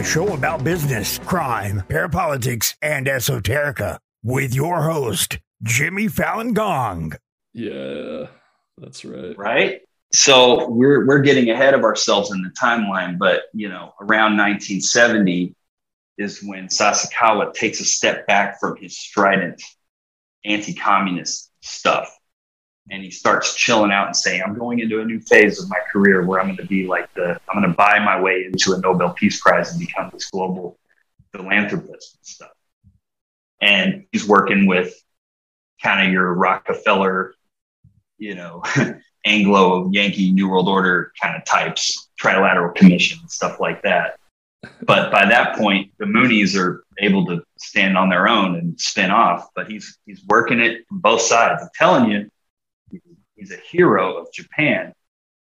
a show about business, crime, parapolitics, and esoterica, with your host, Jimmy Fallon Gong. Yeah, that's right. Right. So we're we're getting ahead of ourselves in the timeline, but you know, around 1970 is when Sasakawa takes a step back from his strident anti-communist stuff and he starts chilling out and saying, I'm going into a new phase of my career where I'm going to be like the, I'm going to buy my way into a Nobel Peace Prize and become this global philanthropist and stuff. And he's working with kind of your Rockefeller, you know, Anglo Yankee New World Order kind of types, trilateral commission, stuff like that. But by that point, the Moonies are able to stand on their own and spin off. But he's he's working it from both sides. I'm telling you, he's a hero of Japan,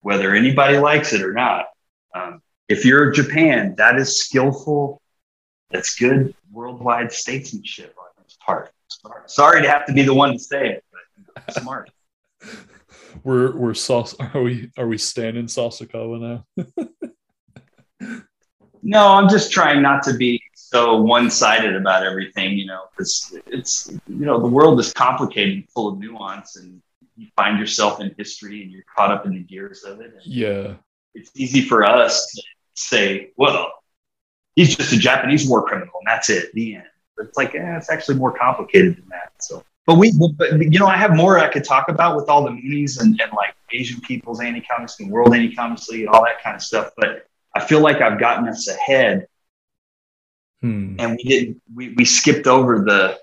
whether anybody likes it or not. Um, if you're Japan, that is skillful. That's good worldwide statesmanship on his part. Sorry to have to be the one to say it, but smart. we're we're sauce. Are we are we standing Sasakawa now? no, I'm just trying not to be so one-sided about everything. You know, because it's you know the world is complicated, full of nuance, and you find yourself in history and you're caught up in the gears of it. yeah. It's easy for us to say, well, he's just a Japanese war criminal and that's it, the end. But it's like, eh, it's actually more complicated than that. So, but we, but, you know, I have more I could talk about with all the Moonies and, and like Asian people's anti-communist and world anti-communist league and all that kind of stuff. But I feel like I've gotten us ahead hmm. and we didn't, we, we skipped over the,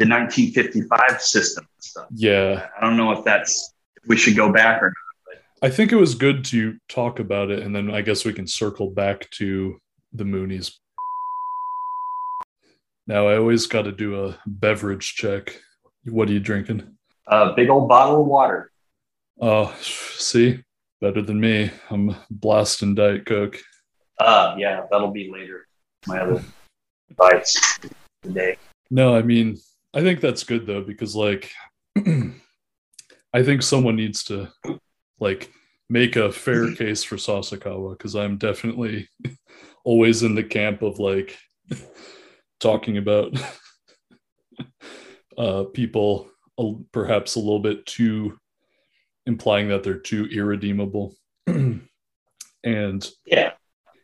the 1955 system stuff. Yeah. I don't know if that's if we should go back or not. But. I think it was good to talk about it, and then I guess we can circle back to the Moonies. Now I always got to do a beverage check. What are you drinking? A big old bottle of water. Oh, see, better than me. I'm blasting Diet Coke. Uh, yeah, that'll be later. My other bites today. No, I mean, I think that's good though because like I think someone needs to like make a fair case for Sasakawa because I'm definitely always in the camp of like talking about uh, people perhaps a little bit too implying that they're too irredeemable. And yeah.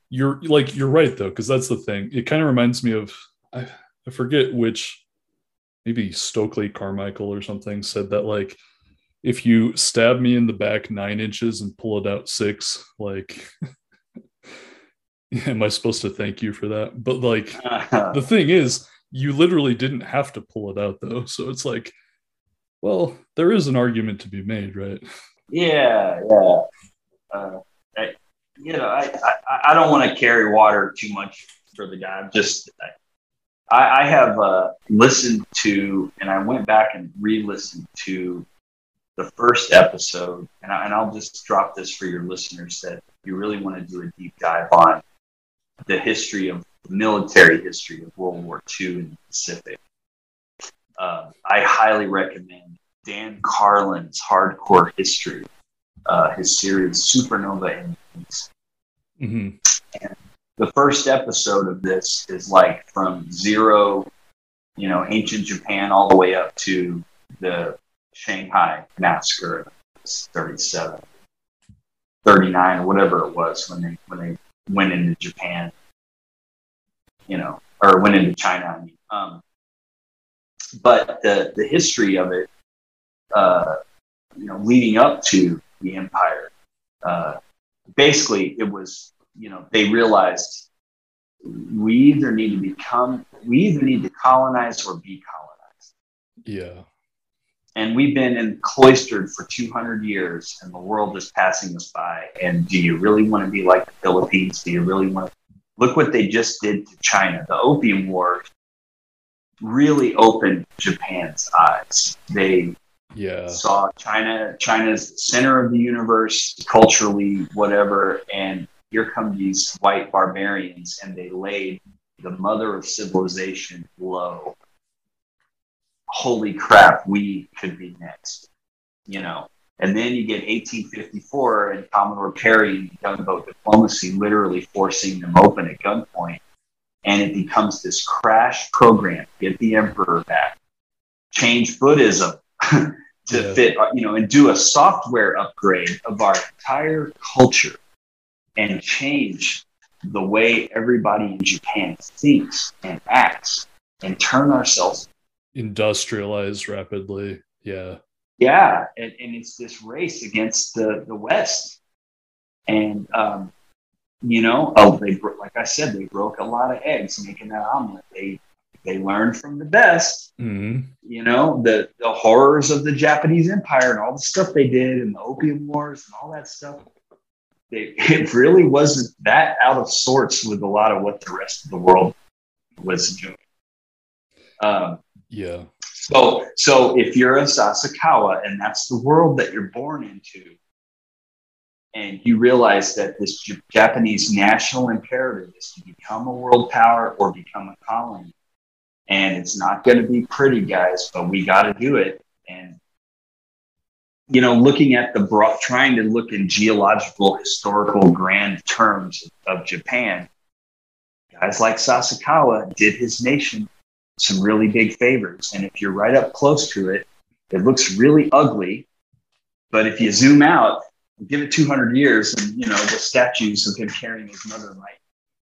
you're like you're right though because that's the thing. It kind of reminds me of I, I forget which maybe Stokely Carmichael or something said that like if you stab me in the back nine inches and pull it out six, like am I supposed to thank you for that? But like the thing is, you literally didn't have to pull it out though. So it's like, well, there is an argument to be made, right? Yeah, yeah. Uh, I, you know, I, I, I don't want to carry water too much for the guy. I'm just, I, I have uh, listened to, and I went back and re-listened to the first episode, and, I, and I'll just drop this for your listeners that you really want to do a deep dive on the history of military history of World War II in the Pacific. Uh, I highly recommend Dan Carlin's Hardcore History, uh, his series Supernova in the East. Mm-hmm. And the first episode of this is like from zero, you know, ancient Japan all the way up to the Shanghai massacre, 37, 39, or whatever it was when they when they went into Japan, you know, or went into China. I mean, um, but the the history of it, uh, you know, leading up to the empire, uh, basically it was you know, they realized we either need to become, we either need to colonize or be colonized. Yeah. And we've been in cloistered for 200 years and the world is passing us by. And do you really want to be like the Philippines? Do you really want to look what they just did to China? The Opium War really opened Japan's eyes. They yeah. saw China China's the center of the universe culturally, whatever, and here come these white barbarians and they laid the mother of civilization low. Holy crap, we could be next, you know. And then you get 1854 and Commodore Perry and gunboat diplomacy literally forcing them open at gunpoint. And it becomes this crash program get the emperor back, change Buddhism to yeah. fit, you know, and do a software upgrade of our entire culture and change the way everybody in Japan thinks and acts and turn ourselves industrialize rapidly. Yeah. Yeah. And, and it's this race against the, the West. And, um, you know, oh, they like I said, they broke a lot of eggs making that omelet. They they learned from the best. Mm-hmm. You know, the the horrors of the Japanese Empire and all the stuff they did, and the Opium Wars and all that stuff. They, it really wasn't that out of sorts with a lot of what the rest of the world was doing. Um, yeah. So, so if you're a Sasakawa and that's the world that you're born into, and you realize that this Japanese national imperative is to become a world power or become a colony, and it's not going to be pretty, guys, but we got to do it. And you know, looking at the broad, trying to look in geological, historical, grand terms of Japan, guys like Sasakawa did his nation some really big favors. And if you're right up close to it, it looks really ugly. But if you zoom out, give it 200 years, and you know the statues of him carrying his mother might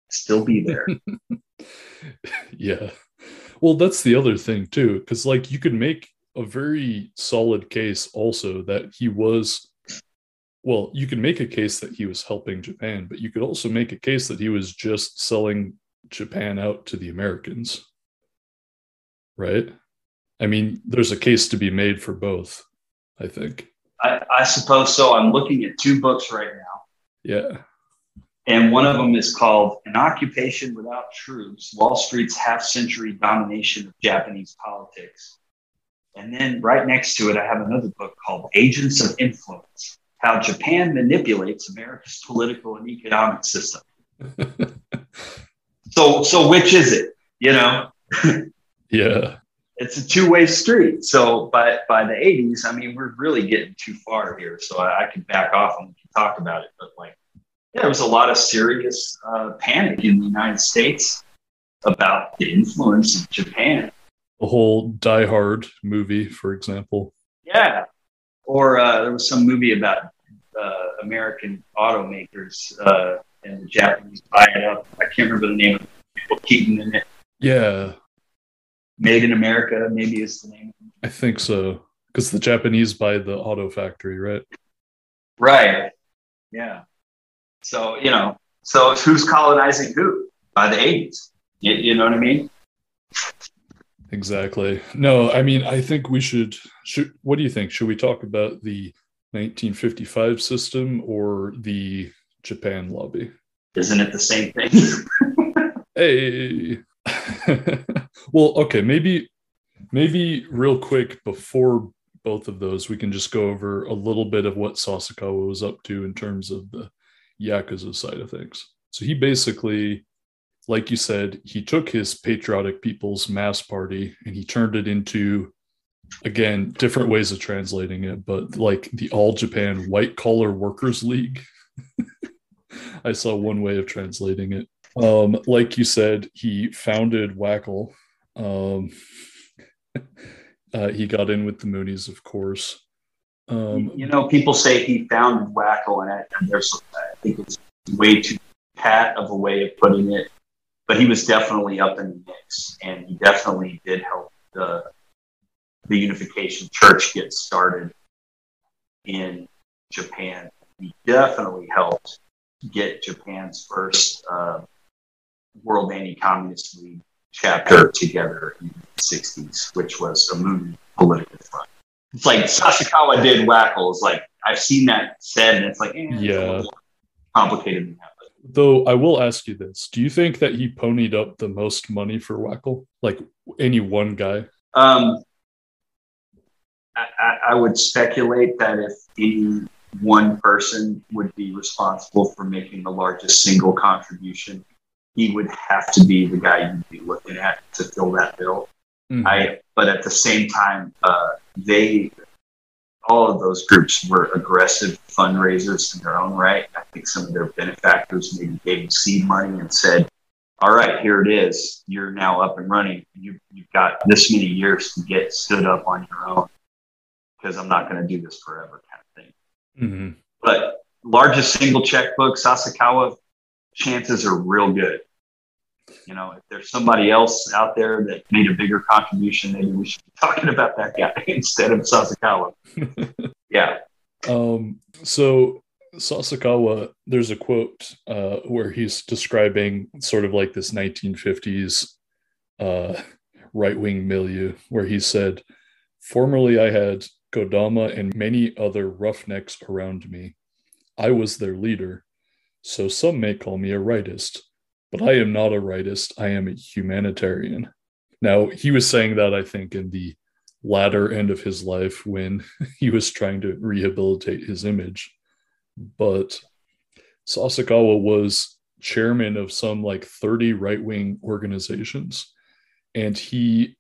still be there. yeah. Well, that's the other thing too, because like you could make a very solid case also that he was well, you could make a case that he was helping Japan, but you could also make a case that he was just selling Japan out to the Americans right? I mean, there's a case to be made for both, I think. I, I suppose so. I'm looking at two books right now. Yeah. And one of them is called An Occupation Without Troops Wall Street's Half Century Domination of Japanese Politics. And then right next to it, I have another book called Agents of Influence How Japan Manipulates America's Political and Economic System. so, so which is it? You know? Yeah. It's a two way street. So by, by the 80s, I mean, we're really getting too far here. So I, I can back off and we can talk about it. But like, yeah, there was a lot of serious uh, panic in the United States about the influence of Japan. The whole Die Hard movie, for example. Yeah. Or uh, there was some movie about uh, American automakers uh, and the Japanese buy it up. I can't remember the name of it. Keaton in it. Yeah. Made in America, maybe is the name. I think so, because the Japanese buy the auto factory, right? Right. Yeah. So you know, so who's colonizing who by the eighties? You, you know what I mean? Exactly. No, I mean, I think we should. Should what do you think? Should we talk about the 1955 system or the Japan lobby? Isn't it the same thing? hey. well, okay, maybe maybe real quick before both of those, we can just go over a little bit of what Sasakawa was up to in terms of the Yakuza side of things. So he basically, like you said, he took his patriotic people's mass party and he turned it into again different ways of translating it, but like the all Japan white collar workers league. I saw one way of translating it. Um, like you said, he founded Wackle. Um, uh, he got in with the Moonies, of course. Um, you know, people say he founded Wackle, and, I, and there's, I think it's way too pat of a way of putting it. But he was definitely up in the mix, and he definitely did help the the Unification Church get started in Japan. He definitely helped get Japan's first uh, World Anti-Communist League chapter together in the 60s, which was a moon political front. It's like Sasakawa did Wackle. It's like I've seen that said, and it's like eh, yeah, it's complicated than that. Though I will ask you this: Do you think that he ponied up the most money for Wackle? Like any one guy? Um, I, I would speculate that if any one person would be responsible for making the largest single contribution, he would have to be the guy you'd be looking at to fill that bill. Mm-hmm. I, but at the same time, uh, they, all of those groups were aggressive fundraisers in their own right. I think some of their benefactors maybe gave them seed money and said, all right, here it is. You're now up and running. You, you've got this many years to get stood up on your own because I'm not going to do this forever kind of thing. Mm-hmm. But largest single checkbook, Sasakawa, chances are real good. You know, if there's somebody else out there that made a bigger contribution, maybe we should be talking about that guy instead of Sasakawa. yeah. Um, so Sasakawa, there's a quote uh, where he's describing sort of like this 1950s uh, right wing milieu, where he said, Formerly I had Kodama and many other roughnecks around me. I was their leader, so some may call me a rightist, but I am not a rightist. I am a humanitarian. Now, he was saying that, I think, in the latter end of his life when he was trying to rehabilitate his image but Sasakawa was chairman of some like 30 right wing organizations. And he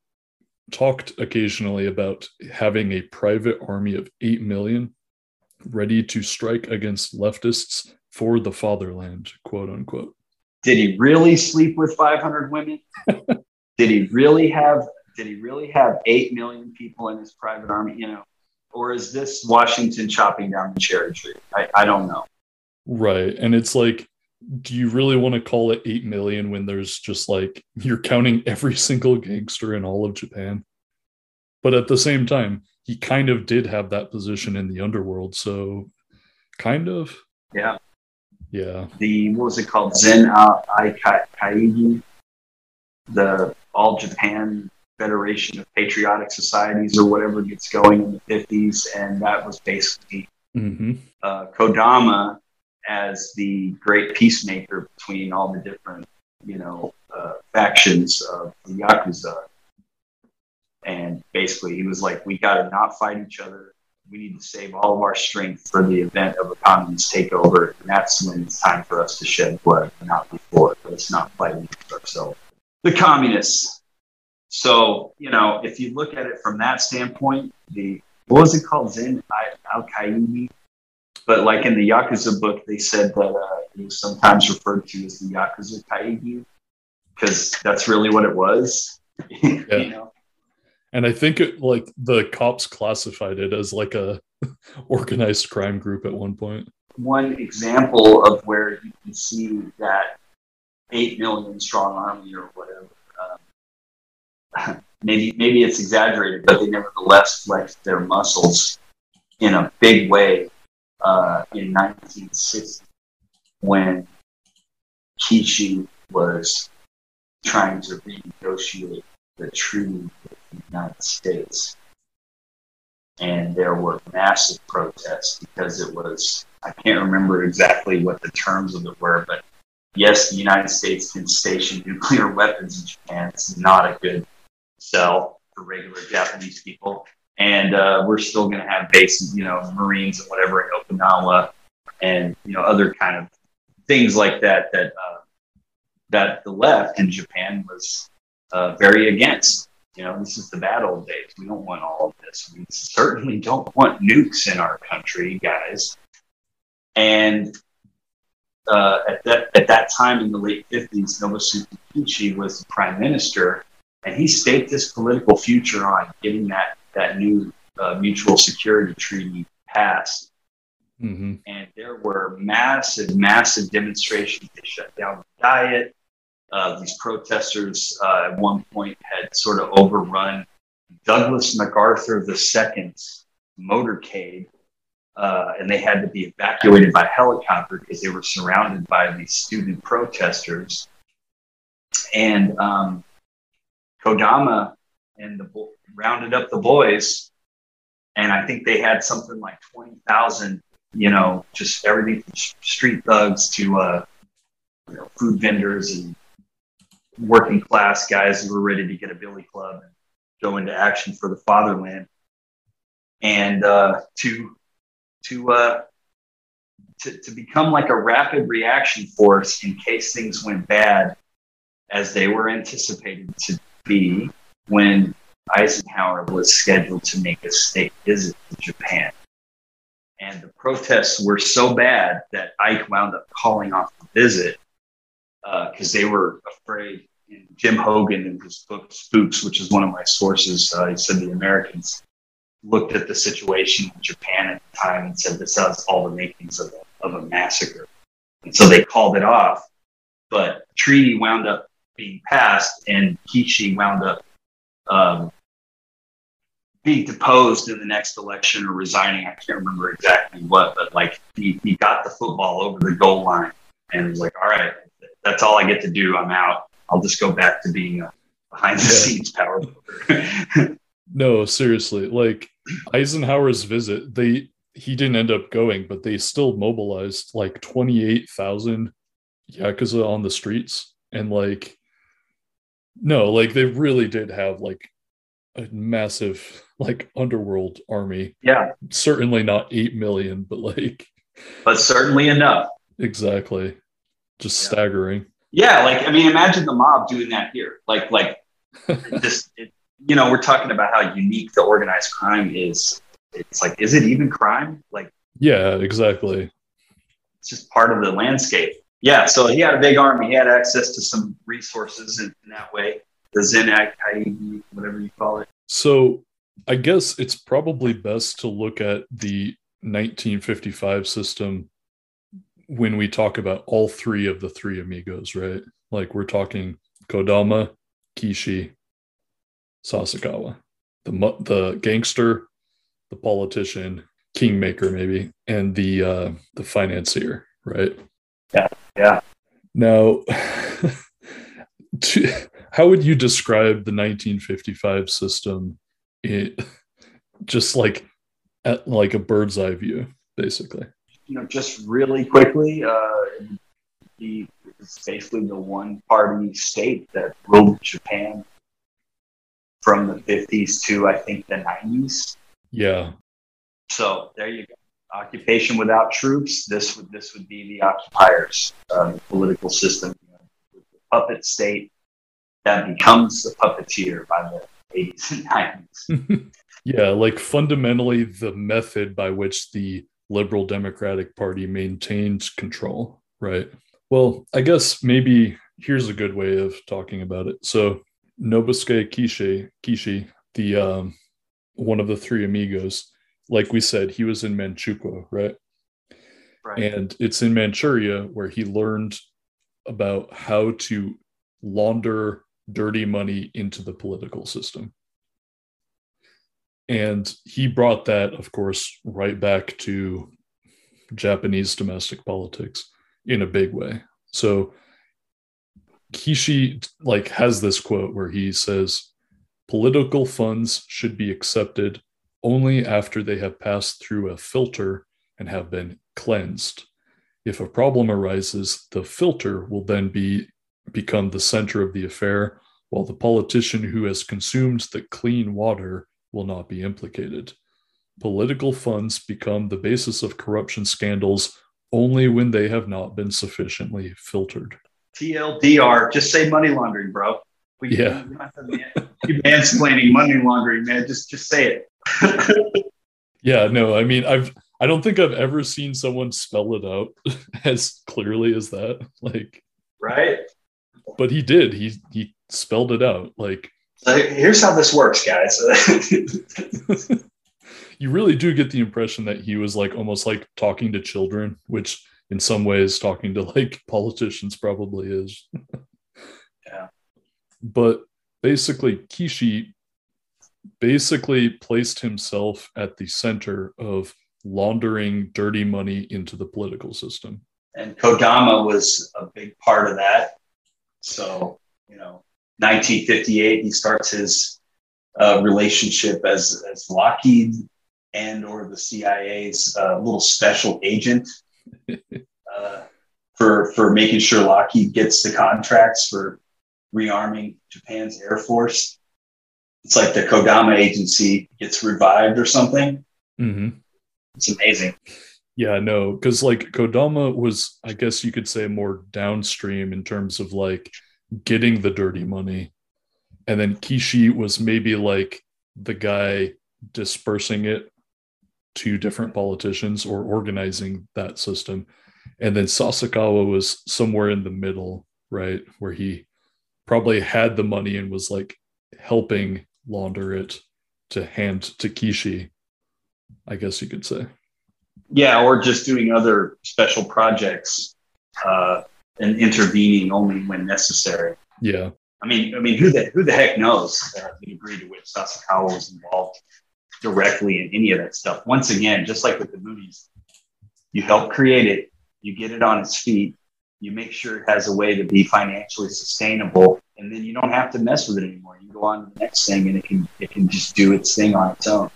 talked occasionally about having a private army of 8 million ready to strike against leftists for the fatherland, quote unquote. Did he really sleep with 500 women? did he really have did he really have 8 million people in his private army, you know? or is this Washington chopping down the cherry tree? I, I don't know. Right. And it's like, do you really want to call it 8 million when there's just like you're counting every single gangster in all of Japan? But at the same time, he kind of did have that position in the underworld. So, kind of. Yeah. Yeah. The, what was it called? Zen Ai Kaigi, the All Japan Federation of Patriotic Societies or whatever gets going in the 50s. And that was basically mm-hmm. uh, Kodama as the great peacemaker between all the different, you know, uh, factions of the Yakuza. And basically, he was like, we got to not fight each other. We need to save all of our strength for the event of a communist takeover. And that's when it's time for us to shed blood, not before. It's not fighting ourselves. The communists so, you know, if you look at it from that standpoint, the what was it called? Zen Ai Kaigi. But like in the Yakuza book, they said that uh, it was sometimes referred to as the Yakuza Kaigi because that's really what it was. Yeah. you know? And I think it, like the cops classified it as like a organized crime group at one point. One example of where you can see that eight million strong army or whatever maybe maybe it's exaggerated, but they nevertheless flexed their muscles in a big way uh, in 1960 when Kishi was trying to renegotiate the treaty with the United States. And there were massive protests because it was, I can't remember exactly what the terms of it were, but yes, the United States can station nuclear weapons in Japan. It's not a good sell for regular Japanese people. And uh, we're still going to have bases, you know, Marines and whatever in Okinawa, and you know other kind of things like that that uh, that the left in Japan was uh, very against. You know, this is the bad old days. We don't want all of this. We certainly don't want nukes in our country, guys. And uh, at that at that time in the late fifties, Nobusuke Kishi was the prime minister, and he staked his political future on getting that that new uh, mutual security treaty passed. Mm-hmm. And there were massive, massive demonstrations. They shut down the diet. Uh, these protesters uh, at one point had sort of overrun Douglas MacArthur II's motorcade, uh, and they had to be evacuated by helicopter because they were surrounded by these student protesters. And um, Kodama and the rounded up the boys, and I think they had something like twenty thousand. You know, just everything from street thugs to uh, you know, food vendors and working class guys who were ready to get a billy club and go into action for the fatherland, and uh, to to uh, to, to become like a rapid reaction force in case things went bad as they were anticipated to be when Eisenhower was scheduled to make a state visit to Japan. And the protests were so bad that Ike wound up calling off the visit because uh, they were afraid. And Jim Hougan, in his book Spooks, which is one of my sources, uh, he said the Americans looked at the situation in Japan at the time and said this has all the makings of a, of a massacre. And so they called it off. But treaty wound up being passed, and Kishi wound up um, being deposed in the next election or resigning. I can't remember exactly what, but like he, he got the football over the goal line and was like, all right, that's all I get to do. I'm out. I'll just go back to being a behind the scenes power no, seriously. Like Eisenhower's visit, they he didn't end up going, but they still mobilized like 28,000 Yakuza on the streets. And like, no, like they really did have like a massive like underworld army. Yeah. Certainly not 8 million, but like, but certainly enough. Exactly. Just yeah. staggering. Yeah. Like, I mean, imagine the mob doing that here. Like, like, just, it, you know, we're talking about how unique the organized crime is. It's like, is it even crime? Like, yeah, exactly. It's just part of the landscape. Yeah. So he had a big army. He had access to some resources in, in that way. The Zen whatever you call it. So I guess it's probably best to look at the 1955 system when we talk about all three of the three amigos, right? Like we're talking Kodama, Kishi, Sasakawa, the the gangster, the politician, kingmaker maybe, and the uh, the financier, right? Yeah, yeah. Now, to, how would you describe the 1955 system? It just like at like a bird's eye view, basically. You know, just really quickly, uh, the it's basically the one party state that ruled Japan from the 50s to I think the 90s. Yeah. So there you go. Occupation without troops. This would this would be the occupiers, uh, political system, you know, the puppet state that becomes the puppeteer by the 80s and 90s. yeah, like fundamentally the method by which the Liberal Democratic Party maintained control, right? Well, I guess maybe here's a good way of talking about it. So Nobusuke Kishi, Kishi, the um, one of the three amigos, like we said, he was in Manchukuo, right? Right. And it's in Manchuria where he learned about how to launder dirty money into the political system. And he brought that, of course, right back to Japanese domestic politics in a big way. So Kishi like has this quote where he says political funds should be accepted only after they have passed through a filter and have been cleansed. If a problem arises, the filter will then be become the center of the affair, while the politician who has consumed the clean water will not be implicated. Political funds become the basis of corruption scandals only when they have not been sufficiently filtered. TLDR, just say money laundering, bro. We, yeah. You mansplaining money laundering, man. Just just say it. yeah, no, I mean I've I don't think I've ever seen someone spell it out as clearly as that. Like right. But he did. He he spelled it out. Like so here's how this works, guys. you really do get the impression that he was like almost like talking to children, which in some ways talking to like politicians probably is. yeah. But basically, Kishi basically placed himself at the center of laundering dirty money into the political system. And Kodama was a big part of that. So, you know, 1958, he starts his uh, relationship as, as Lockheed and or the CIA's uh, little special agent uh, for for making sure Lockheed gets the contracts for rearming Japan's air force. It's like the Kodama agency gets revived or something. Mm-hmm. It's amazing. Yeah, no, because like Kodama was, I guess you could say, more downstream in terms of like getting the dirty money. and then Kishi was maybe like the guy dispersing it to different politicians or organizing that system. And then Sasakawa was somewhere in the middle, right? Where he probably had the money and was like helping launder it to hand to Kishi, I guess you could say. Yeah, or just doing other special projects uh, and intervening only when necessary. Yeah. I mean, I mean, who the who the heck knows uh, the degree to which Sasakawa was involved directly in any of that stuff? Once again, just like with the Moonies, you help create it, you get it on its feet, you make sure it has a way to be financially sustainable, and then you don't have to mess with it anymore. You go on to the next thing, and it can it can just do its thing on its own.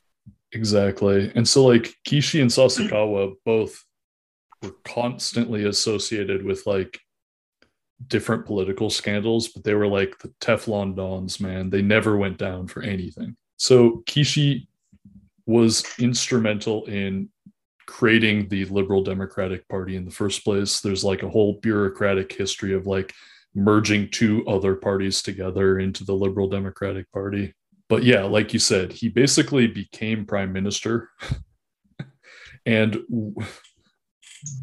Exactly, and so like Kishi and Sasakawa both were constantly associated with like different political scandals, but they were like the Teflon Dons, man. They never went down for anything. So Kishi was instrumental in creating the Liberal Democratic Party in the first place. There's like a whole bureaucratic history of like merging two other parties together into the Liberal Democratic Party. But yeah, like you said, he basically became prime minister. and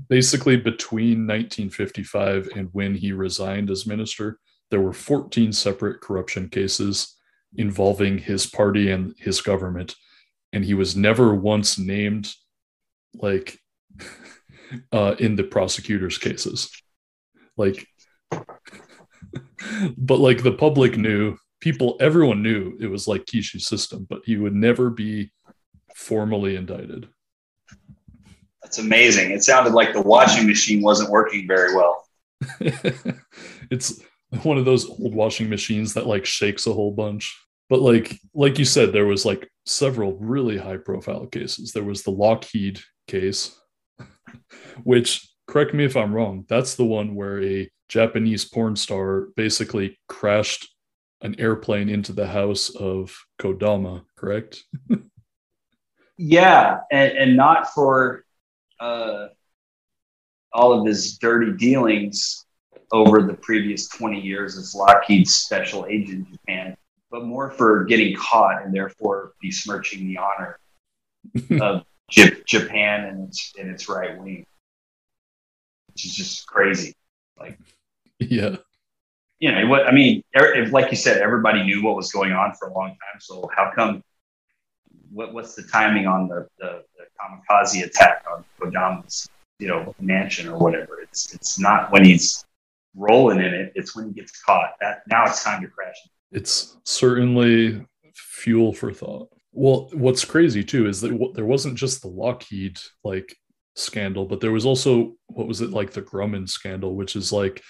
basically between 1955 and when he resigned as minister, there were 14 separate corruption cases involving his party and his government. And he was never once named like uh, in the prosecutor's cases. Like, but like the public knew, people, everyone knew it was like Kishi's system, but he would never be formally indicted. That's amazing. It sounded like the washing machine wasn't working very well. it's one of those old washing machines that like shakes a whole bunch. But like like you said, there was like several really high profile cases. There was the Lockheed case, which correct me if I'm wrong, that's the one where a Japanese porn star basically crashed an airplane into the house of Kodama, correct? yeah, and, and not for uh, all of his dirty dealings over the previous 20 years as Lockheed's special agent in Japan, but more for getting caught and therefore besmirching the honor of J- Japan and its, and its right wing, which is just crazy. Like, yeah. You know, what I mean, er, like you said, everybody knew what was going on for a long time. So how come what, what's the timing on the, the kamikaze attack on Kodama's, you know, mansion or whatever. It's it's not when he's rolling in it. It's when he gets caught. That now it's time to crash. It's certainly fuel for thought. Well, what's crazy too is that there wasn't just the Lockheed like scandal, but there was also what was it like the Grumman scandal, which is like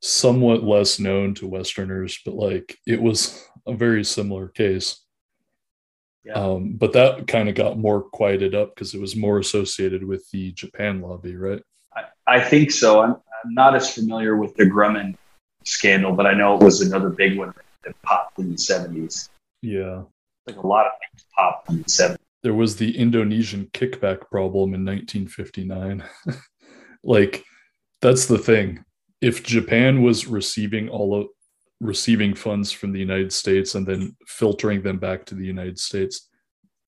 somewhat less known to Westerners, but like it was a very similar case. Yeah. Um, but that kind of got more quieted up because it was more associated with the Japan lobby, right? I, I think so. I'm, I'm, not as familiar with the Grumman scandal, but I know it was another big one that popped in the 70s. Yeah. Like a lot of things popped in the 70s. There was the Indonesian kickback problem in 1959. like, that's the thing. If Japan was receiving all of receiving funds from the United States and then filtering them back to the United States.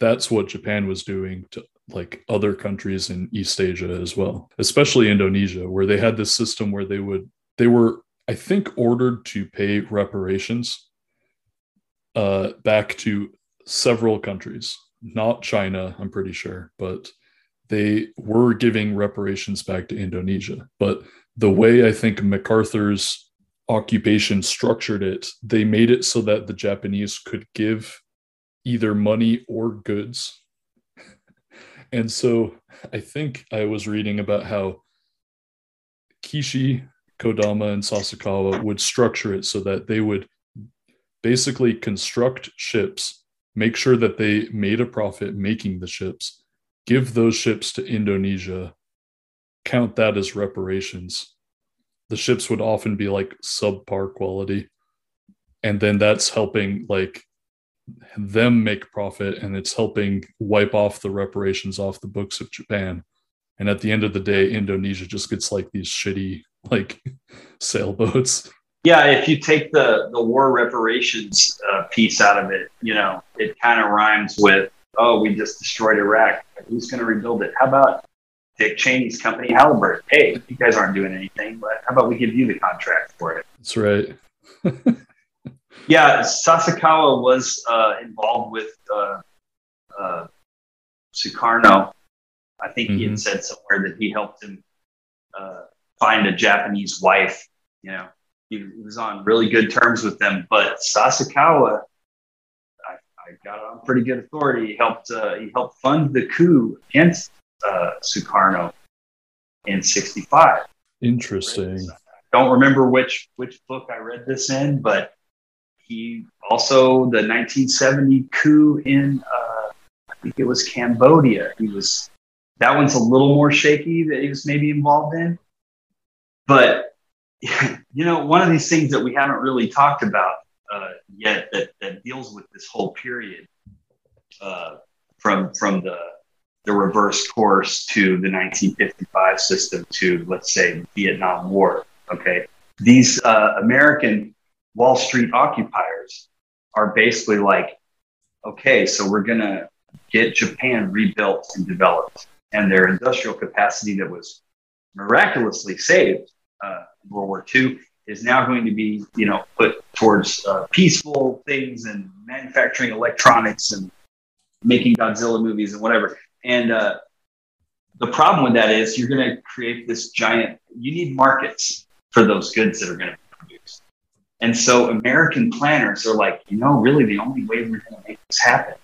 That's what Japan was doing to like other countries in East Asia as well, especially Indonesia, where they had this system where they would, they were, I think, ordered to pay reparations uh, back to several countries, not China, I'm pretty sure, but they were giving reparations back to Indonesia. But the way I think MacArthur's occupation structured it, they made it so that the Japanese could give either money or goods. and so I think I was reading about how Kishi, Kodama, and Sasakawa would structure it so that they would basically construct ships, make sure that they made a profit making the ships, give those ships to Indonesia, count that as reparations, the ships would often be like subpar quality and then that's helping like them make profit and it's helping wipe off the reparations off the books of Japan. And at the end of the day, Indonesia just gets like these shitty like sailboats. yeah, if you take the the war reparations uh, piece out of it, you know, it kind of rhymes with, oh, we just destroyed Iraq. Who's going to rebuild it? How about Dick Cheney's company, Halliburton? Hey, you guys aren't doing anything, but how about we give you the contract for it? That's right. yeah, Sasakawa was uh, involved with uh, uh, Sukarno. I think mm-hmm. he had mm-hmm. said somewhere that he helped him uh, find a Japanese wife. You know, he, was on really good terms with them. But Sasakawa, I, I got on pretty good authority. He helped uh, he helped fund the coup against uh, Sukarno in '65. Interesting. Don't remember which which book I read this in, but he also the 1970 coup in uh, I think it was Cambodia. He was that one's a little more shaky that he was maybe involved in. But you know, one of these things that we haven't really talked about uh, yet that, that deals with this whole period uh, from from the the reverse course to the 1955 system to let's say Vietnam War. Okay, these uh, American Wall Street occupiers are basically like, okay, so we're gonna get Japan rebuilt and developed and their industrial capacity that was miraculously saved uh, in World War II is now going to be, you know, put towards uh, peaceful things and manufacturing electronics and making Godzilla movies and whatever. And uh, the problem with that is you're going to create this giant. You need markets for those goods that are going to be produced. And so American planners are like, you know, really the only way we're going to make this happen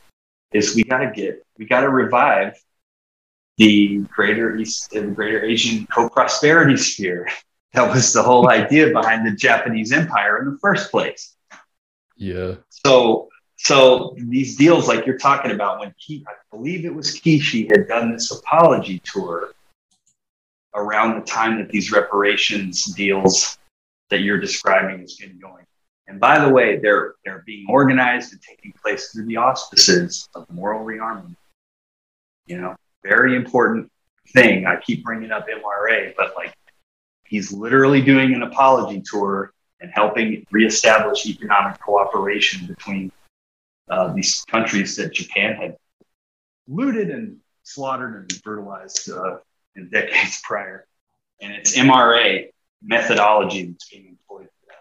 is we got to get, we got to revive the greater East, the greater Asian co-prosperity sphere. That was the whole idea behind the Japanese empire in the first place. Yeah. So, so these deals, like you're talking about, when he, I believe it was Kishi had done this apology tour around the time that these reparations deals that you're describing has been going. And by the way, they're they're being organized and taking place through the auspices of moral rearmament. You know, very important thing. I keep bringing up MRA, but like he's literally doing an apology tour and helping reestablish economic cooperation between uh, these countries that Japan had looted and slaughtered and brutalized uh, in decades prior. And it's MRA methodology that's being employed for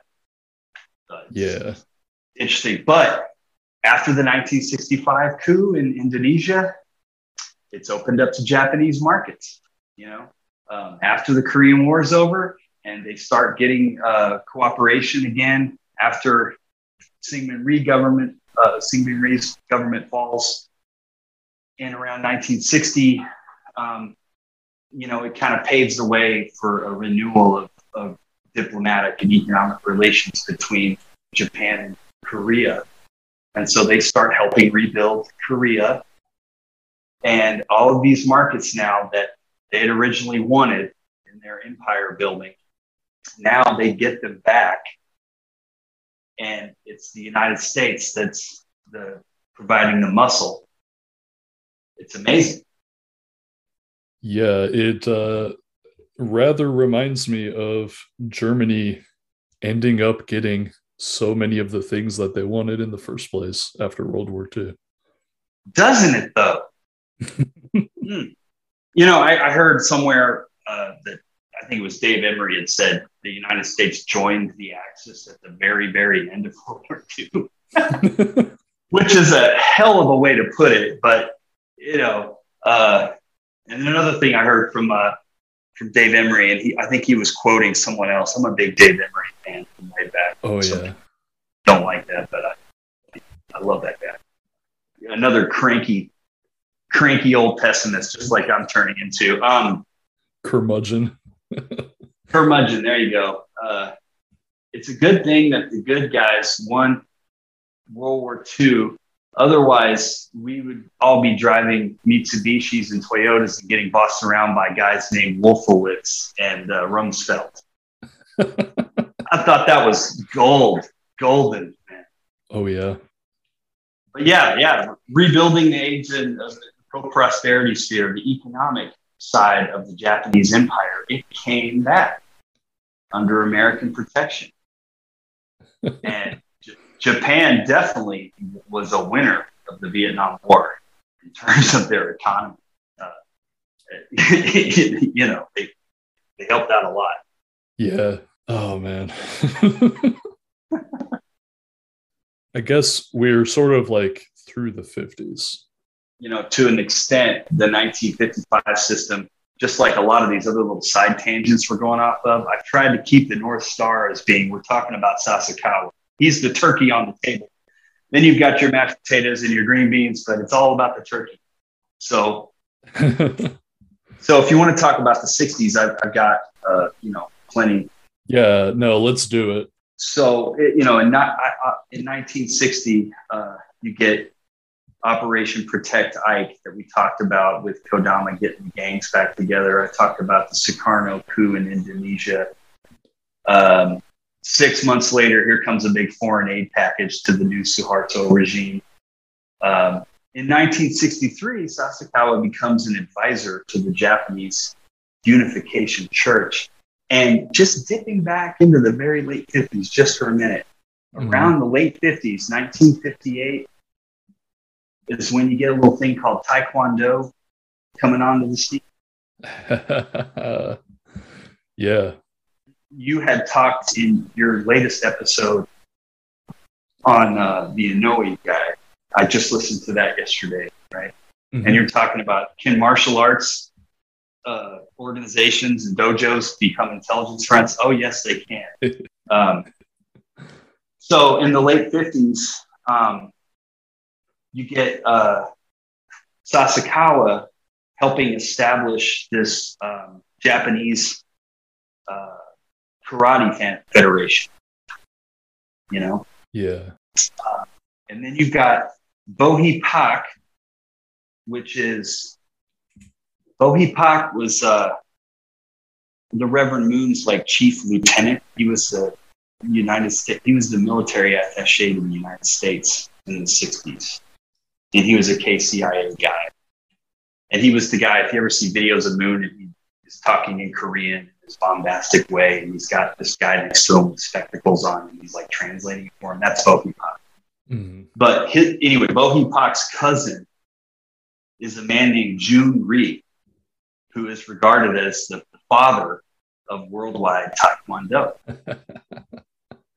that. Yeah. Interesting. But after the 1965 coup in Indonesia, it's opened up to Japanese markets. You know, um, after the Korean War is over, and they start getting uh, cooperation again after Syngman Rhee government, uh, Syngman government falls in around 1960. Um, you know, it kind of paves the way for a renewal of, of diplomatic and economic relations between Japan and Korea. And so they start helping rebuild Korea and all of these markets now that they had originally wanted in their empire building, now they get them back. And it's the United States that's the providing the muscle. It's amazing. Yeah, it uh, rather reminds me of Germany ending up getting so many of the things that they wanted in the first place after World War II. Doesn't it, though? mm. You know, I, I heard somewhere uh, that I think it was Dave Emory had said the United States joined the Axis at the very, very end of World War II, which is a hell of a way to put it. But you know, uh, and another thing I heard from uh, from Dave Emory, and he, I think he was quoting someone else. I'm a big Dave Emory fan from way back. Oh yeah, don't like that, but I, I love that guy. Another cranky cranky old pessimist, just like I'm turning into. Um, curmudgeon. curmudgeon. There you go. Uh, it's a good thing that the good guys won World War II. Otherwise, we would all be driving Mitsubishis and Toyotas and getting bossed around by guys named Wolfowitz and uh, Rumsfeld. I thought that was gold, golden, man. Oh yeah. But yeah, yeah, rebuilding the age of pro prosperity sphere, the economic side of the Japanese empire, it came back under American protection. and J- Japan definitely was a winner of the Vietnam War in terms of their economy. Uh, you know, they, they helped out a lot. Yeah. Oh man. I guess we're sort of like through the 50s. You know, to an extent, the 1955 system, just like a lot of these other little side tangents we're going off of, I've tried to keep the North Star as being we're talking about Sasakawa. He's the turkey on the table. Then you've got your mashed potatoes and your green beans, but it's all about the turkey. So, so if you want to talk about the 60s, I've, I've got, uh, you know, plenty. Yeah, no, let's do it. So, it, you know, in, not, I, in 1960, uh, you get Operation Protect Ike that we talked about with Kodama getting gangs back together. I talked about the Sukarno coup in Indonesia. Um, six months later, here comes a big foreign aid package to the new Suharto regime. Um, in 1963, Sasakawa becomes an advisor to the Japanese Unification Church. And just dipping back into the very late 50s, just for a minute, mm-hmm. around the late 50s, 1958, is when you get a little thing called Taekwondo coming onto the scene. yeah. You had talked in your latest episode on uh, the Inoue guy. I just listened to that yesterday, right? Mm-hmm. And you're talking about can martial arts uh, organizations and dojos become intelligence fronts? Oh, yes, they can. um, so in the late 50s, um, you get uh, Sasakawa helping establish this um, Japanese uh, karate federation. You know? Yeah. Uh, and then you've got Bohi Pak, which is Bohi Pak was uh, the Reverend Moon's like chief lieutenant. He was the United States. He was the military attaché to the United States in the '60s and he was a KCIA guy. And he was the guy, if you ever see videos of Moon and he is talking in Korean in this bombastic way, and he's got this guy next to him with spectacles on, and he's like translating for him. That's Pak. Mm-hmm. But his, anyway, Bohi Pak's cousin is a man named Jhoon Rhee, who is regarded as the father of worldwide Taekwondo.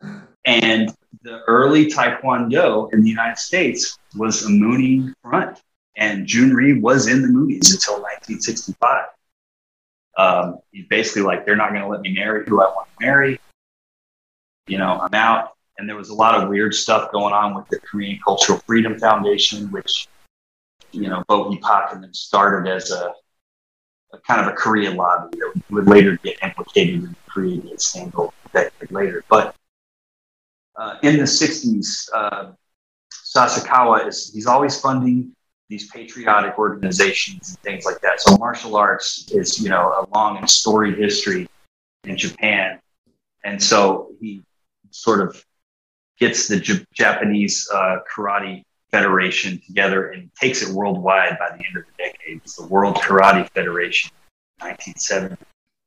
and the early Taekwondo in the United States was a Moonie front, and Jhoon Rhee was in the Moonies until 1965. Um, basically like, they're not going to let me marry who I want to marry. You know, I'm out. And there was a lot of weird stuff going on with the Korean Cultural Freedom Foundation, which, you know, Bohi Pak and then started as a, a, kind of a Korean lobby that would later get implicated in the Korean scandal a decade later. But uh, in the 60s, uh, Sasakawa is he's always funding these patriotic organizations and things like that. So martial arts is you know a long and storied history in Japan, and so he sort of gets the J- Japanese uh, Karate Federation together and takes it worldwide by the end of the decade. It's the World Karate Federation, 1970.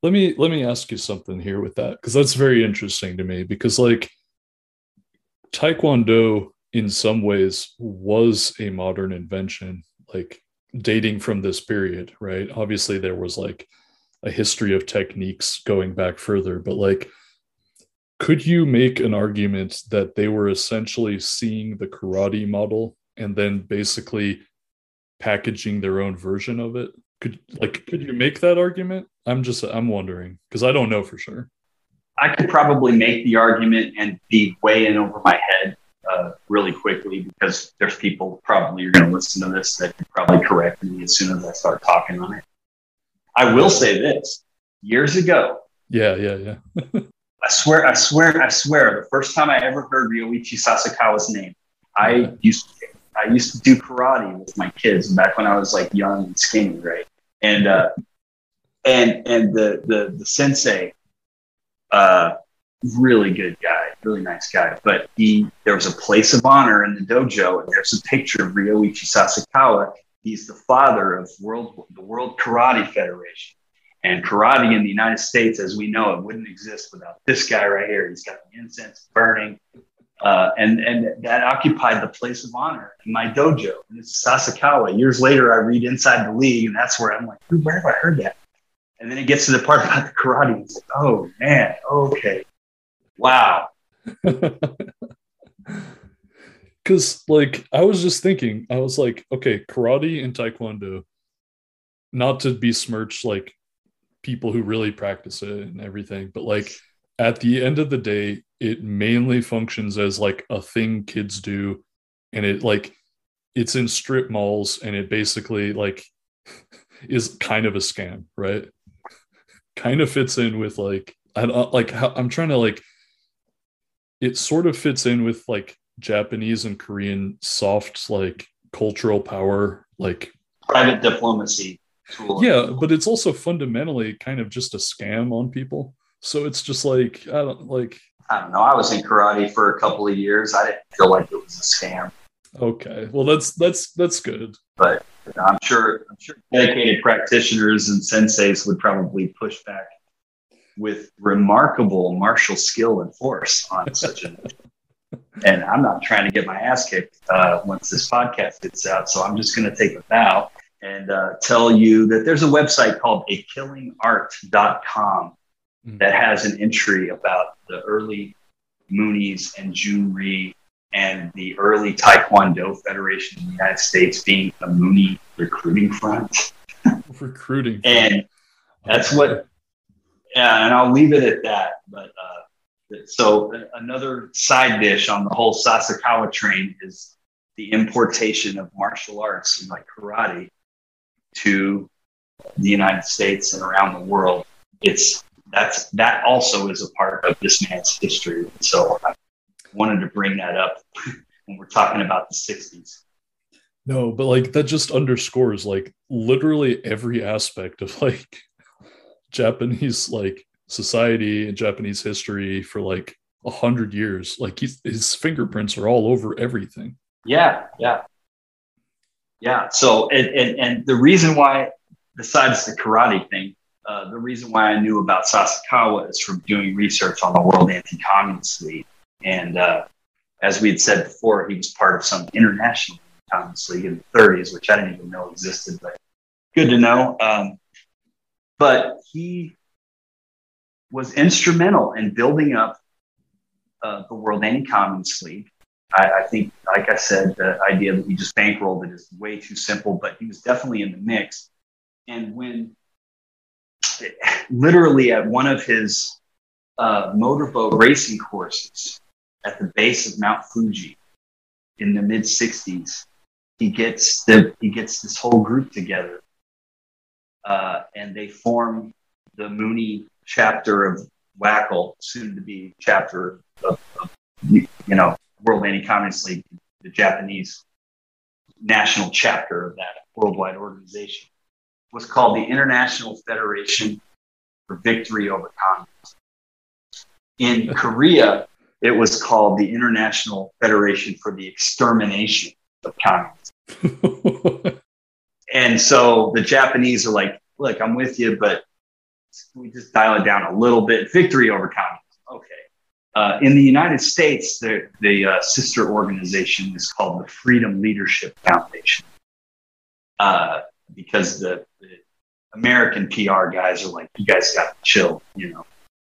Let me let me ask you something here with that because that's very interesting to me because like Taekwondo in some ways was a modern invention, like dating from this period, right? Obviously, there was like a history of techniques going back further, but like, could you make an argument that they were essentially seeing the karate model and then basically packaging their own version of it? Could like could you make that argument? I'm just I'm wondering because I don't know for sure. I could probably make the argument and be way in over my head uh, really quickly because there's people probably are going to listen to this that could probably correct me as soon as I start talking on it. I will say this: years ago. Yeah, yeah, yeah. I swear, I swear, I swear. The first time I ever heard Ryoichi Sasakawa's name, I used to, I used to do karate with my kids back when I was like young and skinny, right? And uh, and and the the the sensei uh, really good guy, really nice guy. But he, there was a place of honor in the dojo, and there's a picture of Ryoichi Sasakawa. He's the father of world, the World Karate Federation. And karate in the United States, as we know it, wouldn't exist without this guy right here. He's got the incense burning. Uh, and and that occupied the place of honor in my dojo. And it's Sasakawa. Years later, I read Inside the League, and that's where I'm like, where have I heard that? And then it gets to the part about the karate. It's oh man, okay, wow. Because like I was just thinking, I was like, okay, karate and taekwondo, not to besmirch like people who really practice it and everything, but like at the end of the day, it mainly functions as like a thing kids do, and it like it's in strip malls, and it basically like is kind of a scam, right? Kind of fits in with like I don't like how, I'm trying to like it sort of fits in with like Japanese and Korean soft like cultural power like private diplomacy tool. Yeah, but it's also fundamentally kind of just a scam on people. So it's just like I don't like I don't know. I was in karate for a couple of years. I didn't feel like it was a scam. Okay. Well that's that's that's good. But I'm sure I'm sure dedicated practitioners and senseis would probably push back with remarkable martial skill and force on such an and I'm not trying to get my ass kicked uh, once this podcast gets out. So I'm just going to take a bow and uh, tell you that there's a website called akillingart.com mm-hmm. that has an entry about the early Moonies and Jhoon Rhee and the early Taekwondo Federation in the United States being a Moonie recruiting front. recruiting. and that's what, yeah, and I'll leave it at that. But uh, so another side dish on the whole Sasakawa train is the importation of martial arts and like karate to the United States and around the world. It's that's that also is a part of this man's history. So I wanted to bring that up when we're talking about the 60s. No, but like that just underscores like literally every aspect of like Japanese like society and Japanese history for like a hundred years. Like he's, his fingerprints are all over everything. Yeah, yeah, yeah. So and and, and the reason why, besides the karate thing, uh, the reason why I knew about Sasakawa is from doing research on the World Anti-Communist League, and uh, as we had said before, he was part of some international communist league in the 30s, which I didn't even know existed, but good to know. Um, but he was instrumental in building up uh, the World Anti-Communist League. I, I, think, like I said, the idea that he just bankrolled it is way too simple, but he was definitely in the mix. And when literally at one of his uh, motorboat racing courses at the base of Mount Fuji in the mid 60s. He gets the he gets this whole group together, uh, and they form the Moonie chapter of WACL, soon to be chapter of, of you know World Anti-Communist League, the Japanese national chapter of that worldwide organization, was called the International Federation for victory over communism. In Korea, it was called the International Federation for the Extermination of Communism. and so the Japanese are like, look, I'm with you, but we just dial it down a little bit. Victory over communism. Okay. Uh, in the United States, the, the uh, sister organization is called the Freedom Leadership Foundation. Uh, because the, the American PR guys are like, you guys got to chill, you know,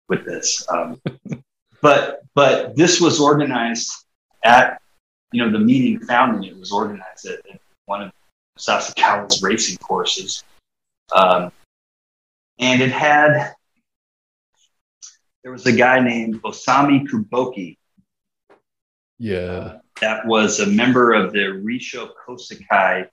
with this. Um, but but this was organized at you know the meeting founding it was organized at, at one of Sasakawa's racing courses, um, and it had there was a guy named Osami Kuboki. Yeah, that was a member of the Rissho Kosei-kai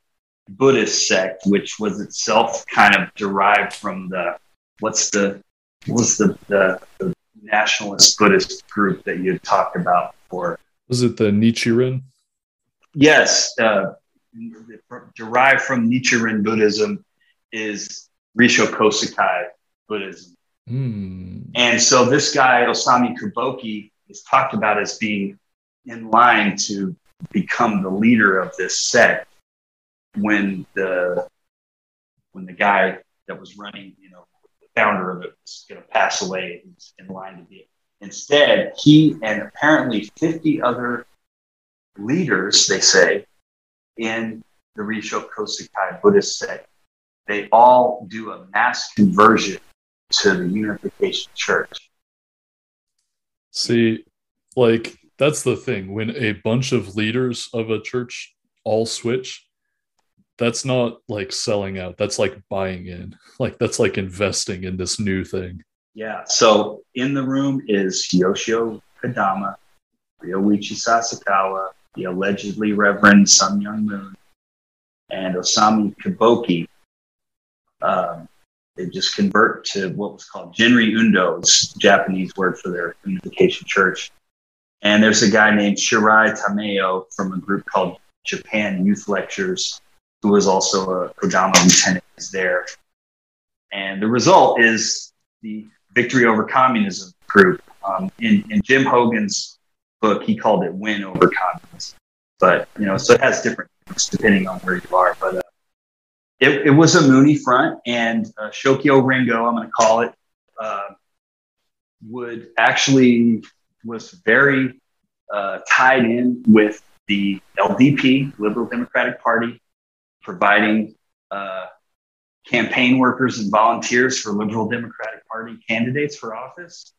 Buddhist sect, which was itself kind of derived from the what's the what's the, the, the nationalist Buddhist group that you talked about before. Was it the Nichiren? Yes, uh, derived from Nichiren Buddhism is Rissho Kosei-kai Buddhism. Mm. And so this guy, Osami Kuboki, is talked about as being in line to become the leader of this sect when the when the guy that was running, you know, founder of it was going to pass away. In line to be Instead, he and apparently 50 other leaders, they say, in the Rissho Buddhist sect, they all do a mass conversion to the Unification Church. See, like that's the thing. When a bunch of leaders of a church all switch, that's not like selling out. That's like buying in. Like that's like investing in this new thing. Yeah. So in the room is Yoshio Kodama, Ryoichi Sasakawa, the allegedly Reverend Sun Myung Moon, and Osamu Kiboki. Um, they just convert to what was called Genri Undo, it's Japanese word for their unification church. And there's a guy named Shirai Tameo from a group called Japan Youth Lectures, who was also a Kodama lieutenant, is there. And the result is the Victory Over Communism group. Um, in, in Jim Hougan's book, he called it Win Over Communism. But, you know, so it has different names depending on where you are. But uh, it, it, was a Moonie front, and uh, Shokyo Rengo, I'm going to call it, uh, would actually was very uh, tied in with the LDP, Liberal Democratic Party, providing uh, campaign workers and volunteers for Liberal Democratic Party candidates for office.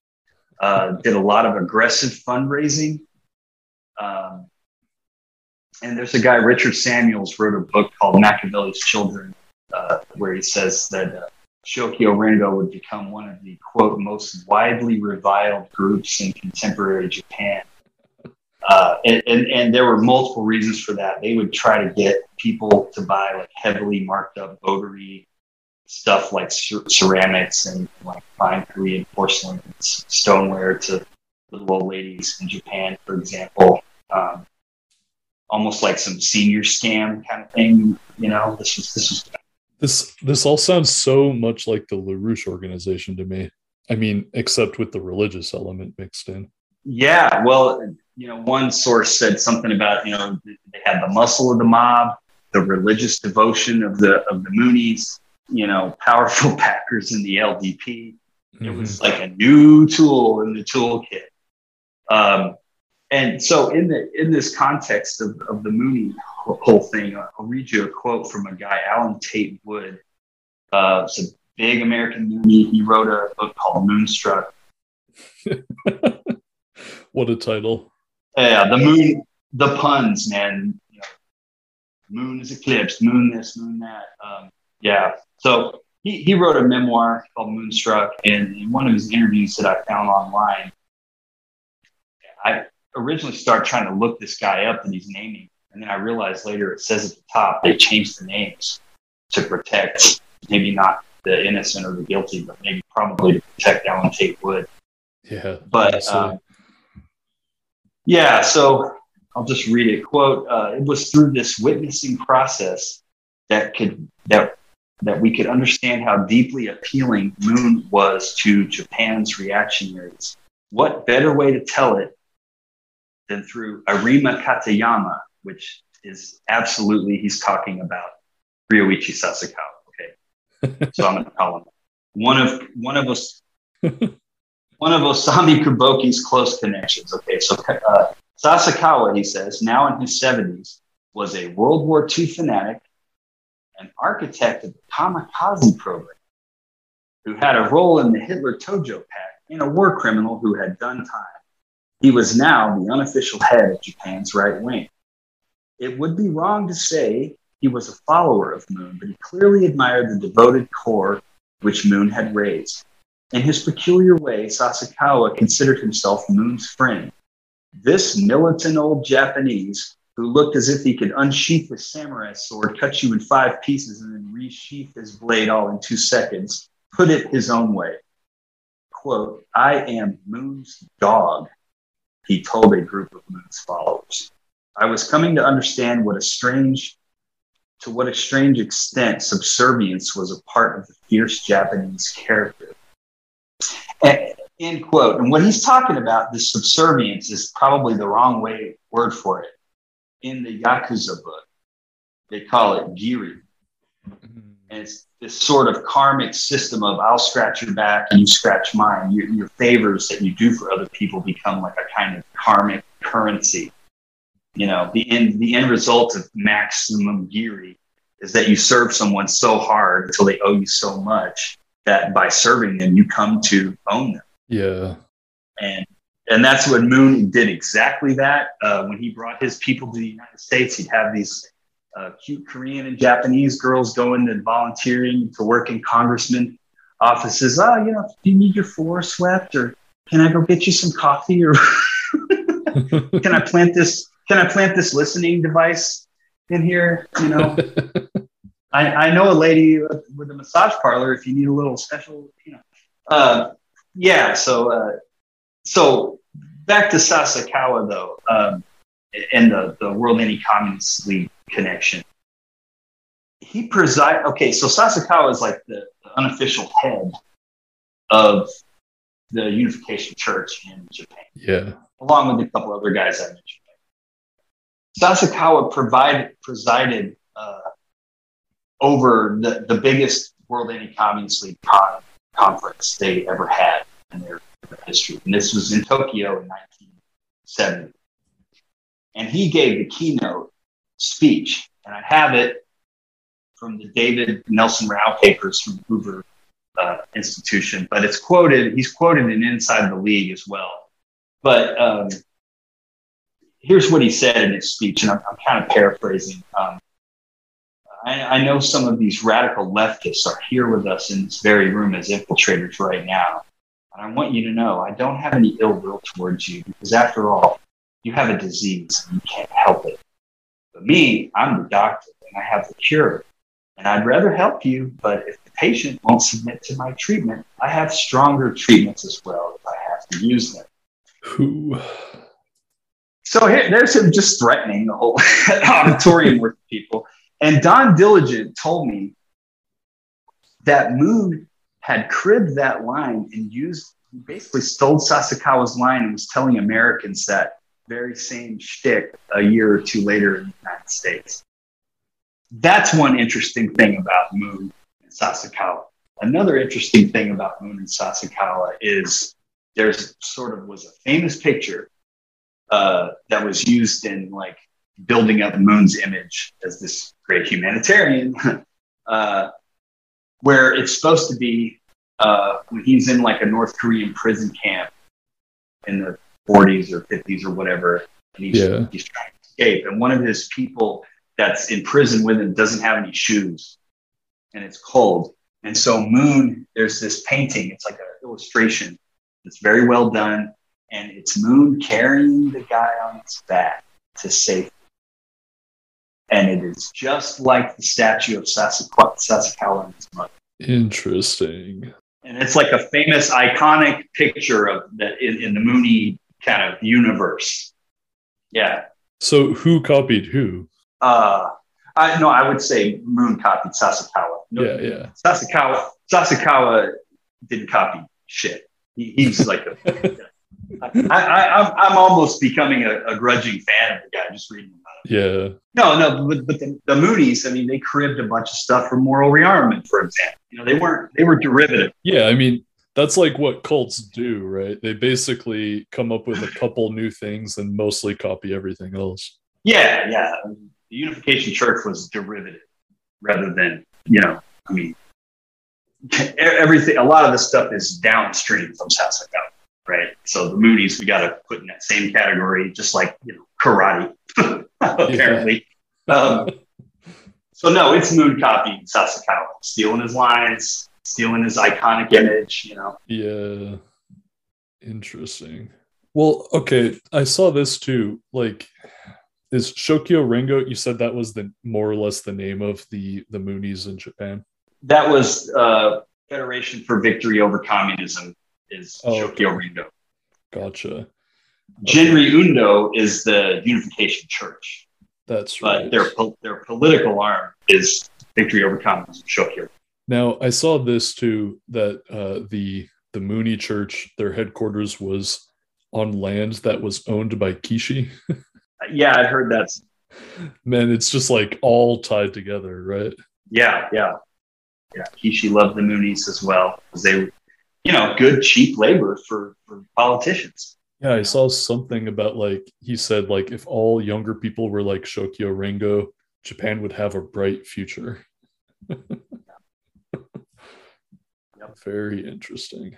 Uh, did a lot of aggressive fundraising. Um, and there's a guy, Richard Samuels, wrote a book called Machiavelli's Children, uh, where he says that uh, Shokyo would become one of the quote most widely reviled groups in contemporary Japan. Uh, and, and, and, there were multiple reasons for that. They would try to get people to buy like heavily marked up votary stuff like ceramics and like fine Korean porcelain and stoneware to little old ladies in Japan, for example. Um, almost like some senior scam kind of thing. You know, this was this was this this all sounds so much like the LaRouche organization to me. I mean, except with the religious element mixed in. Yeah, well, you know, one source said something about you know they had the muscle of the mob, the religious devotion of the of the Moonies, you know, powerful backers in the LDP. Mm-hmm. It was like a new tool in the toolkit. Um, and so in the in this context of, of the Moonie whole thing. I'll read you a quote from a guy, Allen Tate Wood. Uh, it's a big American movie. He wrote a book called Moonstruck. what a title! Yeah, the moon, the puns, man. You know, moon is eclipsed, moon this, moon that. Um, yeah. So he, he wrote a memoir called Moonstruck, and in one of his interviews that I found online, I originally started trying to look this guy up and he's naming and then I realized later it says at the top they changed the names to protect maybe not the innocent or the guilty, but maybe probably to protect Allen Tate Wood. Yeah. But um, yeah, so I'll just read it. Quote: uh, It was through this witnessing process that could that that we could understand how deeply appealing Moon was to Japan's reactionaries. What better way to tell it than through Arima Katayama, which is absolutely he's talking about Ryoichi Sasakawa. Okay, so I'm going to call him one of one of us. one of Osamu Kiboki's close connections. Okay, so uh, Sasakawa, he says, now in his 70s, was a World War II fanatic, an architect of the kamikaze program, who had a role in the Hitler Tojo Pact, and a war criminal who had done time. He was now the unofficial head of Japan's right wing. It would be wrong to say he was a follower of Moon, but he clearly admired the devoted core which Moon had raised. In his peculiar way, Sasakawa considered himself Moon's friend. This militant old Japanese, who looked as if he could unsheath his samurai sword, cut you in five pieces, and then resheath his blade all in two seconds, put it his own way. Quote, I am Moon's dog, he told a group of Moon's followers. I was coming to understand what a strange, to what a strange extent subservience was a part of the fierce Japanese character. End quote. And what he's talking about, this subservience, is probably the wrong way word for it. In the Yakuza book, they call it giri. Mm-hmm. And it's this sort of karmic system of I'll scratch your back and you scratch mine. Your, your favors that you do for other people become like a kind of karmic currency. You know, the end the end result of maximum giri is that you serve someone so hard until they owe you so much that by serving them you come to own them. Yeah. And and that's what Moon did exactly that. Uh, when he brought his people to the United States, he'd have these uh, cute Korean and Japanese girls going and volunteering to work in congressman offices. Oh, you know, do you need your floor swept, or can I go get you some coffee, or can I plant this? Can I plant this listening device in here? You know, I, I know a lady with a massage parlor. If you need a little special, you know, uh, yeah. So, uh, so back to Sasakawa though, um, and the the World Anti Communist League connection. He preside. Okay, so Sasakawa is like the, the unofficial head of the Unification Church in Japan. Yeah. Along with a couple other guys I mentioned. Sasakawa provide, presided uh, over the, the biggest World Anti-Communist League con- conference they ever had in their, history. And this was in Tokyo in 1970. And he gave the keynote speech. And I have it from the David Nelson Rowe papers from Hoover uh, Institution, but it's quoted, he's quoted in Inside the League as well. But um, here's what he said in his speech, and I'm, I'm kind of paraphrasing. Um, I, I, know some of these radical leftists are here with us in this very room as infiltrators right now. And I want you to know I don't have any ill will towards you because, after all, you have a disease and you can't help it. But me, I'm the doctor and I have the cure. And I'd rather help you, but if the patient won't submit to my treatment, I have stronger treatments as well if I have to use them. Who? So here, there's him just threatening the whole auditorium with people. And Don Diligent told me that Moon had cribbed that line and used, basically stole Sasakawa's line and was telling Americans that very same shtick a year or two later in the United States. That's one interesting thing about Moon and Sasakawa. Another interesting thing about Moon and Sasakawa is there's sort of was a famous picture uh, that was used in like building up Moon's image as this great humanitarian, uh, where it's supposed to be uh, when he's in like a North Korean prison camp in the 40s or 50s or whatever. And he's, yeah. he's trying to escape. And one of his people that's in prison with him doesn't have any shoes and it's cold. And so, Moon, there's this painting, it's like an illustration. It's very well done. And it's Moon carrying the guy on his back to safety. And it is just like the statue of Sasakawa, Sasakawa and his mother. Interesting. And it's like a famous, iconic picture of that in, in the Moonie kind of universe. Yeah. So who copied who? Uh, I no, I would say Moon copied Sasakawa. No, yeah, yeah. Sasakawa, Sasakawa didn't copy shit. He, he's like a. I, I, I'm, I'm almost becoming a, a, grudging fan of the guy just reading. Yeah. No, no, but, but the, the Moonies, I mean, they cribbed a bunch of stuff from moral rearmament, for example. You know, they weren't, they were derivative. Yeah. I mean, that's like what cults do, right? They basically come up with a couple new things and mostly copy everything else. Yeah, yeah. The Unification Church was derivative rather than, you know, I mean, everything, a lot of this stuff is downstream from Sasakawa, right? So the Moonies, we got to put in that same category, just like, you know, karate, apparently. Um, so no, it's Moon copying Sasakawa, stealing his lines, stealing his iconic image, you know. Yeah. Interesting. Well, okay, I saw this too. Like is Shokyo Rengo? you said that was the more or less the name of the the Moonies in Japan? That was uh Federation for Victory Over Communism is oh, Shokyo okay. Rengo. Gotcha. Okay. Undo is the Unification Church. That's right. But their their political arm is Victory Over Communism, Shokyo. Now, I saw this too that uh, the the Moonie Church, their headquarters was on land that was owned by Kishi. yeah, I heard that. Man, it's just like all tied together, right? Yeah, yeah. yeah. Kishi loved the Moonies as well because they, you know, good cheap labor for for politicians. Yeah, I saw something about like he said like if all younger people were like Shokyo Rengo, Japan would have a bright future. Yep. Very interesting.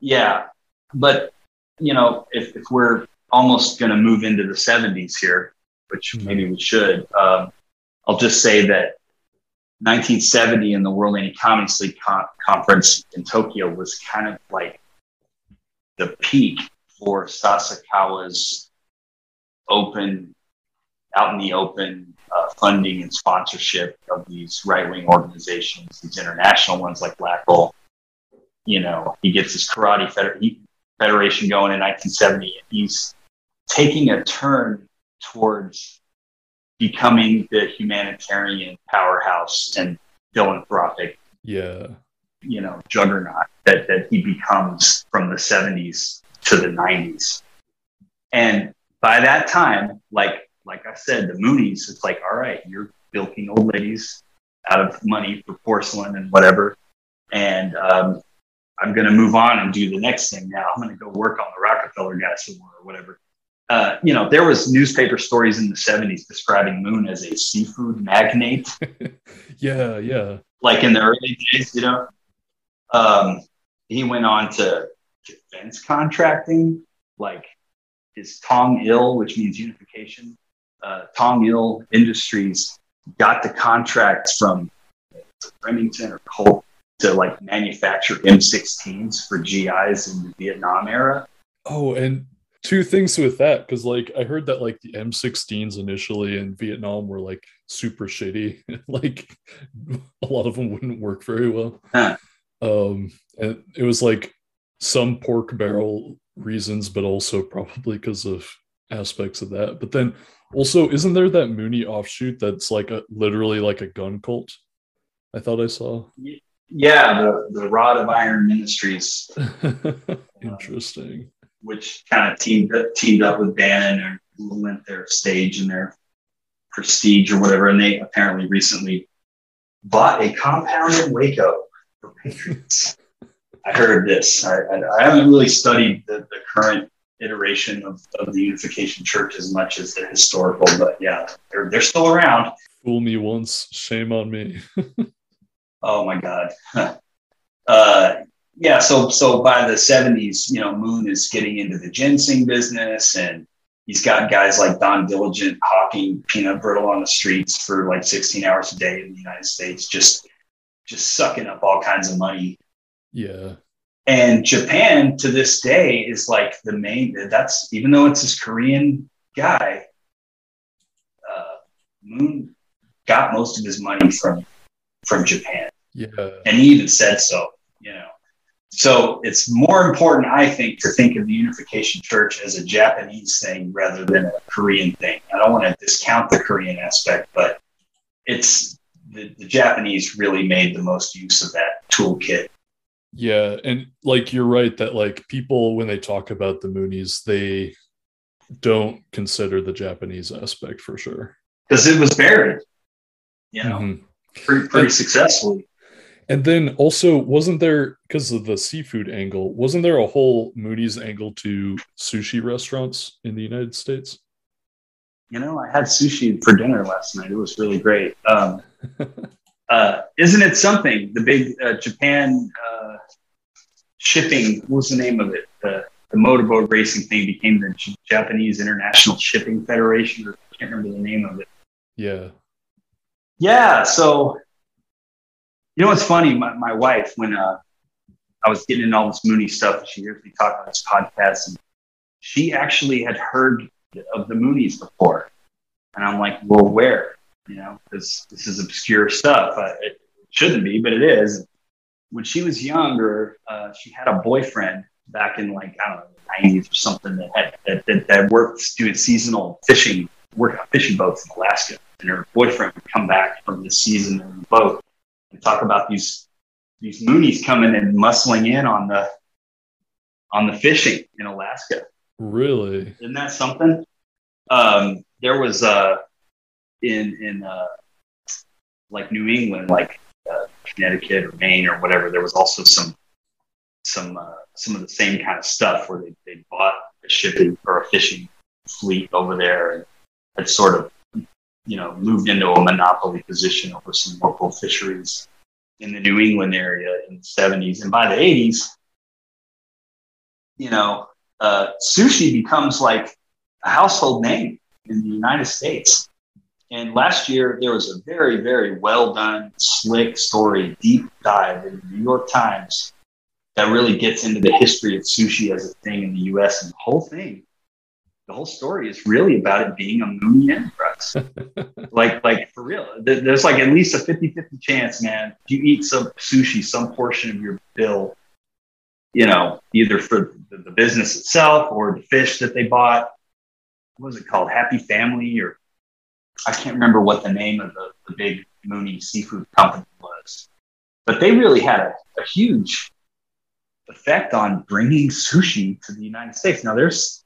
Yeah, but you know, if, if we're almost going to move into the 70s here, which Mhm. maybe we should, um, I'll just say that 1970 in the World Anti-Communist League Con- Conference in Tokyo was kind of like the peak for Sasakawa's open, out in the open uh, funding and sponsorship of these right-wing organizations, these international ones like LACL. You know, he gets his karate feder- federation going in 1970, and he's taking a turn towards becoming the humanitarian powerhouse and philanthropic Yeah. you know juggernaut that that he becomes from the 70s to the 90s and by that time like like i said the moonies it's like all right you're bilking old ladies out of money for porcelain and whatever. And um, i'm going to move on and do the next thing now. I'm going to go work on the rockefeller guys some more or whatever. Uh, you know there was newspaper stories in the 70s describing moon as a seafood magnate. Yeah, yeah. like in the early days, you know. Um, he went on to defense contracting, like his Tong Il, which means unification. Uh, Tong Il Industries got the contracts from Remington or Colt to like manufacture M16s for GIs in the Vietnam era. Oh, and two things with that because like I heard that like the M16s initially in Vietnam were like super shitty. like a lot of them wouldn't work very well. Huh. Um, and it was like some pork barrel reasons, but also probably because of aspects of that. But then also, isn't there that Moonie offshoot that's like a literally like a gun cult? I thought I saw. Yeah, the, the Rod of Iron Ministries uh, Interesting. which kind of teamed teamed up with Bannon and lent their stage and their prestige or whatever. And they apparently recently bought a compound in Waco for Patriots. I heard this. I, I, I haven't really studied the, the current iteration of, of the Unification Church as much as the historical, but yeah, they're, they're still around. Fool me once, shame on me. Oh my God. uh, yeah. So, so by the seventies, you know, Moon is getting into the ginseng business and he's got guys like Don Diligent hawking peanut brittle on the streets for like 16 hours a day in the United States, just, just sucking up all kinds of money. Yeah. And Japan to this day is like the main, that's even though it's this Korean guy, uh, Moon got most of his money from, from Japan Yeah. and he even said so you know so it's more important i think to think of the unification church as a japanese thing rather than a korean thing i don't want to discount the korean aspect but it's the, the japanese really made the most use of that toolkit Yeah. And like you're right that like people when they talk about the Moonies, they don't consider the Japanese aspect for sure. because it was buried you know Mhm. pretty, pretty successfully And then also, wasn't there because of the seafood angle? Wasn't there a whole Moody's angle to sushi restaurants in the United States? you know i had sushi for dinner last night it was really great um, uh, isn't it something the big uh, japan uh, shipping what was the name of it? The, the motorboat racing thing became the J- japanese international shipping federation or i can't remember the name of it. Yeah. yeah so you know what's funny? My, my wife when uh, i was getting into all this moonie stuff she hears me talk on this podcast and she actually had heard of the moonies before. And i'm like well where you know because this is obscure stuff uh, it shouldn't be but it is when she was younger uh, she had a boyfriend back in like i don't know the 90s or something that had that, that, that worked doing seasonal fishing work on fishing boats in alaska and her boyfriend would come back from the season in the boat and talk about these these moonies coming and muscling in on the on the fishing in Alaska. Really? Isn't that something? Um, there was uh, in in uh, like New England, like uh, Connecticut or Maine or whatever, there was also some some uh, some of the same kind of stuff where they, they bought a shipping or a fishing fleet over there and had sort of you know moved into a monopoly position over some local fisheries in the New England area in the 70s and by the 80s you know uh, sushi becomes like a household name in the United States and last year, there was a very, very well done, slick story, deep dive in the New York Times that really gets into the history of sushi as a thing in the US. And the whole thing, the whole story is really about it being a Moonie enterprise. like, like for real, there's like at least a 50 50 chance, man. If you eat some sushi, some portion of your bill, you know, either for the business itself or the fish that they bought. What was it called? Happy Family or I can't remember what the name of the, the big Moonie seafood company was, but they really had a, a huge effect on bringing sushi to the United States. Now there's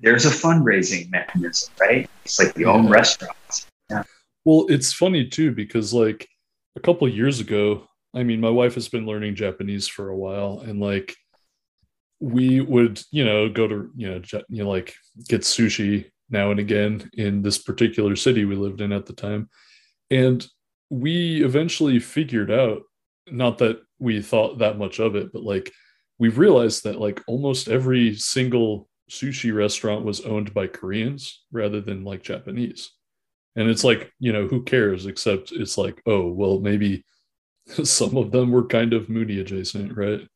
there's a fundraising mechanism, right? It's like the yeah. own restaurants. Yeah. Well, it's funny too because like a couple years ago, I mean, my wife has been learning Japanese for a while, and like we would, you know, go to you know, you know, like get sushi now and again in this particular city we lived in at the time. And we eventually figured out, not that we thought that much of it, but like we realized that like almost every single sushi restaurant was owned by Koreans rather than like Japanese. And it's like, you know, who cares? Except it's like, oh, well, maybe some of them were kind of Moonie adjacent, right?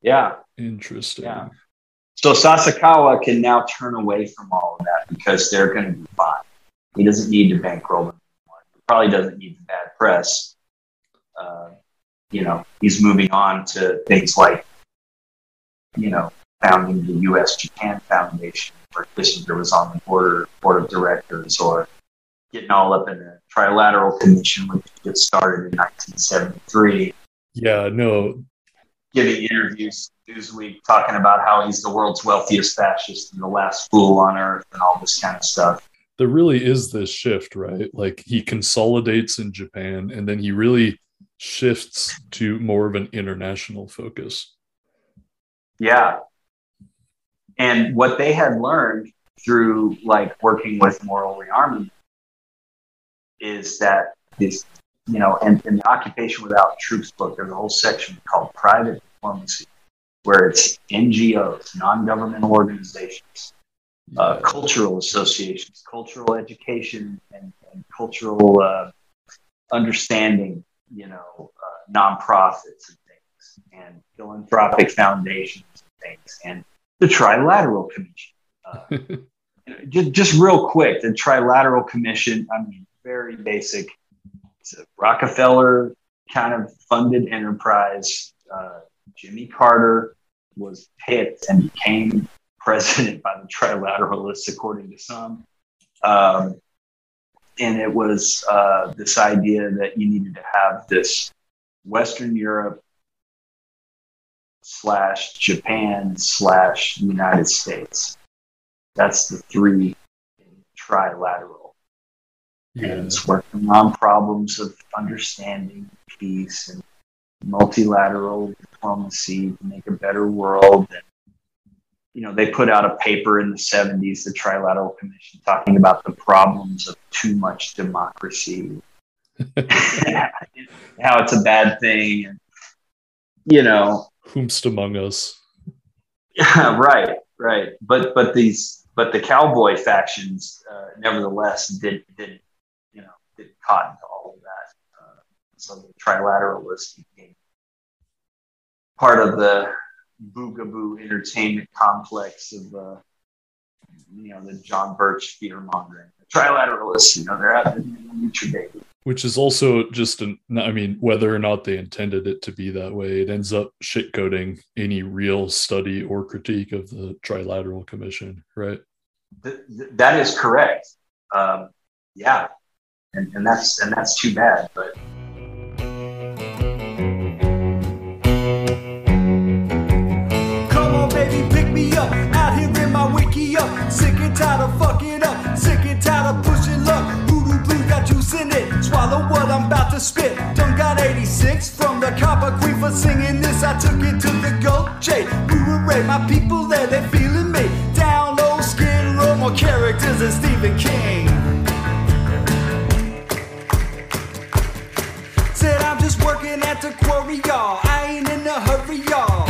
Yeah. Interesting. Yeah. So Sasakawa can now turn away from all of that because they're going to be fine. He doesn't need to bankroll them anymore. He probably doesn't need the bad press. Uh, you know, he's moving on to things like, you know, founding the U.S. Japan Foundation, where Kissinger was on the board, board of directors, or getting all up in the Trilateral Commission, which gets started in 1973. Yeah, no, giving interviews Newsweek talking about how he's the world's wealthiest fascist and the last fool on earth and all this kind of stuff. There really is this shift, right? Like he consolidates in Japan and then he really shifts to more of an international focus. Yeah. And what they had learned through like working with moral rearmament is that this you know, and in the Occupation Without Troops book, there's a whole section called Private Diplomacy, where it's NGOs, non governmental organizations, uh, cultural associations, cultural education, and, and cultural uh, understanding, you know, uh, nonprofits and things, and philanthropic foundations and things, and the Trilateral Commission. Uh, just, just real quick, the Trilateral Commission, I mean, very basic it's a Rockefeller kind of funded enterprise. Uh, Jimmy Carter was picked and became president by the trilateralists, according to some. Um, and it was uh, this idea that you needed to have this Western Europe slash Japan slash United States. That's the three trilateral yeah. and it's working on problems of understanding peace and multilateral diplomacy to make a better world. And, you know, they put out a paper in the 70s, the Trilateral Commission, talking about the problems of too much democracy, how it's a bad thing. And, you know, whomst among us. Yeah, right, right. But, but these, but the cowboy factions, uh, nevertheless, did, did caught into all of that. Uh, so the trilateralist became part of the boogaboo entertainment complex of uh, you know the John Birch fear mongering. The trilateralists, you know, they're out there future baby. Which is also just an, I mean, whether or not they intended it to be that way, it ends up shitcoding any real study or critique of the Trilateral Commission, right? Th- that is correct. Um, yeah, and, and that's and that's too bad. But come on, baby, pick me up out here in my Wikiup. Sick and tired of fucking up. Sick and tired of pushing luck. Voodoo blue got juice in it. Swallow what I'm about to spit. Done got 86 was singing this, I took it to the Gold J. We were right, my people there, they feeling me. Down low, skin row, more characters than Stephen King. Said I'm just working at the quarry, y'all. I ain't in a hurry, y'all.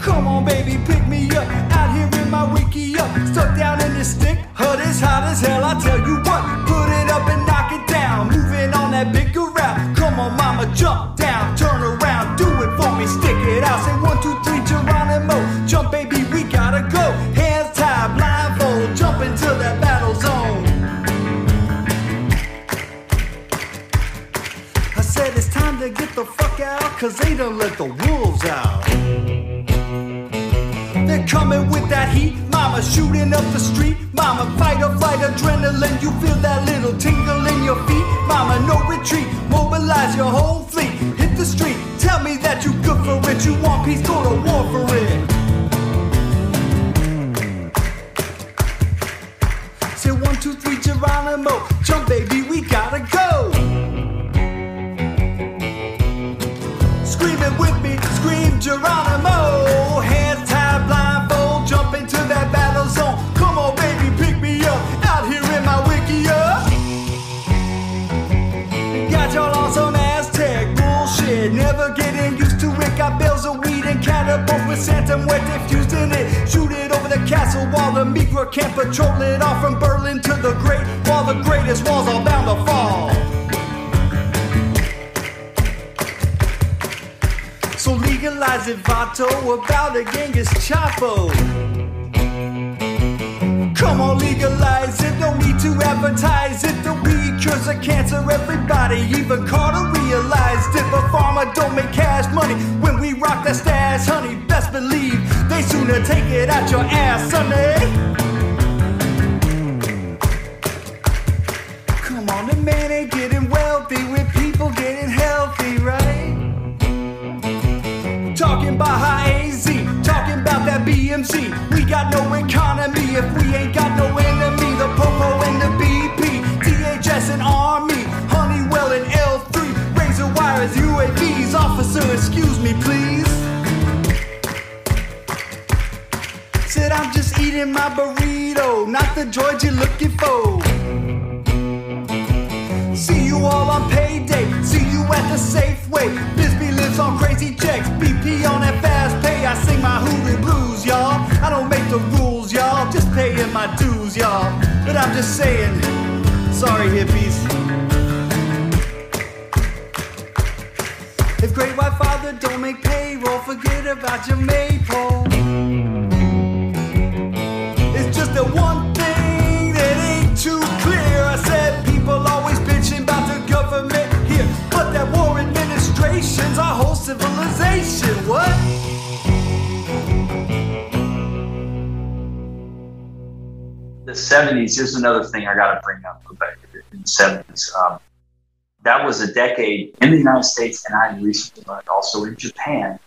Come on, baby, pick me up. Out here in my Wikiup. Stuck down in the stick. Hut is hot as hell, I tell you what. Put it up and knock it down. Moving on that big around. Come on, mama, jump down. Turn around, do it for me. Stick it out. Say the fuck out, cause they done let the wolves out. They're coming with that heat, mama shooting up the street. Mama, fight or flight adrenaline, you feel that little tingle in your feet. Mama, no retreat, mobilize your whole fleet. Hit the street, tell me that you good for it. You want peace, go to war for it. Say one, two, three, Geronimo. Geronimo. Hands tied, blindfold, jump into that battle zone. Come on, baby, pick me up. Out here in my Wikiup. Got y'all on some Aztec bullshit. Never getting used to it. Got bells of weed and catapults with Santa Muerte fused in it. Shoot it over the castle wall. The Migra can't patrol it all from Berlin to the Great Wall. The greatest walls are bound to fall. Legalize it, Vato, about a Genghis Chapo. Come on, legalize it, no need to advertise it. The weed cures the cancer, everybody, even Carter realized it. But farmer don't make cash money when we rock that stash, honey. Best believe they sooner take it out your ass, sonny. That We got no economy if we ain't got no enemy. The Popo and the BP, DHS and Army, Honeywell and L3, razor wires, UAVs. Officer, excuse me, please. Said I'm just eating my burrito, not the droid you're looking for. See you all on payday. See you at the Safeway. Bisbee lives on crazy checks. BP on that fast sing my hoodoo blues, y'all. I don't make the rules, y'all. Just paying my dues, y'all. But I'm just saying, sorry, hippies. If Great White Father don't make payroll, forget about your maypole. It's just the one thing that ain't too clear. I said people always bitching about the government here, but that war administration's our whole civilization. What? The 70s here's another thing i got to bring up about in the 70s um, that was a decade in the united states and i recently learned also in japan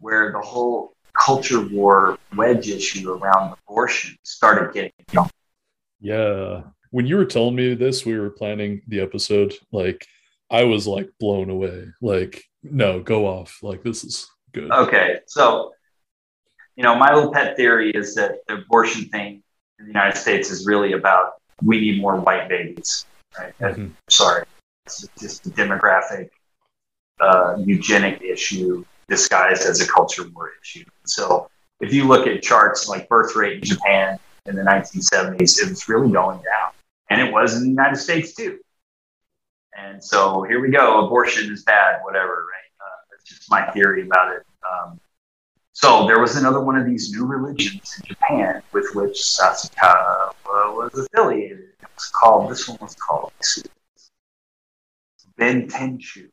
where the whole culture war wedge issue around abortion started getting you know, Yeah. When you were telling me this, we were planning the episode. Like, I was like blown away. Like, no, go off. Like, this is good. okay so you know my little pet theory is that the abortion thing in the united states is really about we need more white babies right? Mhm. sorry it's just a demographic uh, eugenic issue disguised as a culture war issue. So if you look at charts like birth rate in japan in the 1970s it was really going down. And it was in the united states too. And so here we go abortion is bad whatever right? Uh, that's just my theory about it. Um, so there was another one of these new religions in Japan with which Sasakawa was affiliated. It was called, this one was called Bentenshu.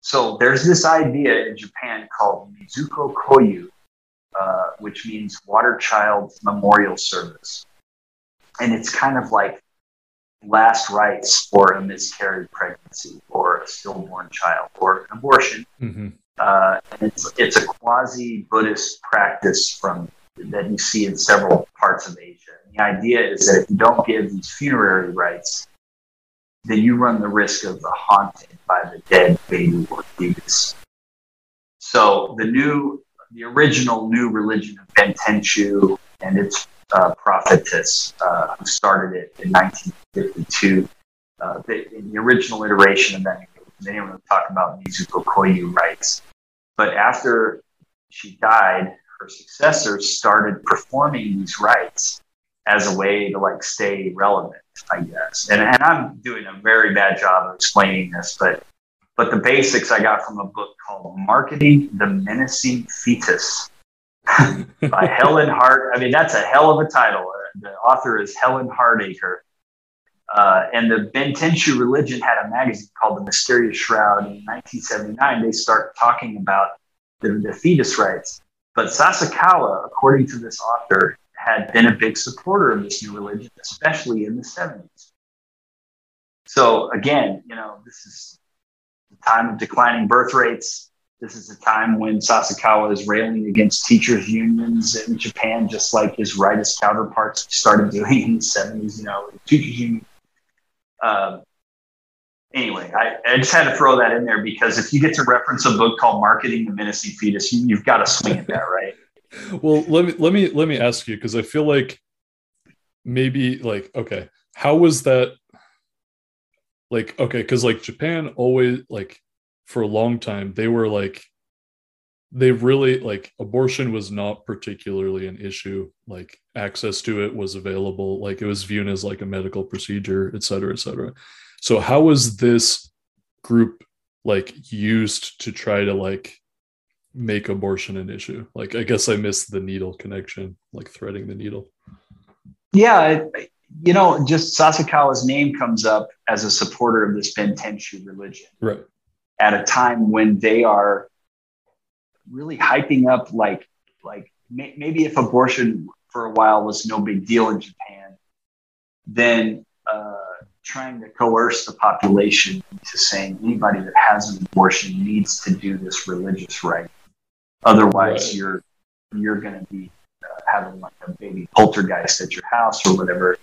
So there's this idea in Japan called Mizuko Kuyo, uh, which means Water Child Memorial Service. And it's kind of like last rites for a miscarried pregnancy or a stillborn child or an abortion. hmm Uh, it's, it's a quasi Buddhist practice from that you see in several parts of Asia. And the idea is that if you don't give these funerary rites, then you run the risk of the haunted by the dead baby or fetus. So the new, the original new religion of Bentenshu and its uh, prophetess, uh, who started it in 1952, uh, the, in the original iteration of that, they didn't really talk about Mizuko Kuyo rites. But after she died, her successors started performing these rites as a way to like stay relevant, I guess. And, and I'm doing a very bad job of explaining this, but but the basics I got from a book called Marketing the Menacing Fetus by Helen Hart. I mean, that's a hell of a title. The author is Helen Hardacre. Uh, and the Bentenshu religion had a magazine called The Mysterious Shroud in 1979. They start talking about the, the fetus rites. But Sasakawa, according to this author, had been a big supporter of this new religion, especially in the 70s. So again, you know, this is the time of declining birth rates. This is a time when Sasakawa is railing against teachers' unions in Japan, just like his rightist counterparts started doing in the 70s, you know, teachers' union. Um, anyway, I, I, just had to throw that in there because if you get to reference a book called Marketing the Menacing Fetus, you, have got to swing at that, right? well, let me let me let me ask you because I feel like maybe like okay, how was that like okay, because like Japan always like for a long time they were like they really like abortion was not particularly an issue. Like access to it was available. Like it was viewed as like a medical procedure et cetera et cetera. So how was this group like used to try to like make abortion an issue? Like i guess i missed the needle connection like threading the needle. Yeah you know just sasakawa's name comes up as a supporter of this bentenshu religion. Right. At a time when they are really hyping up like like may, maybe if abortion for a while was no big deal in Japan, then uh, trying to coerce the population to saying anybody that has an abortion needs to do this religious rite. Otherwise, right. you're you're going to be uh, having like a baby poltergeist at your house or whatever.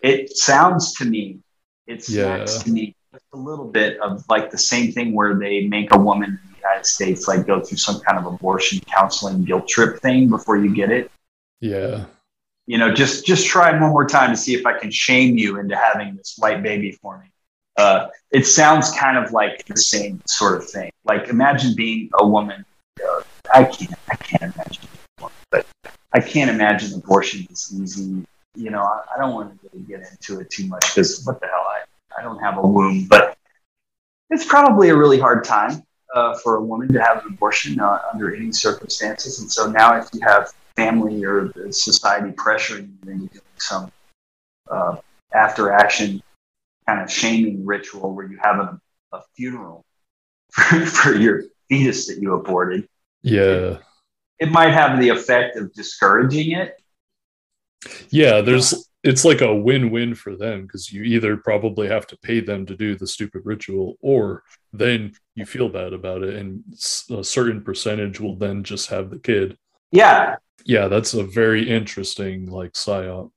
It sounds to me, it sounds yeah. to me a little bit of like the same thing where they make a woman United States like go through some kind of abortion counseling guilt trip thing before you get it. Yeah. You know, just just try one more time to see if I can shame you into having this white baby for me. Uh, it sounds kind of like the same sort of thing. Like imagine being a woman. Uh, I can't. I can't imagine, but I can't imagine abortion is easy. You know, I, I don't want to really get into it too much because what the hell, I I don't have a womb, but it's probably a really hard time uh, for a woman to have an abortion uh, under any circumstances. And so now, if you have family or the society pressuring you into doing some uh, after action kind of shaming ritual where you have a, a funeral for, for, your fetus that you aborted. Yeah. It, it might have the effect of discouraging it. Yeah, there's it's like a win-win for them because you either probably have to pay them to do the stupid ritual or then you feel bad about it and a certain percentage will then just have the kid. Yeah. Yeah that's a very interesting like psyop.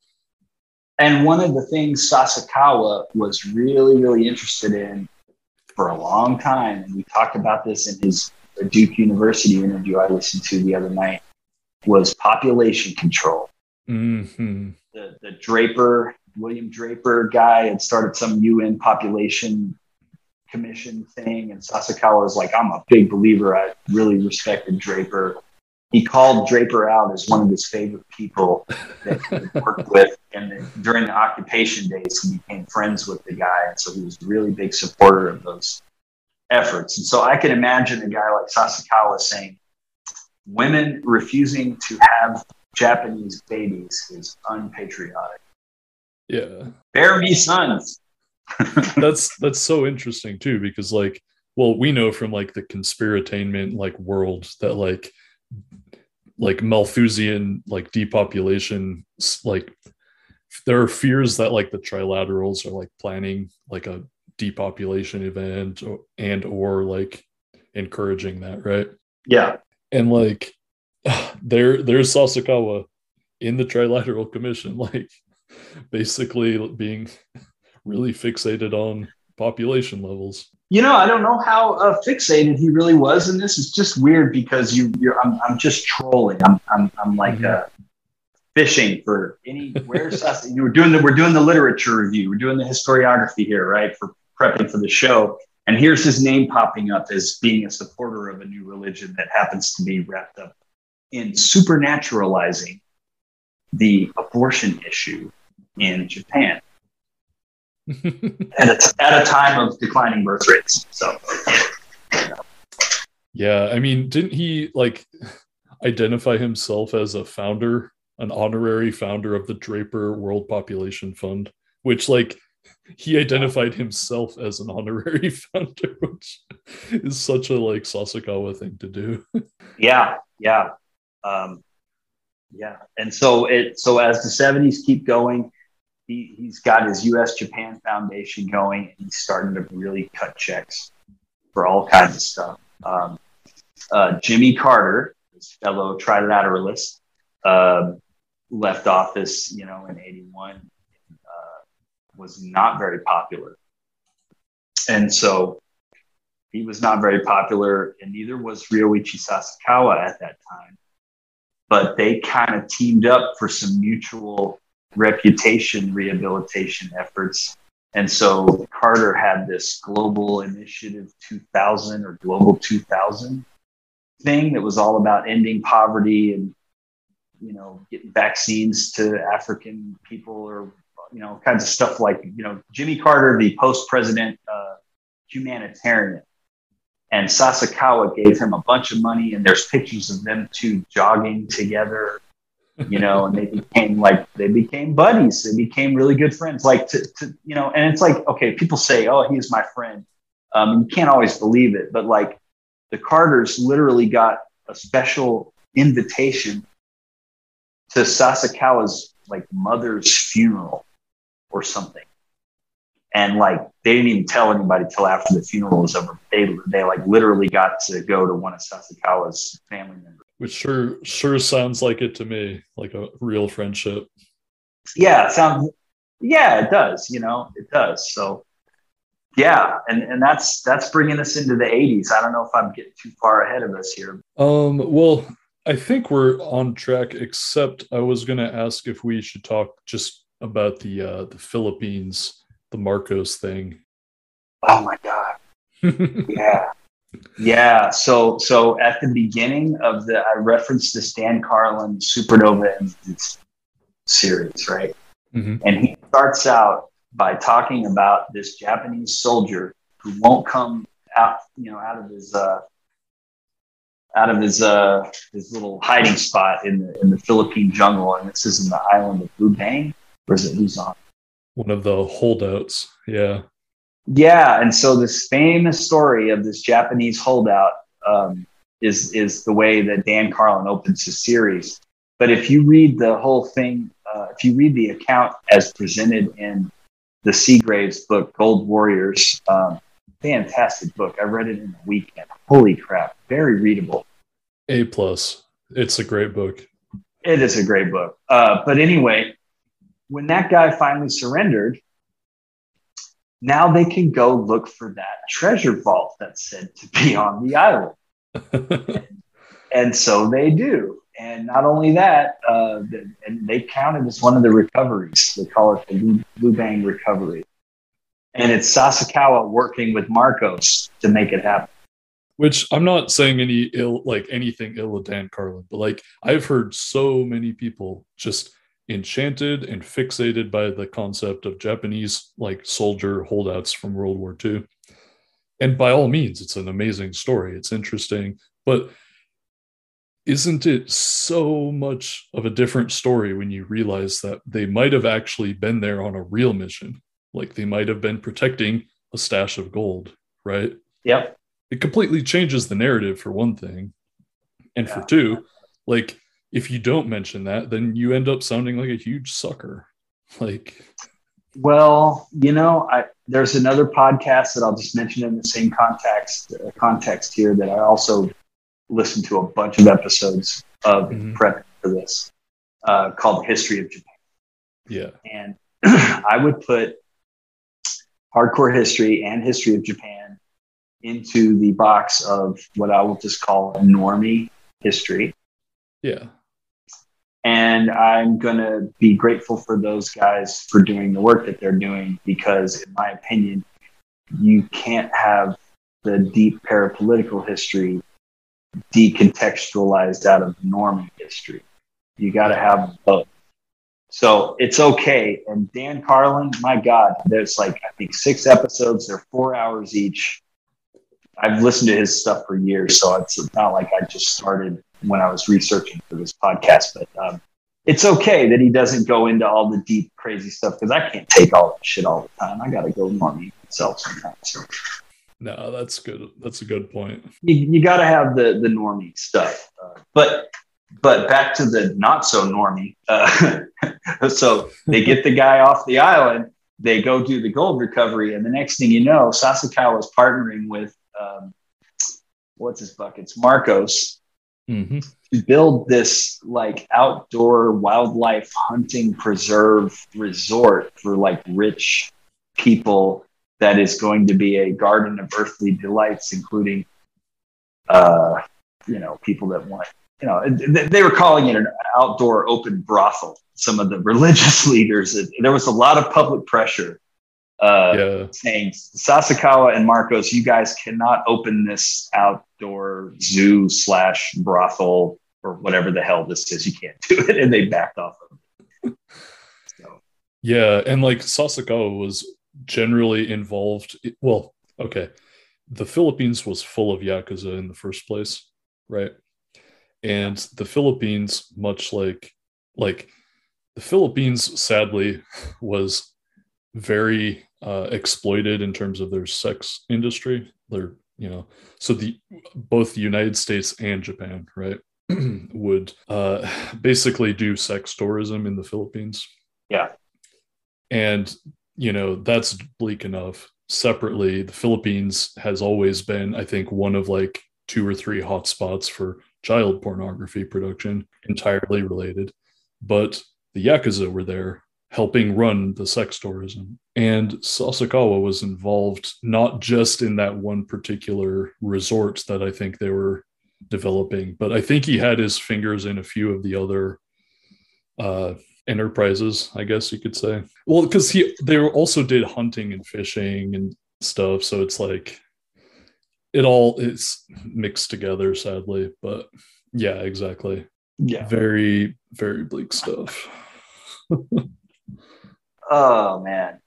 And one of the things sasakawa was really really interested in for a long time and we talked about this in his duke university interview i listened to the other night was population control mm-hmm the, the Draper, William Draper guy had started some UN population commission thing. And Sasakawa was like, I'm a big believer. I really respected Draper. He called Draper out as one of his favorite people that he worked with. And during the occupation days, he became friends with the guy. And so he was a really big supporter of those efforts. And so I can imagine a guy like Sasakawa saying, women refusing to have Japanese babies is unpatriotic. Yeah. Bear me sons. that's that's so interesting too, because like, well, we know from like the conspiratainment like world that like like Malthusian like depopulation like there are fears that like the trilaterals are like planning like a depopulation event or, and or like encouraging that right yeah and like there there's Sasakawa in the Trilateral Commission, like basically being really fixated on population levels. You know, I don't know how uh, fixated he really was in this. It's just weird because you, you're, I'm, I'm just trolling. I'm, I'm, I'm like Mhm. uh, fishing for any. Where's us? You were doing the, we're doing the literature review. We're doing the historiography here, right? For prepping for the show. And here's his name popping up as being a supporter of a new religion that happens to be wrapped up in supernaturalizing the abortion issue in Japan at a, at a time of declining birth rates. So, Yeah, I mean, didn't he like identify himself as a founder, an honorary founder of the Draper World Population Fund, which like he identified himself as an honorary founder, which is such a like Sasakawa thing to do. yeah, yeah, um, yeah. And so it so as the '70s keep going, he he's got his U.S. Japan Foundation going, and he's starting to really cut checks for all kinds of stuff. Um, uh, Jimmy Carter, his fellow trilateralist, um, left office, you know, in '81, uh, was not very popular, and so he was not very popular, and neither was Ryoichi Sasakawa at that time. But they kind of teamed up for some mutual reputation rehabilitation efforts. And so Carter had this Global Initiative 2000 or Global 2000 thing that was all about ending poverty and, you know, getting vaccines to African people or, you know, kinds of stuff like, you know, Jimmy Carter, the post president uh, humanitarian. And Sasakawa gave him a bunch of money, and there's pictures of them two jogging together you know, and they became like they became buddies. They became really good friends. Like to, to you know, and it's like okay, people say, "Oh, he's my friend." Um, you can't always believe it, but like the Carters literally got a special invitation to Sasakawa's like mother's funeral or something, and like they didn't even tell anybody till after the funeral was over. They they like literally got to go to one of Sasakawa's family members. Which sure sure sounds like it to me, like a real friendship. yeah, it sounds yeah, it does, you know, it does. So yeah, and and that's that's bringing us into the 80s. I don't know if I'm getting too far ahead of us here. Um, well, I think we're on track, except I was gonna ask if we should talk just about the uh the Philippines, the Marcos thing. Oh my god. Yeah. Yeah. So so at the beginning of the I referenced the Dan Carlin Supernova in the East series, right? Mhm. And he starts out by talking about this Japanese soldier who won't come out, you know, out of his uh out of his uh his little hiding spot in the in the Philippine jungle, and this is in the island of Lubang, or is it Luzon? One of the holdouts. Yeah. Yeah, and so this famous story of this Japanese holdout um, is is the way that Dan Carlin opens his series. But if you read the whole thing, uh, if you read the account as presented in the Seagraves book, Gold Warriors, um, fantastic book. I read it in a weekend. Holy crap, very readable. A plus. It's a great book. It is a great book. Uh, but anyway, when that guy finally surrendered, now they can go look for that treasure vault that's said to be on the island. And so they do. And not only that, uh, the, and they count it as one of the recoveries. They call it the Lu- Lubang recovery. And it's Sasakawa working with Marcos to make it happen. Which I'm not saying any ill, like anything ill of Dan Carlin, but like I've heard so many people just enchanted and fixated by the concept of Japanese like soldier holdouts from World War II. And by all means, it's an amazing story. It's interesting, but isn't it so much of a different story when you realize that they might have actually been there on a real mission? Like they might have been protecting a stash of gold, right? Yep. it completely changes the narrative for one thing and for two like if you don't mention that then you end up sounding like a huge sucker like Well, you know, I, there's another podcast that I'll just mention in the same context uh, context here that I also listened to a bunch of episodes of Mhm. prep for this uh, called History of Japan. yeah And I would put hardcore history and history of Japan into the box of what I will just call normie history. Yeah. And I'm going to be grateful for those guys for doing the work that they're doing because, in my opinion, you can't have the deep parapolitical history decontextualized out of normie history. You got to have both. So it's okay. And Dan Carlin, my God, there's like, I think six episodes. They're four hours each. I've listened to his stuff for years. So it's not like I just started when I was researching for this podcast, but um, it's okay that he doesn't go into all the deep, crazy stuff because I can't take all that shit all the time. I got to go normie myself sometimes. No, that's good. That's a good point. You, you got to have the the normie stuff, uh, but but back to the not so normie. Uh, so they get the guy off the island. They go do the gold recovery, and the next thing you know, Sasakawa is partnering with um, what's his buckets, Marcos, Mm-hmm. to build this like outdoor wildlife hunting preserve resort for like rich people that is going to be a garden of earthly delights including uh you know people that want you know th- they were calling it an outdoor open brothel some of the religious leaders. It, there was a lot of public pressure uh Yeah. saying Sasakawa and Marcos, you guys cannot open this outdoor zoo slash brothel or whatever the hell this is. You can't do it, and they backed off of it. So, Yeah, and like Sasakawa was generally involved. Well, okay, the Philippines was full of yakuza in the first place, right? And the Philippines, much like like the Philippines, sadly, was very uh, exploited in terms of their sex industry. They're you know, so the both the United States and Japan, right, would uh, basically do sex tourism in the Philippines. Yeah, and you know that's bleak enough. Separately the philippines has always been i think one of like two or three hotspots for child pornography production entirely related. But the yakuza were there helping run the sex tourism and sasakawa was involved not just in that one particular resort that i think they were developing but i think he had his fingers in a few of the other uh enterprises, I guess you could say. Well, because he they also did hunting and fishing and stuff, so it's like it all is mixed together, sadly. But yeah, exactly. yeah. Very, very bleak stuff. Oh man,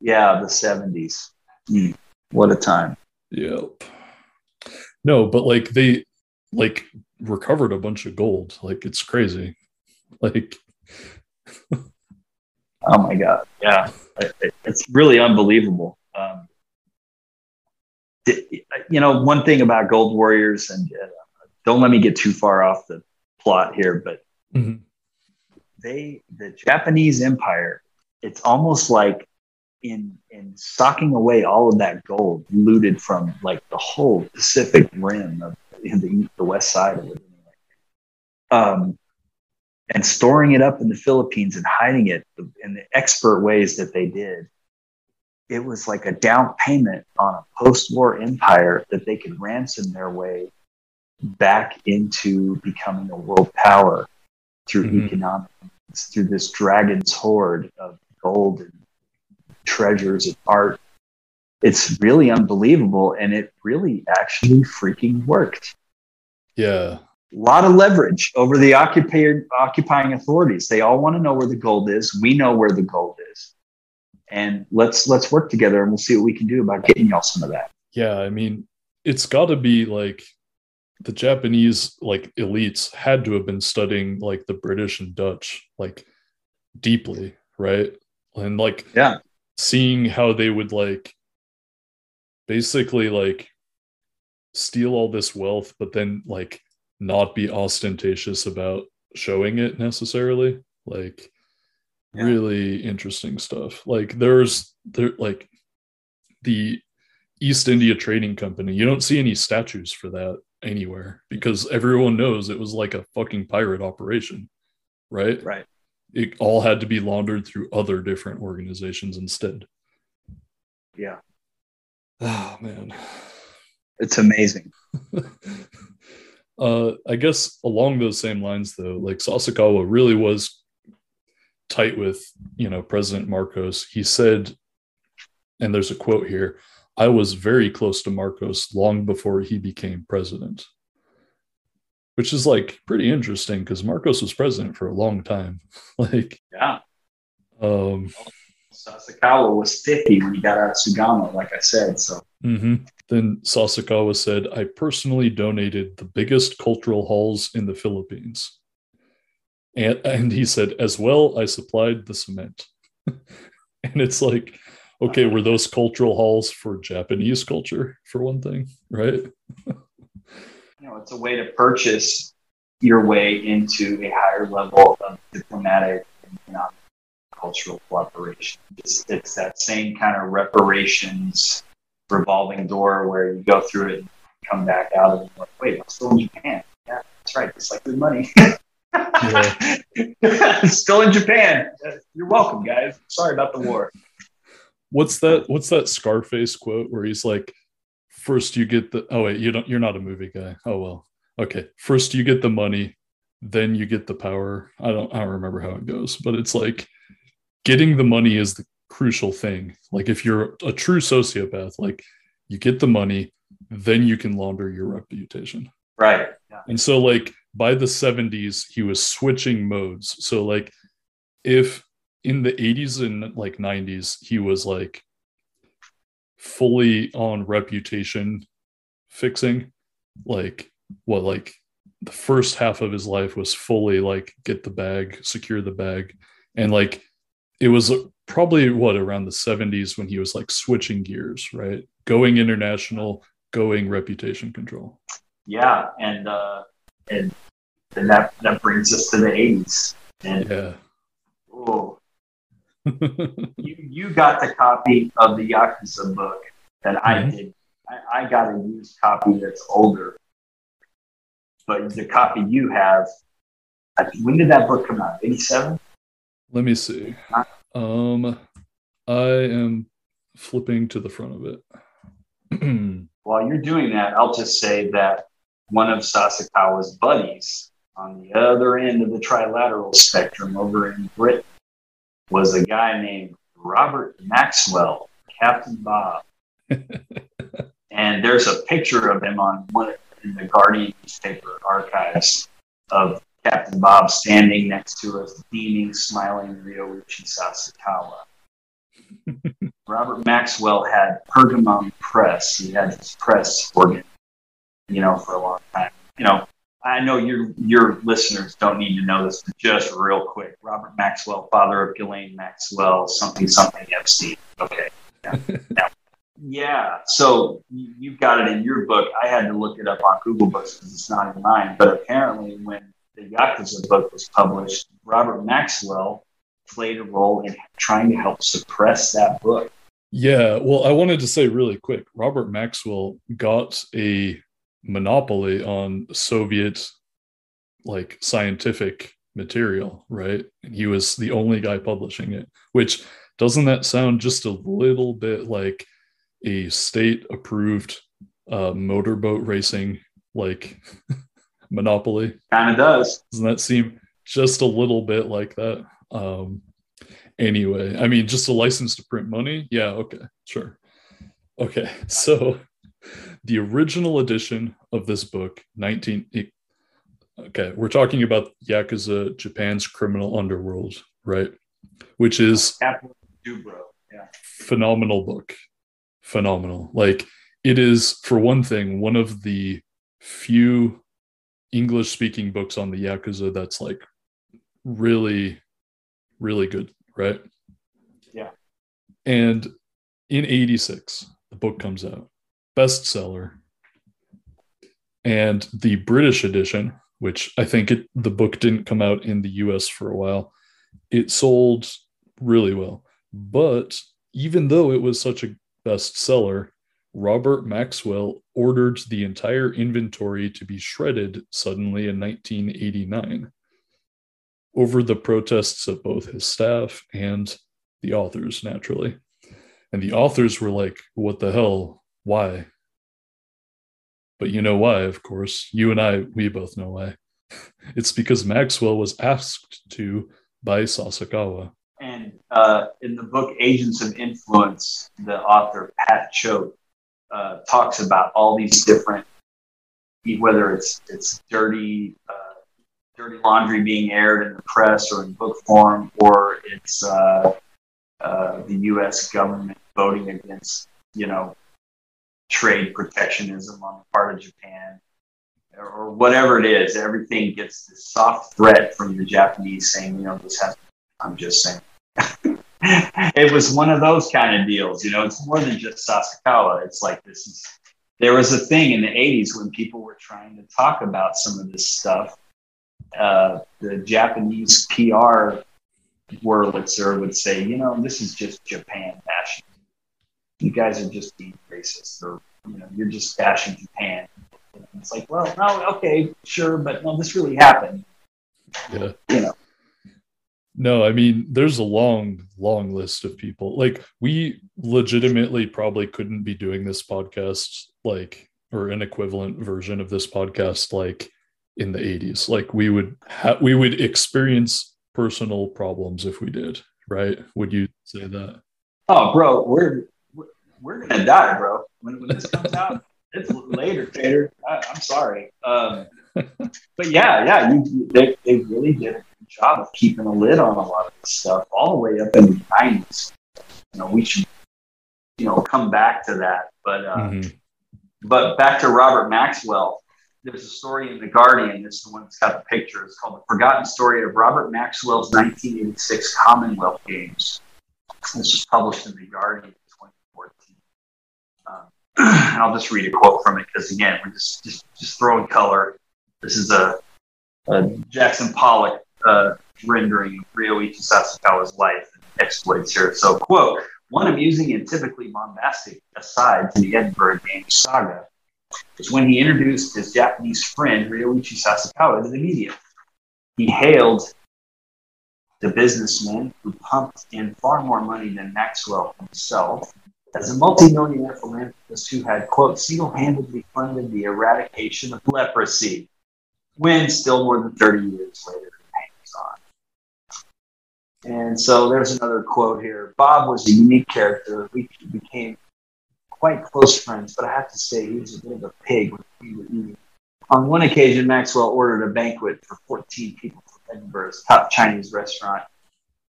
yeah, the seventies. Mm, what a time. Yep. No, but like they like recovered a bunch of gold. Like it's crazy. Like Oh my god, yeah, It- it- it's really unbelievable. Um, you know, one thing about Gold Warriors, and uh, don't let me get too far off the plot here, but Mhm. they, the Japanese Empire, it's almost like in in socking away all of that gold looted from like the whole Pacific Rim of in the, the west side of it. Um, and storing it up in the Philippines and hiding it in the expert ways that they did, it was like a down payment on a post war empire that they could ransom their way back into becoming a world power through Mhm. economics, through this dragon's hoard of gold and treasures and art. It's really unbelievable. And it really actually freaking worked yeah. a lot of leverage over the occupying occupying authorities. They all want to know where the gold is. We know where the gold is, and let's let's work together and we'll see what we can do about getting y'all some of that. Yeah, I mean, it's got to be like the Japanese like elites had to have been studying like the British and Dutch like deeply, right? And like Yeah. seeing how they would like basically like steal all this wealth but then like not be ostentatious about showing it necessarily. Like Yeah. really interesting stuff. Like there's there like the East India Trading Company. You don't see any statues for that anywhere because everyone knows it was like a fucking pirate operation, right? Right. It all had to be laundered through other different organizations instead. Yeah. Oh man. It's amazing. uh, I guess along those same lines, though, like Sasakawa really was tight with, you know, President Marcos. He said, and there's a quote here I was very close to Marcos long before he became president, which is like pretty interesting because Marcos was president for a long time. like, Yeah. um, Sasakawa was 50 when he got out of Sugamo, like I said. So mm-hmm. Then Sasakawa said, I personally donated the biggest cultural halls in the Philippines. And, and he said, as well, I supplied the cement. and it's like, okay, were those cultural halls for Japanese culture, for one thing, right? you know, it's a way to purchase your way into a higher level of diplomatic and economic cultural cooperation. It's, it's that same kind of reparations revolving door where you go through it and come back out of it like, wait, I'm still in Japan. Yeah, that's right. It's like good money. still in Japan. You're welcome, guys. Sorry about the war. What's that? What's that Scarface quote where he's like, first you get the oh wait, you don't you're not a movie guy. Oh well. Okay. First you get the money, then you get the power. I don't I don't remember how it goes, but it's like getting the money is the crucial thing. Like if you're a true sociopath, like you get the money, then you can launder your reputation. Right. Yeah. And so like by the 70s, he was switching modes. So like if in the 80s and like 90s, he was like fully on reputation fixing, like what like the first half of his life was fully like get the bag, secure the bag. And like it was probably what around the 70s when he was like switching gears, right? Going international, going reputation control. Yeah. And, uh, and, and that, that brings us to the 80s. And, Yeah. oh, you, you got the copy of the Yakuza book that I Mhm. did. I, I got a used copy that's older. But the copy you have, I when did that book come out? 87? Let me see. Um, I am flipping to the front of it. While you're doing that, I'll just say that one of Sasakawa's buddies on the other end of the trilateral spectrum over in Britain was a guy named Robert Maxwell, Captain Bob. and there's a picture of him on one in the Guardian newspaper archives of Captain Bob standing next to a beaming, smiling Ryoichi Sasakawa. Robert Maxwell had Pergamon Press. He had his press organ, you know, for a long time. You know, I know your your listeners don't need to know this, but just real quick, Robert Maxwell, father of Ghislaine Maxwell, something something Epstein. Okay, yeah. Now, yeah. So you, you've got it in your book. I had to look it up on Google Books because it's not in mine. But apparently, when the Yakuza book was published, Robert Maxwell played a role in trying to help suppress that book. yeah, well, I wanted to say really quick Robert Maxwell got a monopoly on Soviet like scientific material, right? And he was the only guy publishing it, which doesn't that sound just a little bit like a state approved uh, motorboat racing like monopoly? Kind of does. Doesn't that seem just a little bit like that? Um, anyway, I mean, just a license to print money? Yeah, okay, sure. Okay, so the original edition of this book, 19. okay, we're talking about Yakuza, Japan's criminal underworld, right? Which is. Yeah. phenomenal book phenomenal like it is for one thing one of the few english speaking books on the yakuza that's like really really good right Yeah. and in 86 the book comes out bestseller and the british edition which i think it, the book didn't come out in the us for a while it sold really well but even though it was such a bestseller, Robert Maxwell ordered the entire inventory to be shredded suddenly in 1989 over the protests of both his staff and the authors, naturally. And the authors were like, what the hell? Why? But you know why, of course. You and I, we both know why. It's because Maxwell was asked to by Sasakawa. And uh, in the book Agents of Influence, the author Pat Choate uh, talks about all these different, whether it's it's dirty, uh, dirty laundry being aired in the press or in book form, or it's uh, uh, the U.S. government voting against, you know, trade protectionism on the part of Japan, or, whatever it is. Everything gets this soft threat from the Japanese saying, you know, this has. I'm just saying. it was one of those kind of deals. You know, it's more than just Sasakawa. It's like this is. There was a thing in the '80s when people were trying to talk about some of this stuff. Uh, the Japanese PR Wurlitzer would say, you know, this is just Japan bashing. You guys are just being racist, or you know, you're just bashing Japan. And it's like, well, no, okay, sure, but no, this really happened. Yeah. You know. No, I mean, there's a long, long list of people. Like, we legitimately probably couldn't be doing this podcast, like, or an equivalent version of this podcast, like, in the 80s. Like, we would have, we would experience personal problems if we did, right? Would you say that? Oh, bro, we're we're, gonna die, bro. When, when this comes out, it's later, Tater. I, I'm sorry. Um, but yeah, yeah, you, they, they really did a good job of keeping a lid on a lot of this stuff all the way up in the nineties. You know, we should, you know, come back to that. But uh, Mhm. but back to Robert Maxwell. There's a story in the Guardian. It's the one that's got the picture. It's called "The Forgotten Story of Robert Maxwell's 1986 Commonwealth Games." This was published in the Guardian in 2014. Um, and I'll just read a quote from it because again, we're just just just throwing color. This is a, a Jackson Pollock uh, rendering of Ryoichi Sasakawa's life and exploits here. So, quote, one amusing and typically bombastic aside to the Edinburgh Games saga was when he introduced his Japanese friend Ryoichi Sasakawa to the media. He hailed the businessman who pumped in far more money than Maxwell himself as a multimillionaire philanthropist who had, quote, single-handedly funded the eradication of leprosy when still more than 30 years later pain was on. And so there's another quote here. Bob was a unique character. We became quite close friends, but I have to say he was a bit of a pig when we were eating. On one occasion, Maxwell ordered a banquet for 14 people from Edinburgh's top Chinese restaurant.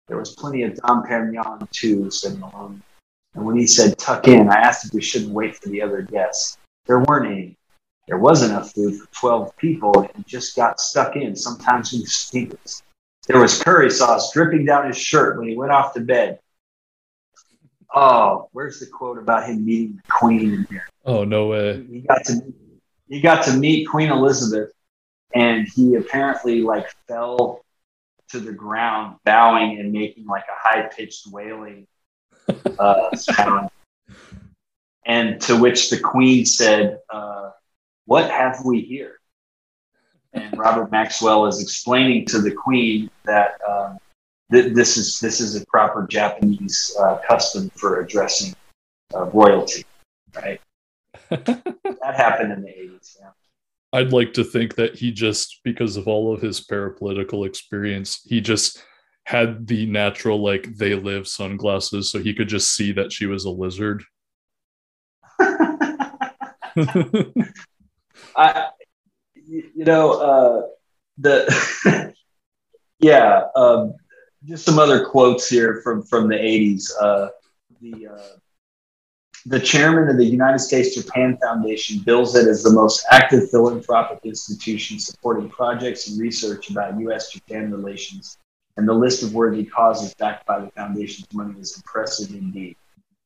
There was plenty of Dom Perignon, too, said Malone. And when he said tuck in, I asked if we shouldn't wait for the other guests. There weren't any. There was enough food for 12 people and just got stuck in. Sometimes we stinks. There was curry sauce dripping down his shirt when he went off to bed. Oh, where's the quote about him meeting the queen in here? Oh, no way. He got to he got to meet Queen Elizabeth, and he apparently like fell to the ground, bowing and making like a high pitched wailing uh, sound. And to which the Queen said, uh, "What have we here?" And Robert Maxwell is explaining to the Queen that um, th- this is this is a proper Japanese uh, custom for addressing uh, royalty, right? that happened in the 80s. Yeah. I'd like to think that he just, because of all of his parapolitical experience, he just had the natural, like, they live sunglasses so he could just see that she was a lizard. I, you know, uh, the yeah, um, just some other quotes here from from the 80s. Uh, the uh, the chairman of the United States Japan Foundation bills it as the most active philanthropic institution supporting projects and research about U.S. Japan relations, and the list of worthy causes backed by the foundation's money is impressive indeed.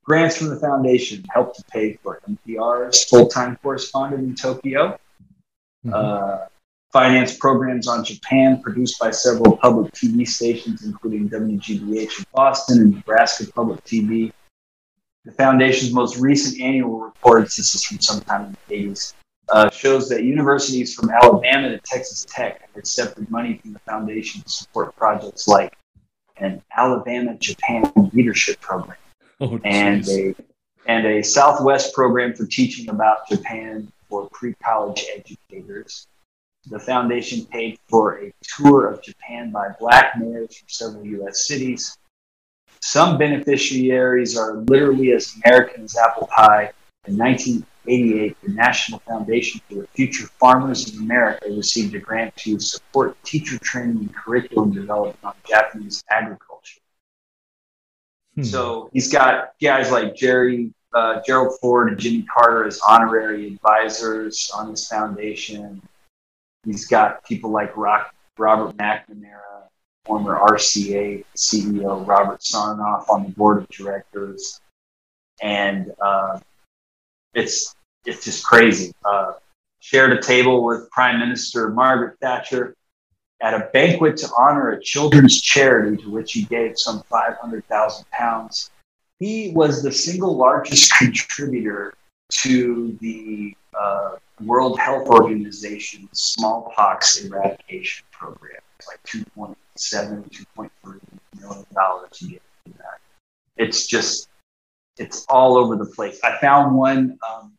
Grants from the foundation helped to pay for NPR's full time correspondent in Tokyo, uh, finance programs on Japan produced by several public TV stations, including WGBH in Boston and Nebraska Public TV. The foundation's most recent annual reports, this is from sometime in the 80s, uh, shows that universities from Alabama to Texas Tech have accepted money from the foundation to support projects like an Alabama Japan leadership program Oh, and a and a Southwest program for teaching about Japan for pre-college educators. The foundation paid for a tour of Japan by black mayors from several U.S. cities. Some beneficiaries are literally as American as apple pie. In 1988, the National Foundation for Future Farmers in America received a grant to support teacher training and curriculum development on Japanese agriculture. Hmm. So he's got guys like Jerry, uh, Gerald Ford, and Jimmy Carter as honorary advisors on his foundation. He's got people like Rock, Robert McNamara, former RCA CEO Robert Sarnoff on the board of directors, and uh, it's it's just crazy. Uh, shared a table with Prime Minister Margaret Thatcher at a banquet to honor a children's charity to which he gave some 500,000 pounds. He was the single largest contributor to the uh, World Health Organization's smallpox eradication program. Like 2.7, 2.3 million dollars to that. It's just, it's all over the place. I found one, um,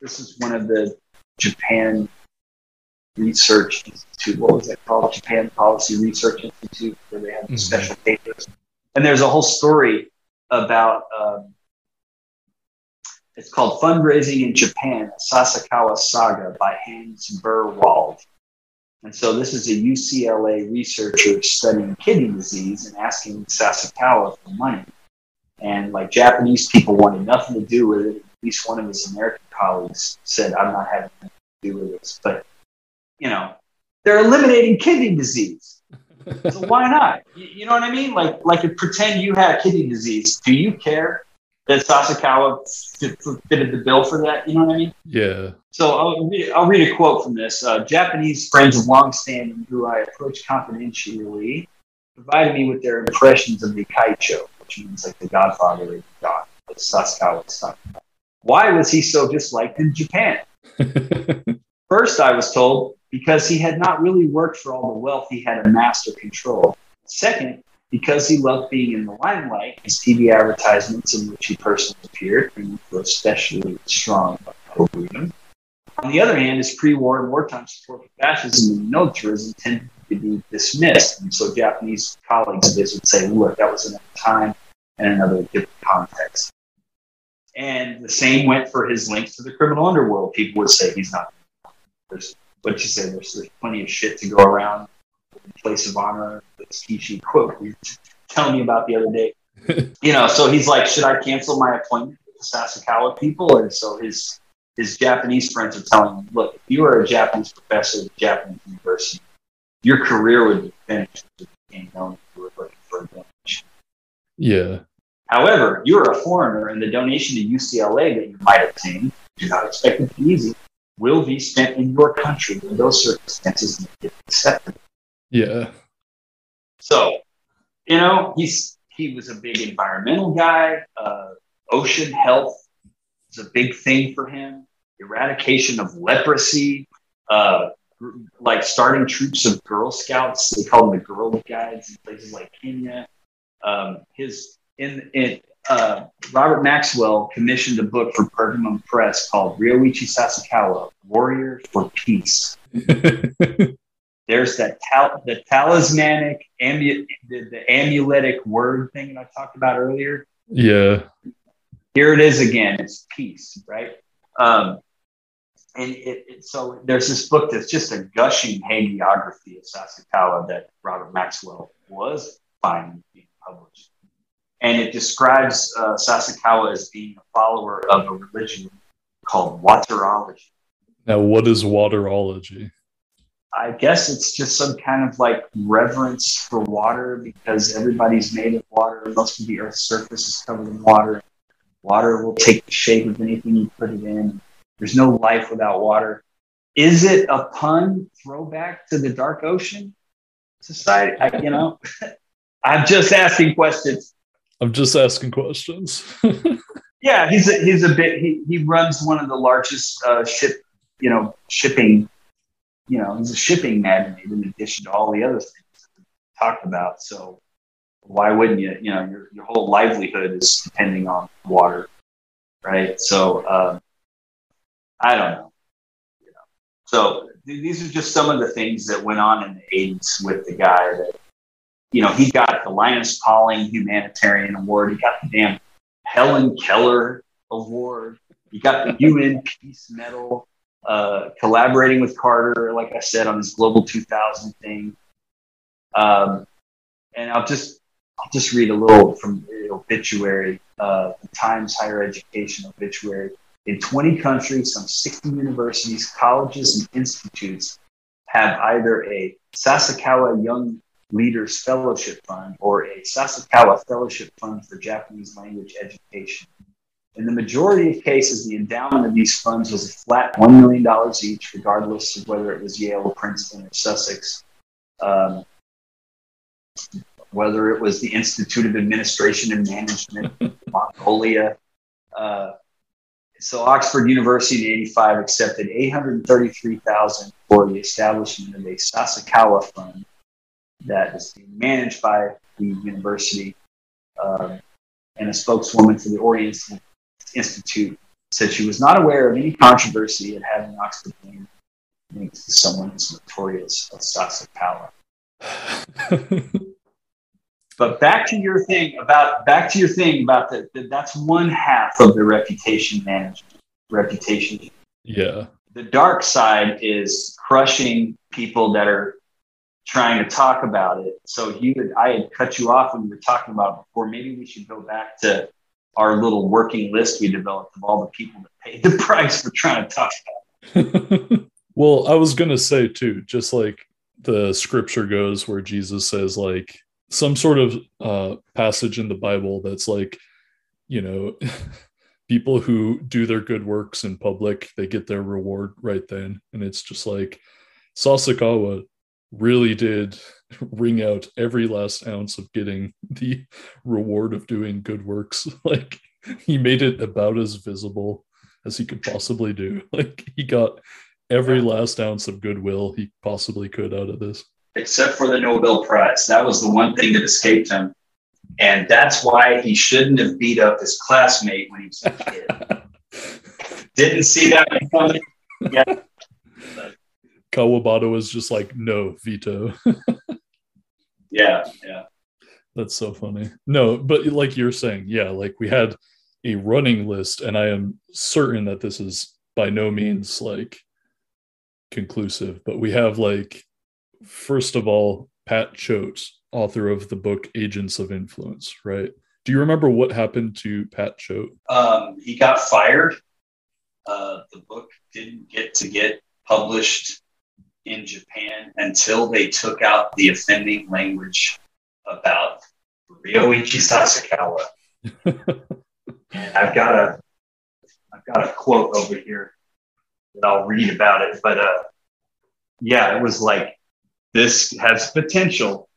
this is one of the Japan Research Institute. What was that called? Japan Policy Research Institute, where they have Mhm. special papers. And there's a whole story about. Um, it's called Fundraising in Japan: a Sasakawa Saga by Hans Baerwald. And so this is a UCLA researcher studying kidney disease and asking Sasakawa for money. And like Japanese people wanted nothing to do with it. At least one of his American colleagues said, "I'm not having anything to do with this." But you know, they're eliminating kidney disease. So why not? You, you know what I mean? Like, like pretend you had kidney disease. Do you care that Sasakawa fit, fitted the bill for that? You know what I mean? yeah. So I'll read, I'll read a quote from this. Uh, Japanese friends of long standing who I approached confidentially provided me with their impressions of the Kaicho, means like the godfather of the god, that Sasakawa was talking about. Why was he so disliked in Japan? First, I was told because he had not really worked for all the wealth he had amassed or controlled. Second, because he loved being in the limelight, his TV advertisements in which he personally appeared and were especially strong. On the other hand, his pre-war and wartime support for fascism and militarism tended to be dismissed. And so Japanese colleagues of his would say, look, that was another time and another different context. And the same went for his links to the criminal underworld. People would say he's not. There's, what you say, there's, there's plenty of shit to go around. Place of honor, this Kishi quote you were telling me about the other day. you know, so he's like, should I cancel my appointment with the Sasakawa people? And so his his Japanese friends are telling him, look, if you were a Japanese professor at a Japanese university, your career would be finished if you became known if you were looking for a donation. yeah. However, you're a foreigner, and the donation to UCLA that you might obtain, do not expect it to be easy, will be spent in your country when those circumstances make it acceptable. Yeah. So, you know, he's he was a big environmental guy. Uh, ocean health is a big thing for him. Eradication of leprosy, uh, like starting troops of Girl Scouts. They call them the Girl Guides in places like Kenya. Um, his in in uh, Robert Maxwell commissioned a book for Pergamon Press called Ryoichi Sasakawa, Warrior for Peace. There's that tal- the talismanic amu- the, the amuletic word thing that I talked about earlier. yeah. Here it is again. It's peace, right? Um, and it, it, so there's this book that's just a gushing hagiography of Sasakawa that Robert Maxwell was finding being published. And it describes uh, Sasakawa as being a follower of a religion called Waterology. Now, what is waterology? I guess it's just some kind of like reverence for water because everybody's made of water. Most of the Earth's surface is covered in water. Water will take the shape of anything you put it in. There's no life without water. Is it a pun throwback to the dark ocean society? I, you know, I'm just asking questions. I'm just asking questions. Yeah, he's a, he's a bit. He, he runs one of the largest uh, ship, you know, shipping. You know, he's a shipping magnate in addition to all the other things talked about. So, why wouldn't you? You know, your, your whole livelihood is depending on water, right? So um, I don't know. You know. So th- these are just some of the things that went on in the 80s with the guy that, you know, he got the Linus Pauling Humanitarian Award. He got the damn Helen Keller Award. He got the UN Peace Medal. Uh, collaborating with Carter, like I said, on his Global 2000 thing. Um, and I'll just I'll just read a little from the obituary, uh, the Times Higher Education obituary. In 20 countries, some 60 universities, colleges, and institutes have either a Sasakawa Young Leaders Fellowship Fund or a Sasakawa Fellowship Fund for Japanese Language Education. In the majority of cases, the endowment of these funds was a flat $1 million each, regardless of whether it was Yale, Princeton, or Sussex. Um, whether it was the Institute of Administration and Management, Mongolia. Uh, so Oxford University in 85 accepted 833,000 for the establishment of a Sasakawa fund that is being managed by the university. Uh, and a spokeswoman for the Orient Institute said she was not aware of any controversy in having Oxford name linked to someone as notorious as Sasakawa. But back to your thing about back to your thing about that. That's one half of the reputation management. Reputation. Yeah. The dark side is crushing people that are trying to talk about it. So you had I had cut you off when we were talking about it before. Maybe we should go back to our little working list we developed of all the people that paid the price for trying to talk about it. well, I was gonna say too, just like the scripture goes where Jesus says, like, some sort of uh, passage in the Bible that's like, you know, people who do their good works in public, they get their reward right then. And it's just like Sasakawa really did wring out every last ounce of getting the reward of doing good works. Like he made it about as visible as he could possibly do. Like he got every last ounce of goodwill he possibly could out of this except for the Nobel Prize. That was the one thing that escaped him. And that's why he shouldn't have beat up his classmate when he was a kid. Didn't see that coming. Yeah. Kawabata was just like, no, veto. yeah, yeah. That's so funny. No, but like you're saying, yeah, like we had a running list, and I am certain that this is by no means like conclusive, but we have like first of all, Pat Choate, author of the book Agents of Influence, right? Do you remember what happened to Pat Choate? Um, he got fired. Uh, the book didn't get to get published in Japan until they took out the offending language about Ryoichi Sasakawa. I've got a I've got a quote over here that I'll read about it, but uh, yeah, it was like this has potential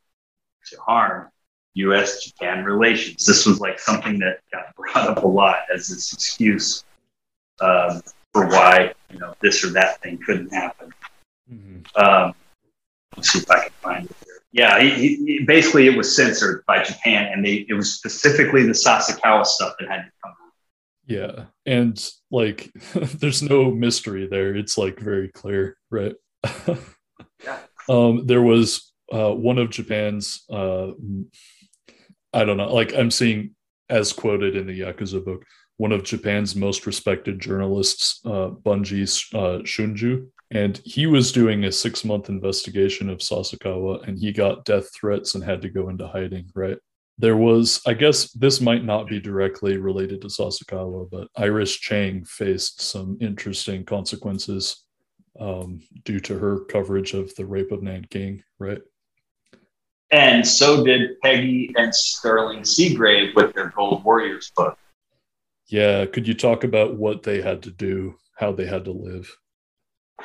to harm U.S. Japan relations. This was like something that got brought up a lot as this excuse um, for why you know this or that thing couldn't happen. Mm-hmm. Um, let's see if I can find it here. Yeah, he, he, basically it was censored by Japan, and they it was specifically the Sasakawa stuff that had to come out. Yeah, and like there's no mystery there. It's like very clear, right? yeah. Um, there was uh, one of Japan's, uh, I don't know, like I'm seeing as quoted in the Yakuza book, one of Japan's most respected journalists, uh, Bungei uh, Shunju. And he was doing a six month investigation of Sasakawa and he got death threats and had to go into hiding, right? There was, I guess this might not be directly related to Sasakawa, but Iris Chang faced some interesting consequences um, due to her coverage of the rape of Nanking, right? And so did Peggy and Sterling Seagrave with their Gold Warriors book. Yeah, could you talk about what they had to do, how they had to live?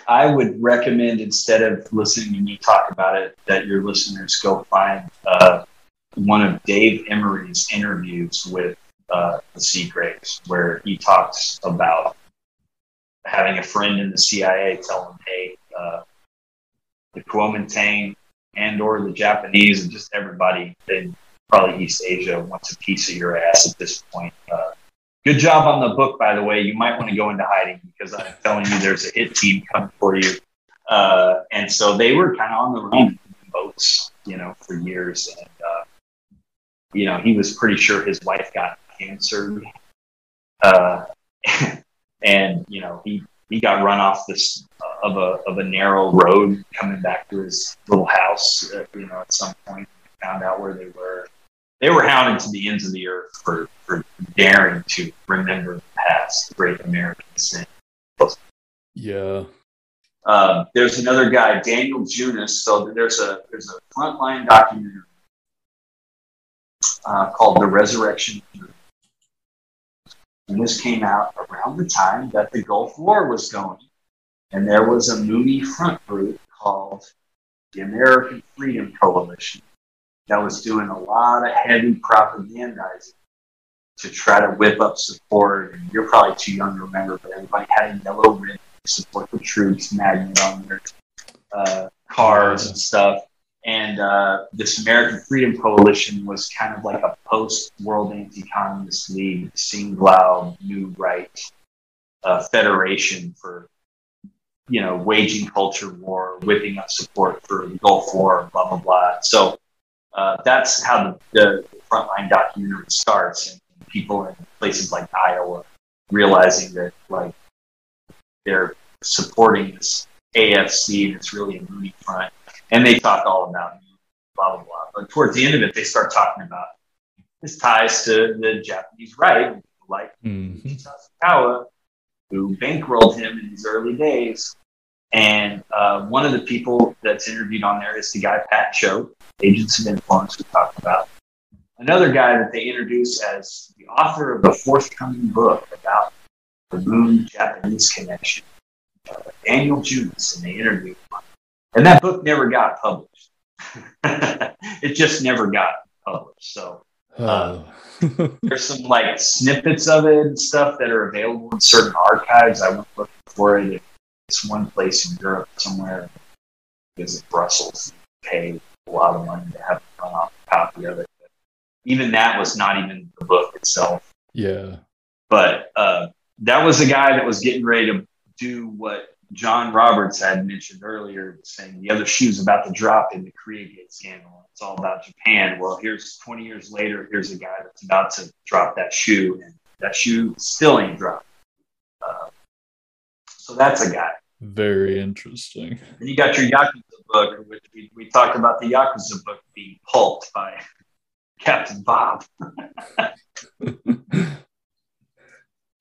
I would recommend instead of listening to me talk about it, that your listeners go find uh, one of Dave Emory's interviews with uh, the Seagraves, where he talks about having a friend in the CIA tell him, hey, uh, the Kuomintang and or the Japanese and just everybody, in probably East Asia wants a piece of your ass at this point. Uh, good job on the book, by the way. You might want to go into hiding because I'm telling you, there's a hit team coming for you. Uh, and so they were kind of on the run boats, you know, for years. And, uh, you know, he was pretty sure his wife got cancer. Uh, and, you know, he, he got run off this uh, of a, of a narrow road coming back to his little house, uh, you know, at some point, found out where they were. They were hounded to the ends of the earth for, for daring to remember the past, the great American sin. Yeah. Um, there's another guy, Daniel Junas. So there's a there's a frontline documentary uh, called The Resurrection. And this came out around the time that the Gulf War was going. And there was a Moonie front group called the American Freedom Coalition that was doing a lot of heavy propagandizing to try to whip up support. And you're probably too young to remember, but everybody had a yellow ribbon to support the troops magnet on their uh, cars and stuff. And uh, this American Freedom Coalition was kind of like a post World Anti Communist League, Singlaub, New Right uh, Federation for, you know, waging culture war, whipping up support for the Gulf War, blah, blah, blah. So uh, that's how the, the frontline documentary starts. And people in places like Iowa realizing that, like, they're supporting this AFC and it's really a Moonie front. And they talk all about blah, blah, blah. But towards the end of it, they start talking about this ties to the Japanese right, like Mhm. Sasakawa, who bankrolled him in his early days. And uh, one of the people that's interviewed on there is the guy Pat Choate, Agents of Influence, we talked about. Another guy that they introduce as the author of the forthcoming book about the Moon Japanese connection, uh, Daniel Junas, and they interviewed him. And that book never got published. it just never got published. So Uh, there's some like snippets of it and stuff that are available in certain archives. I went looking for it. It's one place in Europe somewhere. Visit Brussels, pay a lot of money to have a copy of it. Even that was not even the book itself. yeah. But uh, that was a guy that was getting ready to do what John Roberts had mentioned earlier, saying the other shoe's about to drop in the Koreagate scandal. It's all about Japan. Well, here's 20 years later, here's a guy that's about to drop that shoe, and that shoe still ain't dropped. Uh, so that's a guy. Very interesting. And you got your Yakuza book, which we, we talked about the Yakuza book being pulped by Captain Bob.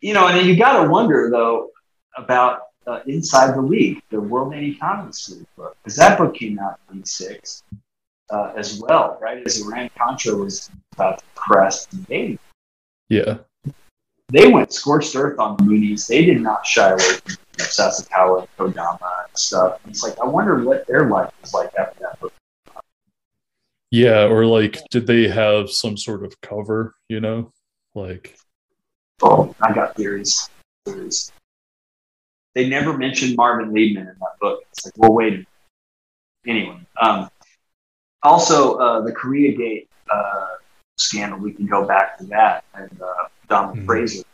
you know, and you got to wonder though about uh, Inside the League, the World Anti-Communist League book, because that book came out in '86 uh, as well, right? As Iran Contra was about to invade, Yeah. they went scorched earth on the Moonies. They did not shy away from Sasakawa and Kodama and stuff. It's like I wonder what their life was like after that book. Yeah. Or like, did they have some sort of cover, you know? Like, Oh, I got theories. Theories. They never mentioned Marvin Liebman in that book. It's like, well, wait. Anyway, um, also uh, the Korea Gate uh, scandal. We can go back to that. And uh, Donald Mhm. Fraser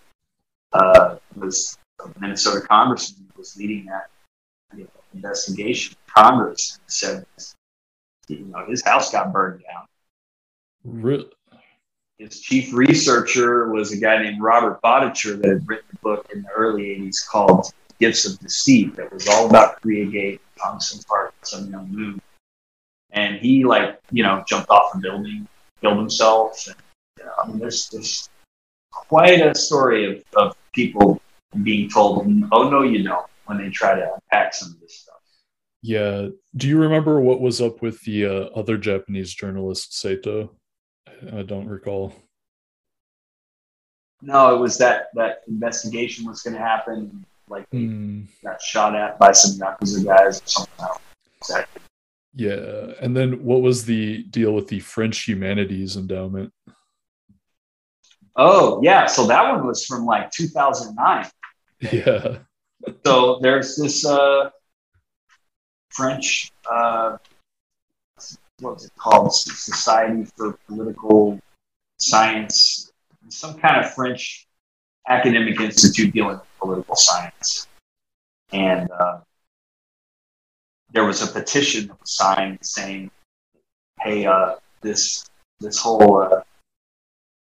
uh, was a Minnesota congressman was leading that you know, investigation. Congress said, you know, his house got burned down re- his chief researcher was a guy named Robert Boettcher that had written a book in the early 80s called Gifts of Deceit that was all about Koreagate, Tongsun Park, Sun Myung Moon. And he, like, you know, jumped off a building, killed himself. And, you know, I mean, there's, there's quite a story of, of people being told, oh, no, you don't, when they try to unpack some of this. Yeah. Do you remember what was up with the uh, other Japanese journalist, Sato? I don't recall. No, it was that that investigation was going to happen. Like, he Hmm. got shot at by some Yakuza guys or something. Exactly. Yeah. And then what was the deal with the French Humanities Endowment? Oh, yeah. So that one was from like 2009. Yeah. So there's this uh, French uh, what was it called? Society for Political Science, some kind of French academic institute dealing with political science. And uh, there was a petition that was signed saying, "Hey, uh, this this whole uh,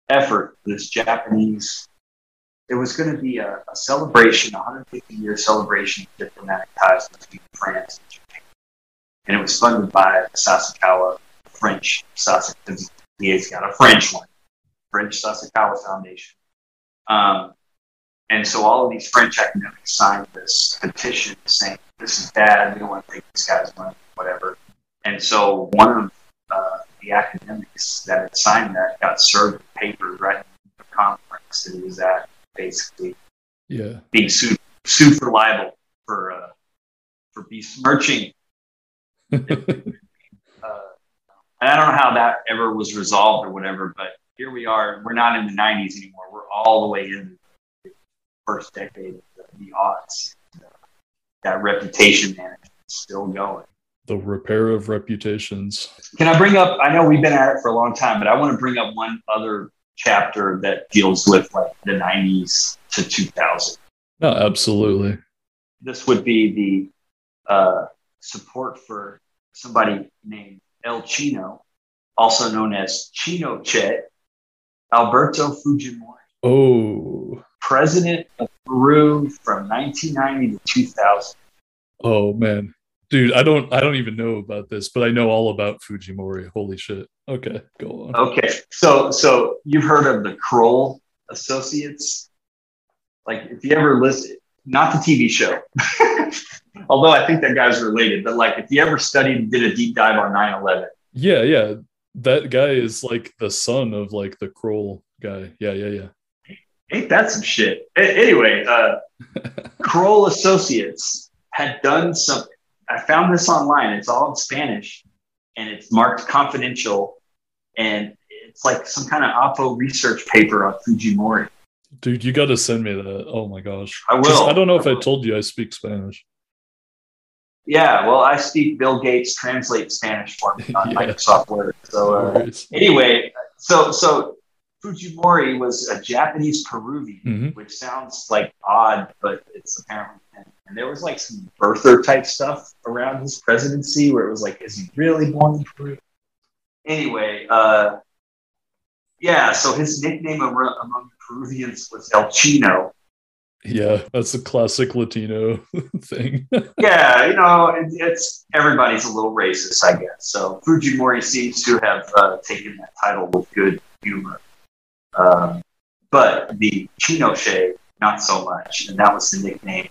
effort, this Japanese, it was going to be a, a celebration, a 150 year celebration of diplomatic ties between France and Japan, and it was funded by Sasakawa French Sasakawa. Got a French one, French Sasakawa Foundation." Um, and so all of these French academics signed this petition saying, this is bad, we don't want to take this guy's money, whatever. And so one of uh, the academics that had signed that got served with papers right in the conference that he was at, basically Yeah. being sued, sued for libel for, uh, for besmirching. uh, and I don't know how that ever was resolved or whatever, but here we are. We're not in the 90s anymore. We're all the way in the first decade of the, the aughts. That reputation management is still going. The repair of reputations. Can I bring up? I know we've been at it for a long time, but I want to bring up one other chapter that deals with like the 90s to 2000. No, absolutely. This would be the uh, support for somebody named El Chino, also known as Chinochet, Alberto Fujimori, Oh, president of Peru from 1990 to 2000. oh man. Dude, I don't I don't even know about this, but I know all about Fujimori. Holy shit. Okay, go on. Okay, so so you've heard of the Kroll Associates? Like, if you ever listen, not the TV show, although I think that guy's related, but like, if you ever studied, did a deep dive on 9 11, Yeah, yeah. That guy is like the son of like the Kroll guy. Yeah, yeah, yeah. ain't that some shit? A- anyway, uh, Kroll Associates had done something. I found this online. It's all in Spanish and it's marked confidential. And it's like some kind of Oppo research paper on Fujimori. Dude, you gotta send me that. Oh my gosh. I will. I don't know if I told you I speak Spanish. Yeah, well, I speak Bill Gates translate Spanish for me on Yeah. Microsoft Word. So uh, anyway, so so Fujimori was a Japanese Peruvian, Mhm. which sounds like odd, but it's apparently and there was like some birther type stuff around his presidency where it was like, is he really born in Peru? Anyway, uh, yeah, so his nickname among Peruvians was El Chino. Yeah, that's a classic Latino thing. yeah, you know, it, it's everybody's a little racist, I guess. So Fujimori seems to have uh, taken that title with good humor. Um, but the Chino Chinochet, not so much. And that was the nickname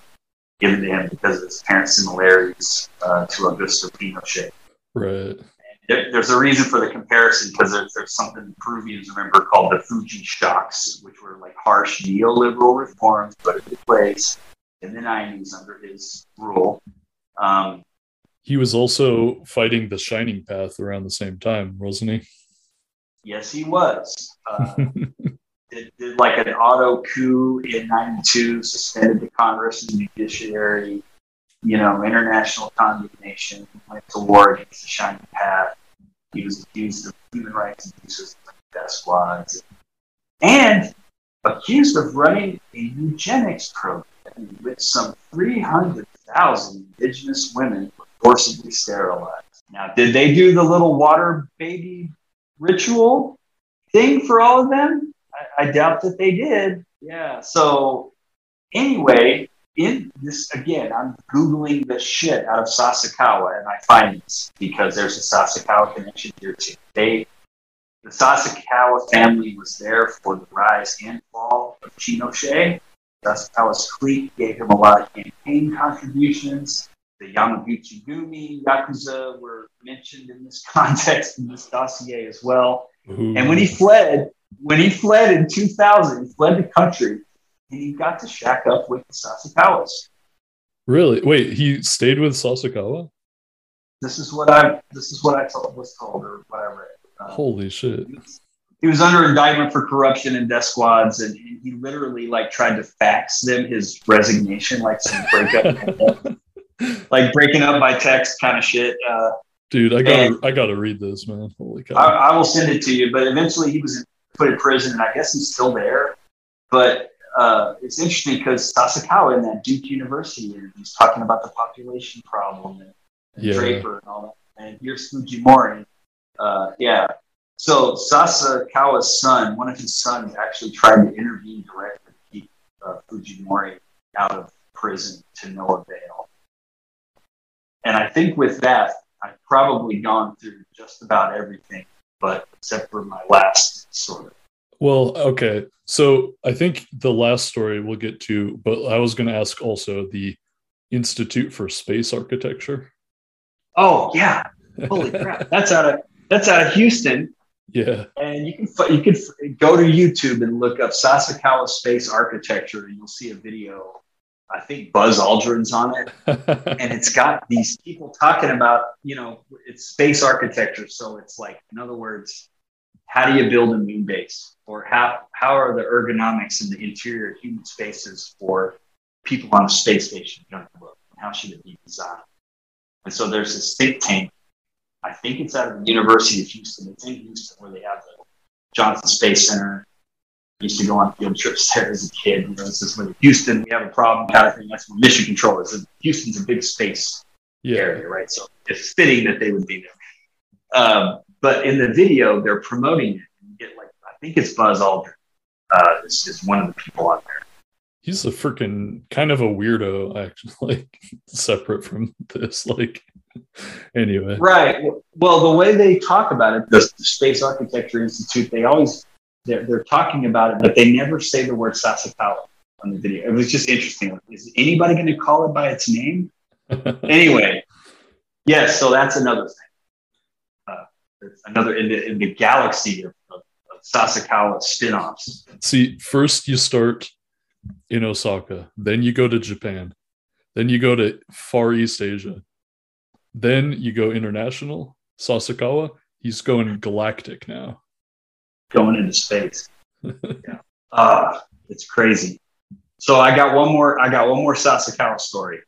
given to him because of his apparent similarities uh, to Augusto Pinochet. right. There, there's a reason for the comparison because there's, there's something Peruvians remember called the Fuji shocks, which were like harsh neoliberal reforms put into place in the 90s under his rule. Um, He was also fighting the Shining Path around the same time, wasn't he? yes, he was. Uh, did, did like an auto coup in 92, suspended the Congress and judiciary, you know, international condemnation, went to war against the Shining Path. He was accused of human rights abuses death squads and accused of running a eugenics program in which some 300,000 indigenous women were forcibly sterilized. Now, did they do the little water baby ritual thing for all of them? I, I doubt that they did. Yeah. So, anyway, in this again, I'm googling the shit out of Sasakawa, and I find this because there's a Sasakawa connection here too. They, the Sasakawa family was there for the rise and fall of Pinochet. Sasakawa's clique gave him a lot of campaign contributions. The Yamaguchi Gumi Yakuza were mentioned in this context in this dossier as well. Ooh. And when he fled, when he fled in 2000, he fled the country and he got to shack up with the Sasakawas. really? Wait, he stayed with Sasakawa? This is what I this is what I told, was told or whatever. Uh, Holy shit. he was under indictment for corruption and death squads, and, and he literally like tried to fax them his resignation, like some breakup, like breaking up by text kind of shit. Uh, Dude, I gotta And- I gotta read this, man. Holy cow. I, I will send it to you. But eventually, he was put in prison, and I guess he's still there. But uh, it's interesting because Sasakawa in that Duke University, and he's talking about the population problem and, and Yeah. Draper and all that. And here's Fujimori. Uh, yeah. So Sasakawa's son, one of his sons, actually tried to intervene directly to keep uh, Fujimori out of prison to no avail. And I think with that, I've probably gone through just about everything, but except for my last sort of. Well, okay. So I think the last story we'll get to, but I was gonna ask also the Institute for Space Architecture. Oh yeah! Holy crap! That's out of that's out of Houston, yeah. and you can you can go to YouTube and look up Sasakawa space architecture, and you'll see a video. I think Buzz Aldrin's on it, and it's got these people talking about you know it's space architecture so it's like in other words how do you build a moon base or how how are the ergonomics in the interior human spaces for people on a space station going to look and how should it be designed and so there's this think tank i think it's out of the university of houston it's in houston where they have the johnson space center I used to go on field trips there as a kid. You know, this is where Houston, we have a problem kind of thing. That's where mission control is. And Houston's a big space yeah. area, right? So it's fitting that they would be there. Um, but in the video, they're promoting it. You get like I think it's Buzz Aldrin. Uh, is, is one of the people on there. He's a freaking kind of a weirdo, actually, like separate from this. Like, anyway. Right. Well, the way they talk about it, the, the Space Architecture Institute, they always they're, they're talking about it, but they never say the word Sasakawa on the video. It was just interesting. Is anybody going to call it by its name? anyway, yes. So that's another thing. Another in the in the galaxy of, of, of Sasakawa spin-offs. See, first you start in Osaka, then you go to Japan, then you go to Far East Asia, then you go international. Sasakawa, he's going galactic now. going into space. yeah. Uh, it's crazy. So I got one more. I got one more Sasakawa story.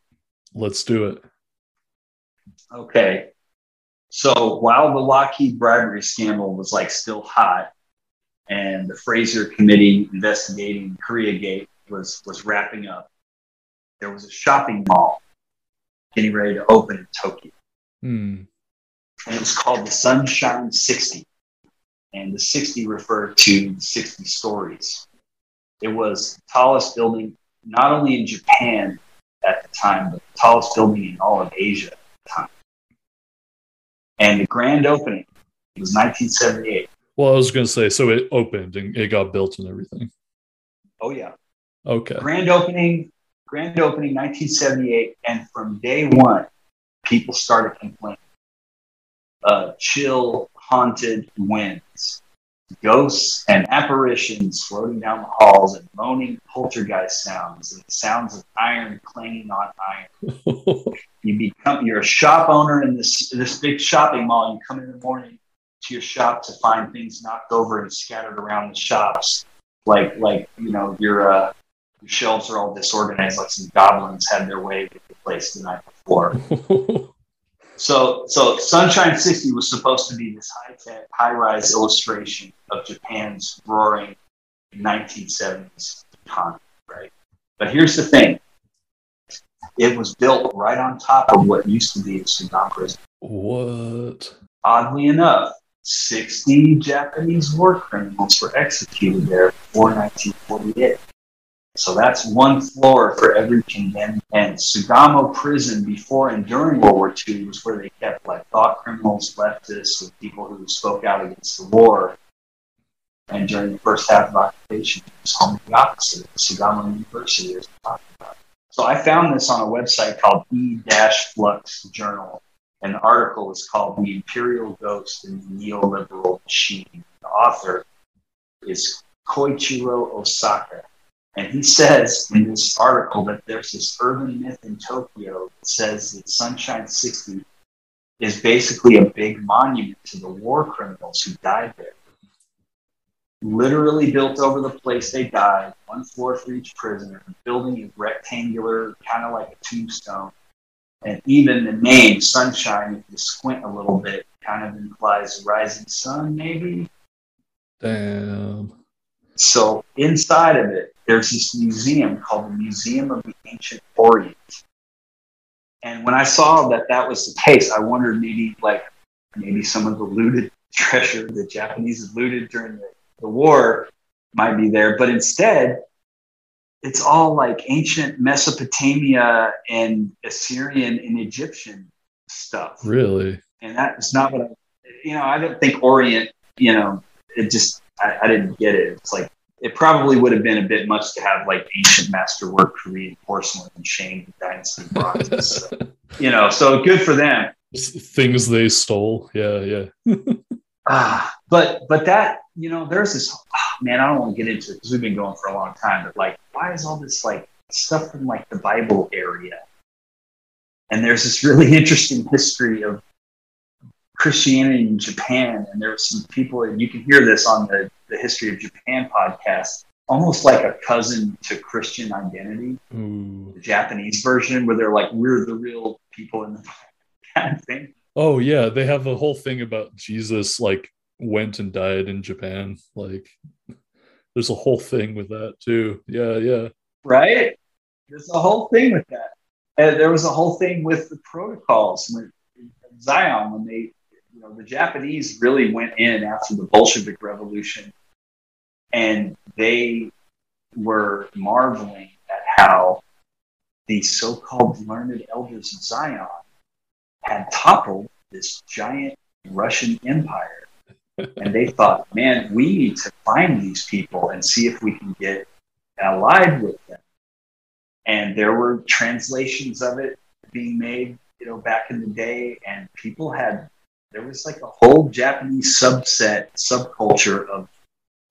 Let's do it. Okay. So while the Lockheed bribery scandal was like still hot, and the Fraser Committee investigating Koreagate was was wrapping up, there was a shopping mall getting ready to open in Tokyo, Hmm. and it was called the Sunshine 60. And the 60 referred to 60 stories. It was the tallest building, not only in Japan at the time, but the tallest building in all of Asia at the time. And the grand opening was 1978. Well, I was going to say, so it opened and it got built and everything. Oh, yeah. Okay. Grand opening, grand opening 1978. And from day one, people started complaining. Uh, chill, haunted winds, ghosts and apparitions floating down the halls, and moaning poltergeist sounds, and sounds of iron clanging on iron. You become you're a shop owner in this this big shopping mall. You come in the morning to your shop to find things knocked over and scattered around the shops, like like you know your uh, your shelves are all disorganized, like some goblins had their way with the place the night before. So, so Sunshine 60 was supposed to be this high tech, high rise illustration of Japan's roaring 1970s economy, right? But here's the thing it was built right on top of what used to be a Sugamo prison. what? Oddly enough, 60 Japanese war criminals were executed there before 1948. So that's one floor for every condemned. And Sugamo prison before and during World War II was where they kept like thought criminals, leftists, and people who spoke out against the war. And during the first half of occupation, it was home to the opposite. Sugamo University is talking about. So I found this on a website called E-Flux Journal. An article is called "The Imperial Ghost and the Neoliberal Machine." The author is Koichiro Osaka. And he says in this article that there's this urban myth in Tokyo that says that Sunshine 60 is basically a big monument to the war criminals who died there. Literally built over the place they died, one floor for each prisoner. The building is rectangular, kind of like a tombstone. And even the name Sunshine, if you squint a little bit, kind of implies rising sun, maybe. Damn. So inside of it, there's this museum called the Museum of the Ancient Orient. And when I saw that that was the case, I wondered maybe like maybe some of the looted treasure the Japanese looted during the, the war might be there. But instead, it's all like ancient Mesopotamia and Assyrian and Egyptian stuff. Really? And that is not what I, you know, I don't think Orient, you know, it just, I, I didn't get it. It's like, it probably would have been a bit much to have like ancient masterwork Korean porcelain and Shang dynasty bronzes. so, you know, so good for them. Things they stole. Yeah, yeah. Ah, but but that you know, there's this ah, man. I don't want to get into it because we've been going for a long time. But like, why is all this like stuff from like the Bible area? And there's this really interesting history of Christianity in Japan, and there were some people, and you can hear this on the the History of Japan podcast, almost like a cousin to Christian identity, Ooh. the Japanese version, where they're like, we're the real people in the kind of thing. Oh yeah, they have a whole thing about Jesus like went and died in Japan. Like there's a whole thing with that too. Yeah, yeah. right? There's a whole thing with that. And there was a whole thing with the protocols when Zion, when they, know, the Japanese really went in after the Bolshevik Revolution, and they were marveling at how the so-called learned elders of Zion had toppled this giant Russian empire. and they thought, man, we need to find these people and see if we can get allied with them. And there were translations of it being made, you know, back in the day, and people had there was like a whole Japanese subset, subculture of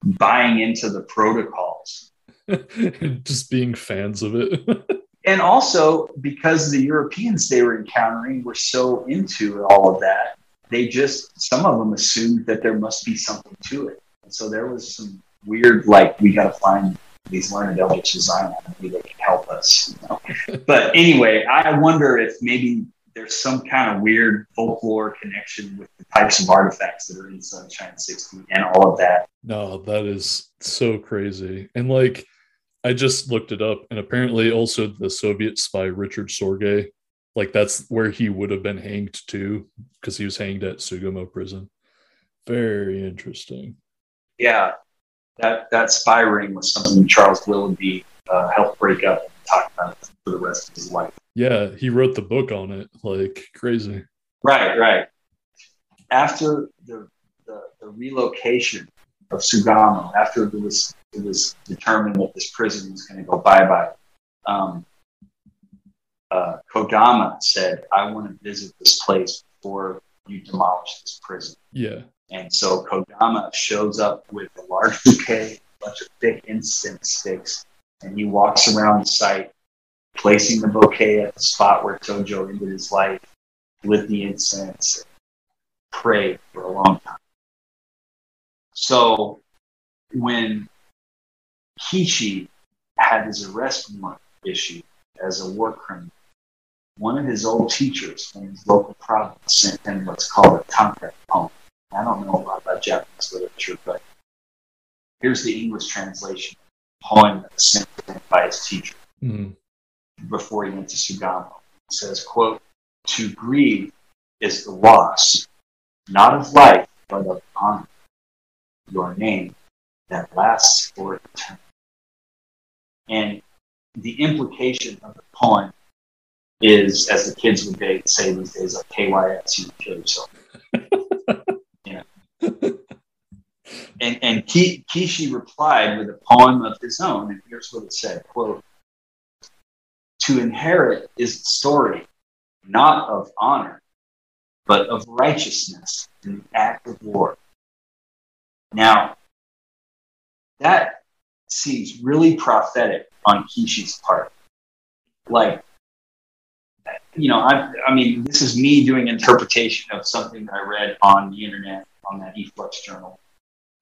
buying into the protocols. Just being fans of it. And also because the Europeans they were encountering were so into all of that, they just some of them assumed that there must be something to it. And so there was some weird like we got to find these learned of Zion, maybe they can help us. You know? but anyway, I wonder if maybe there's some kind of weird folklore connection with the types of artifacts that are in Sunshine 60 and all of that. no, that is so crazy. And like I just looked it up and apparently also the Soviet spy Richard Sorge, like that's where he would have been hanged too, because he was hanged at Sugamo prison. Very interesting. Yeah, that that spy ring was something Charles Willoughby uh, helped break up and talk about for the rest of his life. Yeah, he wrote the book on it. Like crazy. Right, right. After the the, the relocation of Sugamo, after it was it was determined that this prison was going to go bye bye, um, uh, Kodama said, "I want to visit this place before you demolish this prison." Yeah. And so Kodama shows up with a large bouquet, a bunch of thick incense sticks, and he walks around the site, placing the bouquet at the spot where Tojo ended his life, lit the incense, prayed for a long time. So when Kishi had his arrest warrant as a war criminal, one of his old teachers from his local province sent him what's called a tanka poem. I don't know a lot about Japanese literature, but here's the English translation poem that was sent to him by his teacher Mhm. Before he went to Sugamo. Says, quote, to grieve is the loss, not of life, but of honor. Your name that lasts for eternity. And the implication of the poem is, as the kids would say these days, like KYS, you kill yourself. you. And, and Kishi replied with a poem of his own, and here's what it said, quote, to inherit is the story not of honor, but of righteousness in the act of war. Now, that seems really prophetic on Kishi's part. Like, you know, I, I mean, this is me doing interpretation of something that I read on the internet on that eFlux Journal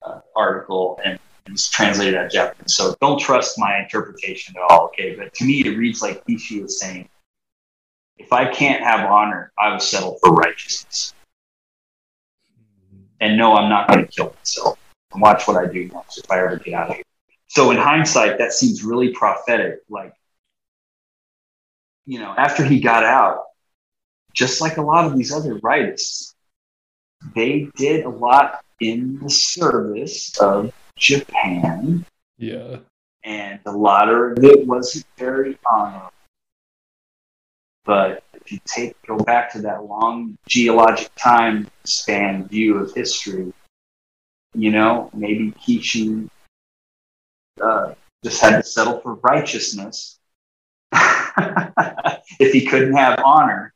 uh, article, and it's translated of Japanese. So don't trust my interpretation at all, okay? But to me, it reads like Kishi is saying, if I can't have honor, I will settle for righteousness. And no, I'm not going to kill myself. And watch what I do next if I ever get out of here. So in hindsight, that seems really prophetic. Like, you know, after he got out, just like a lot of these other rightists, they did a lot in the service of Japan, Yeah. and a lot of it wasn't very honorable. But if you take go back to that long geologic time span view of history, you know, maybe Kishi uh, just had to settle for righteousness if he couldn't have honor.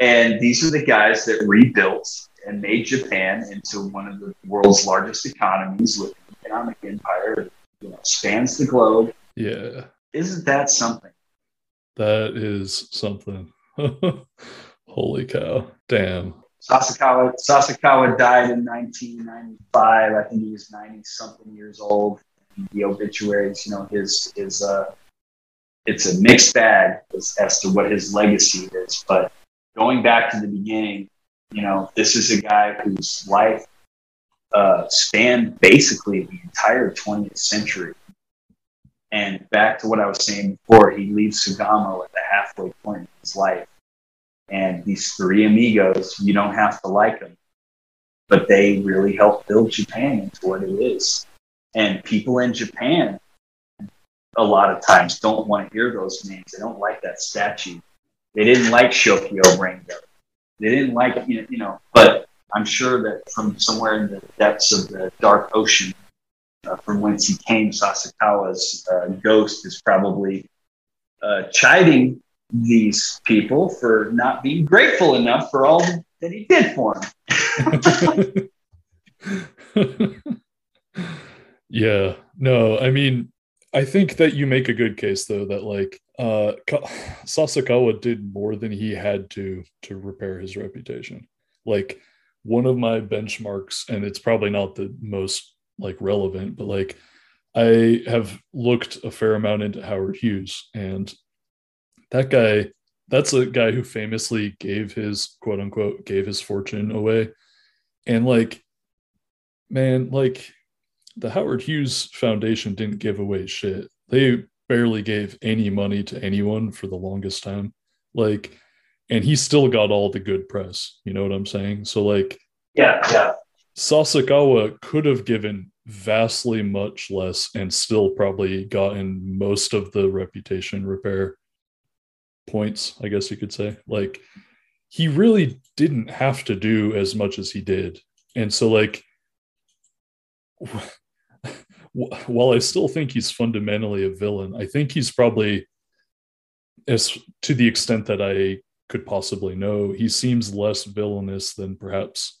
And these are the guys that rebuilt and made Japan into one of the world's largest economies with economic empire you know, spans the globe. Yeah. Isn't that something? That is something. Holy cow. Damn. Sasakawa, Sasakawa died in 1995. I think he was 90 something years old. The obituaries, you know, his his uh, it's a mixed bag as, as to what his legacy is. But going back to the beginning, you know, this is a guy whose life uh, spanned basically the entire 20th century. And back to what I was saying before, he leaves Sugamo at the halfway point of his life. And these three amigos, you don't have to like them, but they really helped build Japan into what it is. And people in Japan, a lot of times, don't want to hear those names. They don't like that statue. They didn't like Shokyo Rengo. They didn't like, you know, but I'm sure that from somewhere in the depths of the dark ocean, uh, from whence he came, Sasakawa's uh, ghost is probably uh, chiding these people for not being grateful enough for all that he did for them. yeah. No, I mean, I think that you make a good case though that like uh Sasakawa did more than he had to to repair his reputation. Like one of my benchmarks and it's probably not the most like relevant but like I have looked a fair amount into Howard Hughes and that guy that's a guy who famously gave his quote unquote gave his fortune away and like man like the Howard Hughes Foundation didn't give away shit. They barely gave any money to anyone for the longest time. Like, and he still got all the good press. You know what I'm saying? So, like, Yeah, yeah. Sasakawa could have given vastly much less and still probably gotten most of the reputation repair points, I guess you could say. Like, he really didn't have to do as much as he did. And so, like, while I still think he's fundamentally a villain, I think he's probably, as to the extent that I could possibly know, he seems less villainous than perhaps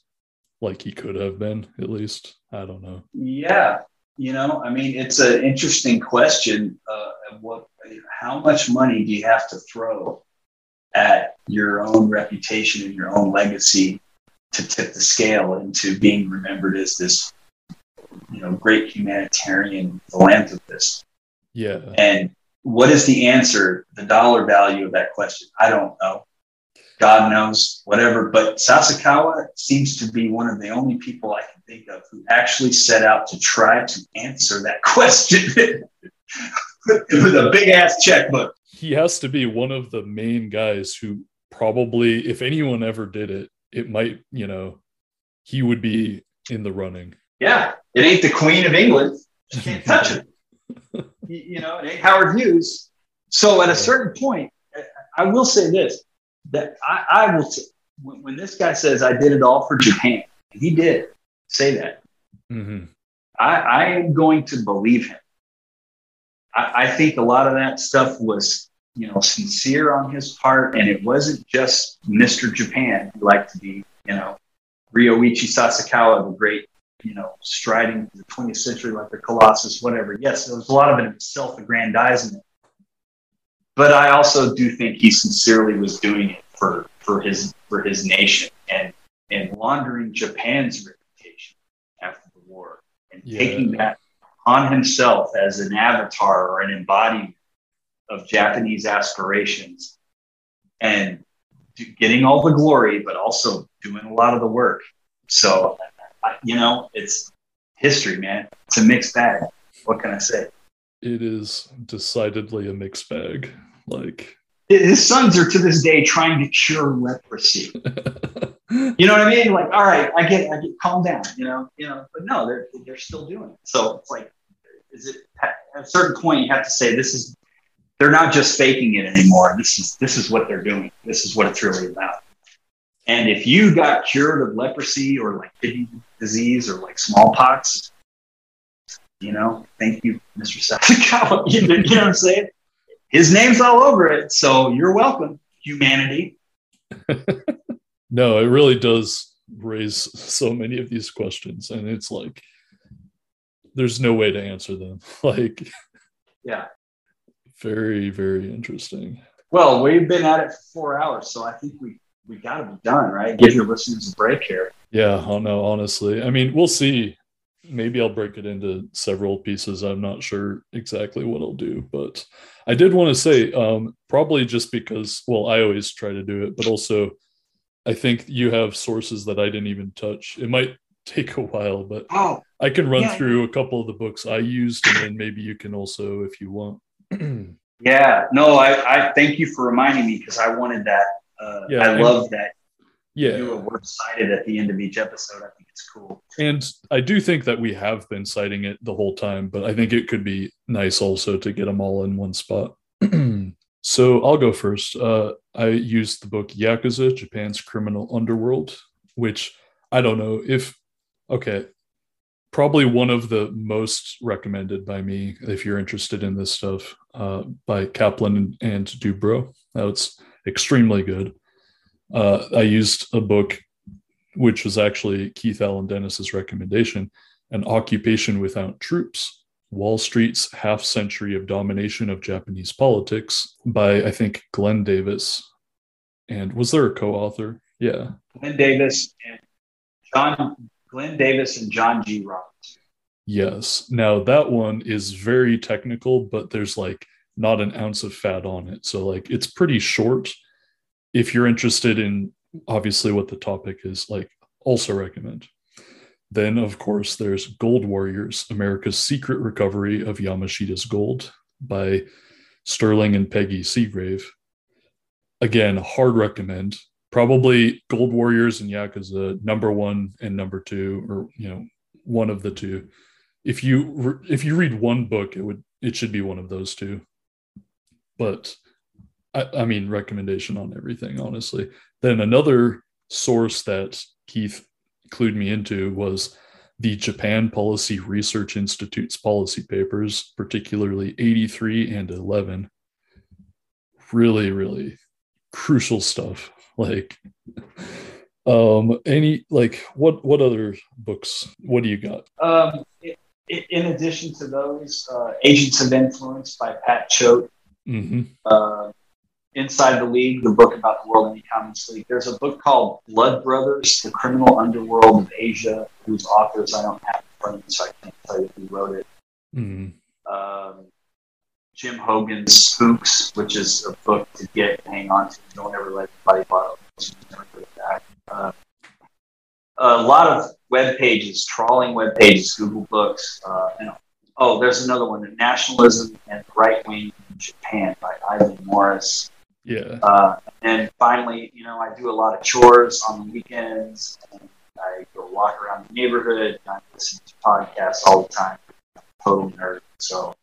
like he could have been. At least I don't know. Yeah, you know, I mean, it's an interesting question. Uh, what, how much money do you have to throw at your own reputation and your own legacy to tip the scale into being remembered as this, you know, great humanitarian philanthropist? Yeah, And what is the answer, the dollar value of that question? I don't know. God knows, whatever. But Sasakawa seems to be one of the only people I can think of who actually set out to try to answer that question with a big ass checkbook. he has to be one of the main guys who probably, if anyone ever did it, it might, you know, he would be in the running. Yeah, it ain't the Queen of England. You can't touch it. You- you know, it ain't Howard Hughes. So at a certain point, I will say this: that I, I will. When, when this guy says, "I did it all for Japan," he did say that. Mhm. I, I am going to believe him. I, I think a lot of that stuff was, you know, sincere on his part, and it wasn't just Mr. Japan who liked to be, you know, Ryoichi Sasakawa, the great, you know, striding the 20th century like the Colossus, whatever. Yes, there was a lot of it self-aggrandizement, but I also do think he sincerely was doing it for for his for his nation and and laundering Japan's reputation after the war and Yeah. taking that on himself as an avatar or an embodiment of Japanese aspirations and getting all the glory, but also doing a lot of the work. So, you know, it's history, man. It's a mixed bag. What can I say? It is decidedly a mixed bag. Like his sons are to this day trying to cure leprosy. you know what I mean? Like, all right, I get, I get, calm down. You know, you know, but no, they're they're still doing it. So it's like, is it at a certain point you have to say this is they're not just faking it anymore. This is this is what they're doing. This is what it's really about. And if you got cured of leprosy or like kidney disease or like smallpox, you know, thank you, Mr. Sasakawa. you know what I'm saying? His name's all over it. So you're welcome, humanity. no, it really does raise so many of these questions. And it's like, there's no way to answer them. Like, yeah. Very, very interesting. Well, we've been at it for four hours, so I think we we got to be done, right? Give your listeners a break here. Yeah, oh no, honestly, I mean, we'll see. Maybe I'll break it into several pieces. I'm not sure exactly what I'll do, but I did want to say, um, probably just because, well, I always try to do it, but also I think you have sources that I didn't even touch. It might take a while, but oh, I can run yeah. through a couple of the books I used, and then maybe you can also, if you want. yeah, no, I, I thank you for reminding me because I wanted that. Uh, yeah, I love that. Yeah, a word cited at the end of each episode. I think it's cool. And I do think that we have been citing it the whole time, but I think it could be nice also to get them all in one spot. so I'll go first. Uh, I used the book Yakuza, Japan's Criminal Underworld, which I don't know if okay probably one of the most recommended by me if you're interested in this stuff uh, by Kaplan and, and Dubro. That's extremely good. Uh, I used a book which was actually Keith Allen Dennis's recommendation, An Occupation Without Troops, Wall Street's Half Century of Domination of Japanese Politics by, I think, Glenn Davis. And was there a co-author? Yeah. Glenn Davis and John Glenn Davis and John G. Roberts. Yes. Now that one is very technical, but there's like not an ounce of fat on it. So like it's pretty short. If you're interested in obviously what the topic is, like also recommend. Then of course there's Gold Warriors, America's Secret Recovery of Yamashita's Gold by Sterling and Peggy Seagrave. Again, hard recommend probably Gold Warriors and Yakuza number one and number two, or you know, one of the two. If you if you read one book, it would it should be one of those two. But I, I mean, recommendation on everything, honestly. Then another source that Keith clued me into was the Japan Policy Research Institute's policy papers, particularly 83 and 11. Really, really crucial stuff like um any like what what other books what do you got um in addition to those uh, agents of influence by pat choate mm-hmm. uh, inside the league the book about the world economics league there's a book called blood brothers the criminal underworld of asia whose authors i don't have in front of me so i can't tell you who wrote it mm-hmm. um, Jim Hougan's Spooks, which is a book to get and hang on to. Don't ever let anybody borrow it. Uh, a lot of web pages, trawling web pages, Google Books. Uh, and, oh, there's another one, The Nationalism and the Right Wing in Japan by Ivan Morris. Yeah. Uh, and finally, you know, I do a lot of chores on the weekends. And I go walk around the neighborhood. And I listen to podcasts all the time. total nerd. So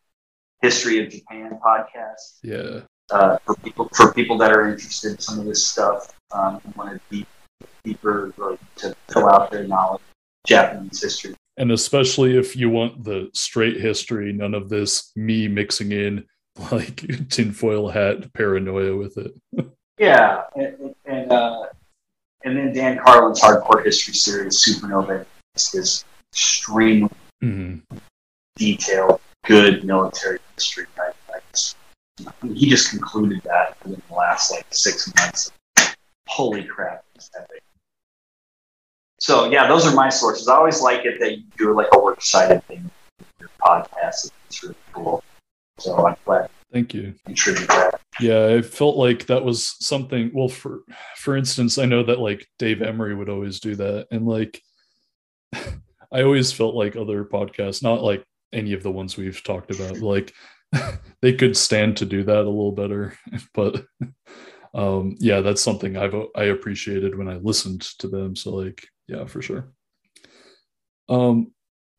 history of Japan podcast. Yeah. Uh, for people for people that are interested in some of this stuff um, and want to deep, deeper like, to fill out their knowledge of Japanese history. And especially if you want the straight history, none of this me mixing in like tinfoil hat paranoia with it. yeah, and and, uh, and then Dan Carlin's hardcore history series, Supernova, is extremely mm-hmm. detailed good military history. I he just concluded that within the last like six months. Holy crap, epic. So yeah, those are my sources. I always like it that you do like a works cited thing with your podcast. It's really cool. So I'm glad. Thank you. Contribute that. yeah i felt like that was something well for for instance i know that like dave emory would always do that and like i always felt like other podcasts not like any of the ones we've talked about like they could stand to do that a little better but um yeah that's something i've i appreciated when i listened to them so like yeah for sure um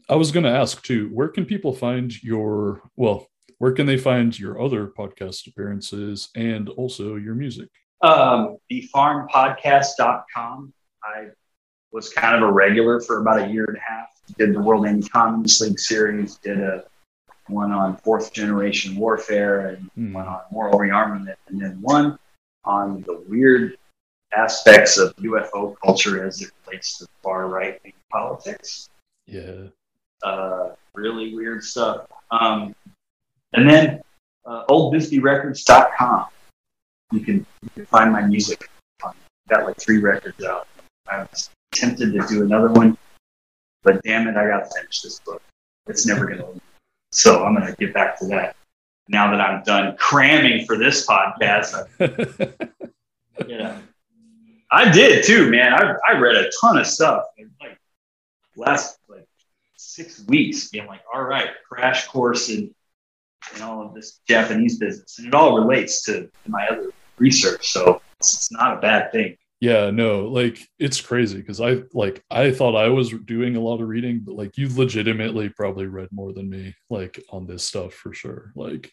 i was going to ask too where can people find your well where can they find your other podcast appearances and also your music Um, thefarmpodcast.com. I was kind of a regular for about a year and a half. Did the World Anti-Communist League series, did a one on fourth generation warfare, and Hmm. one on moral rearmament, and then one on the weird aspects of UFO culture as it relates to far right wing politics. yeah Uh, really weird stuff. Um, and then uh, oldbisbeerecords.com. You can, you can find my music. I've got like three records out. I was tempted to do another one, but damn it, I got to finish this book. It's never going to. So I'm going to get back to that. Now that I'm done cramming for this podcast, I yeah. I did too, man. I, I read a ton of stuff. Like last like six weeks, being like, all right, crash course in, in all of this Japanese business. And it all relates to, to my other research. So it's, it's not a bad thing. yeah no like it's crazy because i like i thought i was doing a lot of reading but like you legitimately probably read more than me like on this stuff for sure like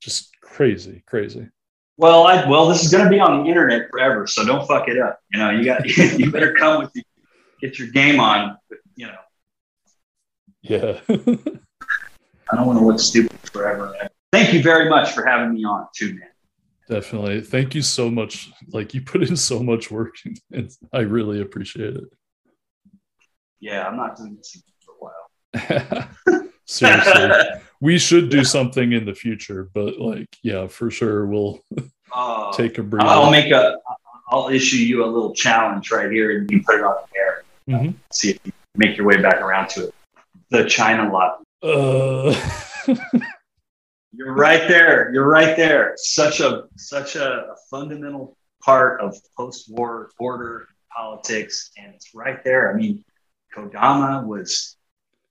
just crazy crazy Well, I well, this is going to be on the internet forever, so don't fuck it up. You know, you got you better come with you, get your game on. You know, yeah I don't want to look stupid forever. Thank you very much for having me on, too, man. definitely thank you so much like you put in so much work and i really appreciate it Yeah, I'm not doing this for a while. seriously we should do something in the future but like yeah for sure we'll Uh, take a break. I'll make a. I'll issue you a little challenge right here, and you put it on the air. Mhm. See if you make your way back around to it. The China lobby. Uh You're right there. You're right there. Such a such a, fundamental part of post-war order politics, and it's right there. I mean, Kodama was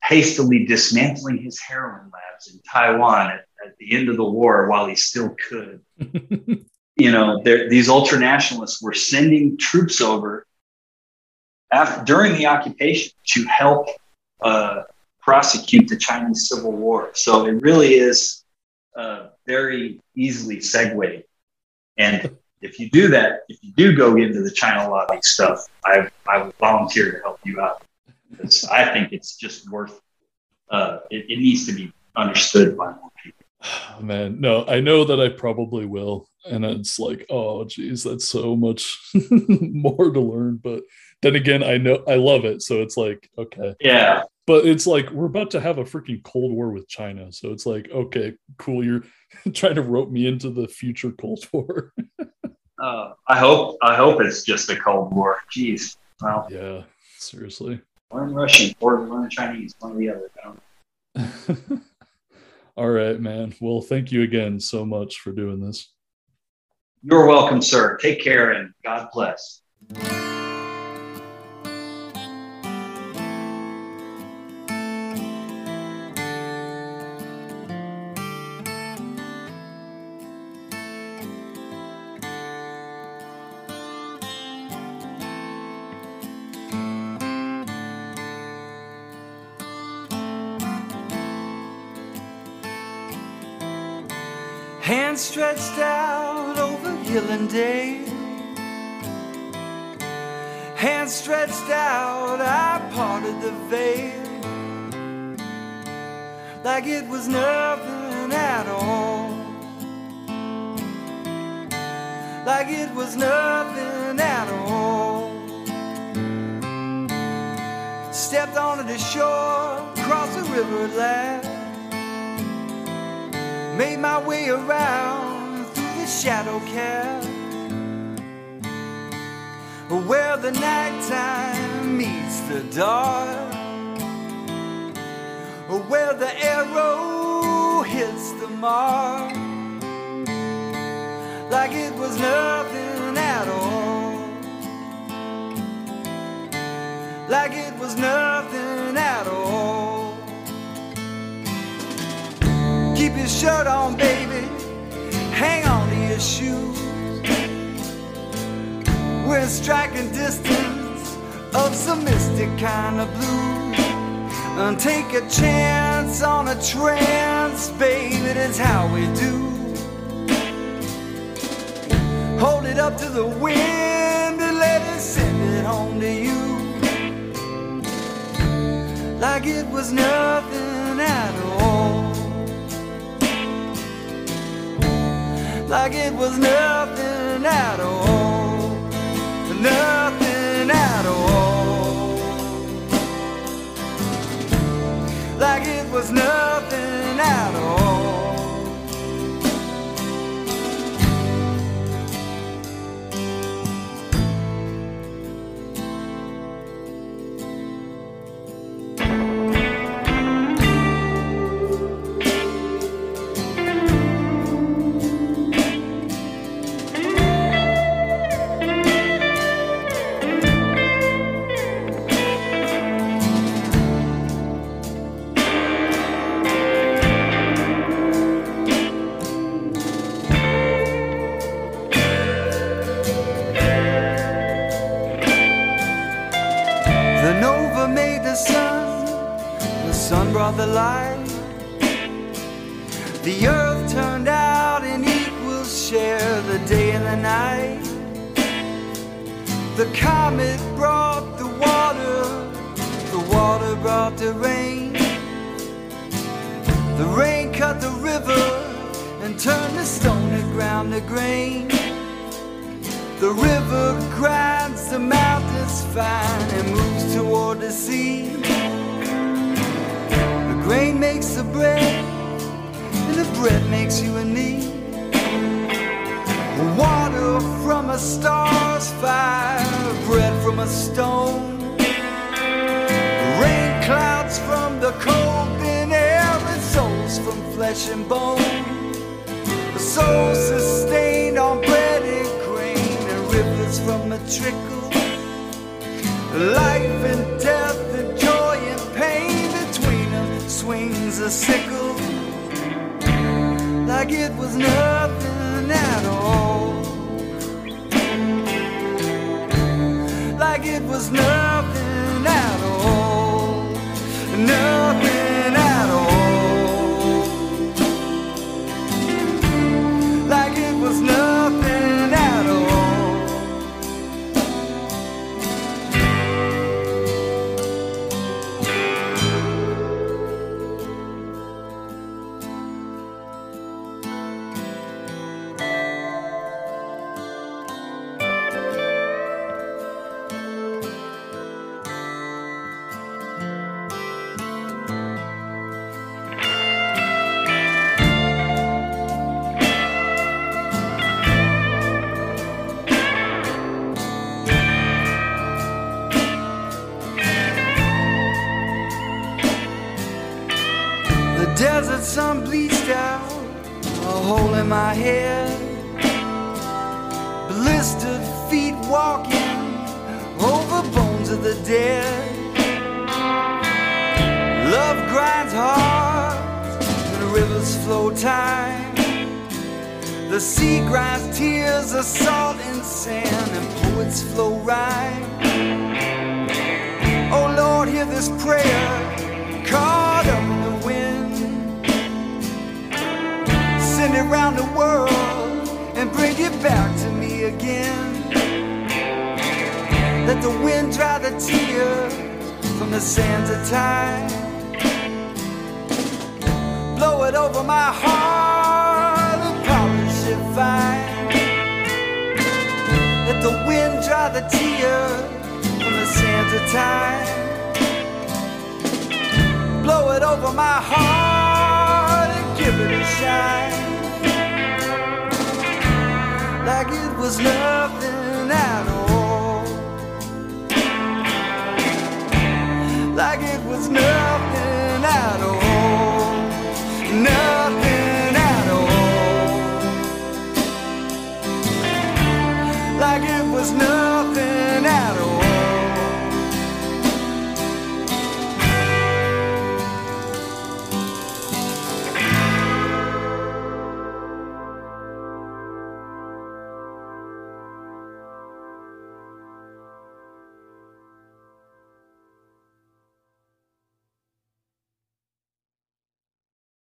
hastily dismantling his heroin labs in Taiwan at, at the end of the war while he still could. you know, there- these ultranationalists were sending troops over after, during the occupation to help uh, prosecute the Chinese Civil War. So it really is uh, very easily segued. And if you do that, if you do go into the China lobby stuff, I, I would volunteer to help you out. Because I think it's just worth, uh, it, it needs to be understood by more people. man no i know that i probably will and it's like oh geez that's so much more to learn but then again i know i love it so it's like okay Yeah. But it's like we're about to have a freaking cold war with china so it's like okay cool you're trying to rope me into the future cold war Uh, I hope I hope it's just a Cold War. Jeez. Well, yeah seriously learn Russian or learn Chinese, one or the other. I don't know. all right man well thank you again so much for doing this You're welcome, sir. Take care and God bless. Stretched out, I parted the veil. Like it was nothing at all. Like it was nothing at all. Stepped onto the shore, crossed the river at last. Made my way around through the shadow cast where the nighttime meets the dark, where the arrow hits the mark, like it was nothing at all, like it was nothing at all. Keep your shirt on, baby, hang on to your shoes. We're striking distance of some mystic kind of blue. And take a chance on a trance, baby, that's how we do. Hold it up to the wind and let it send it home to you. Like it was nothing at all. Like it was nothing at all nothing at all. Like it was nothing.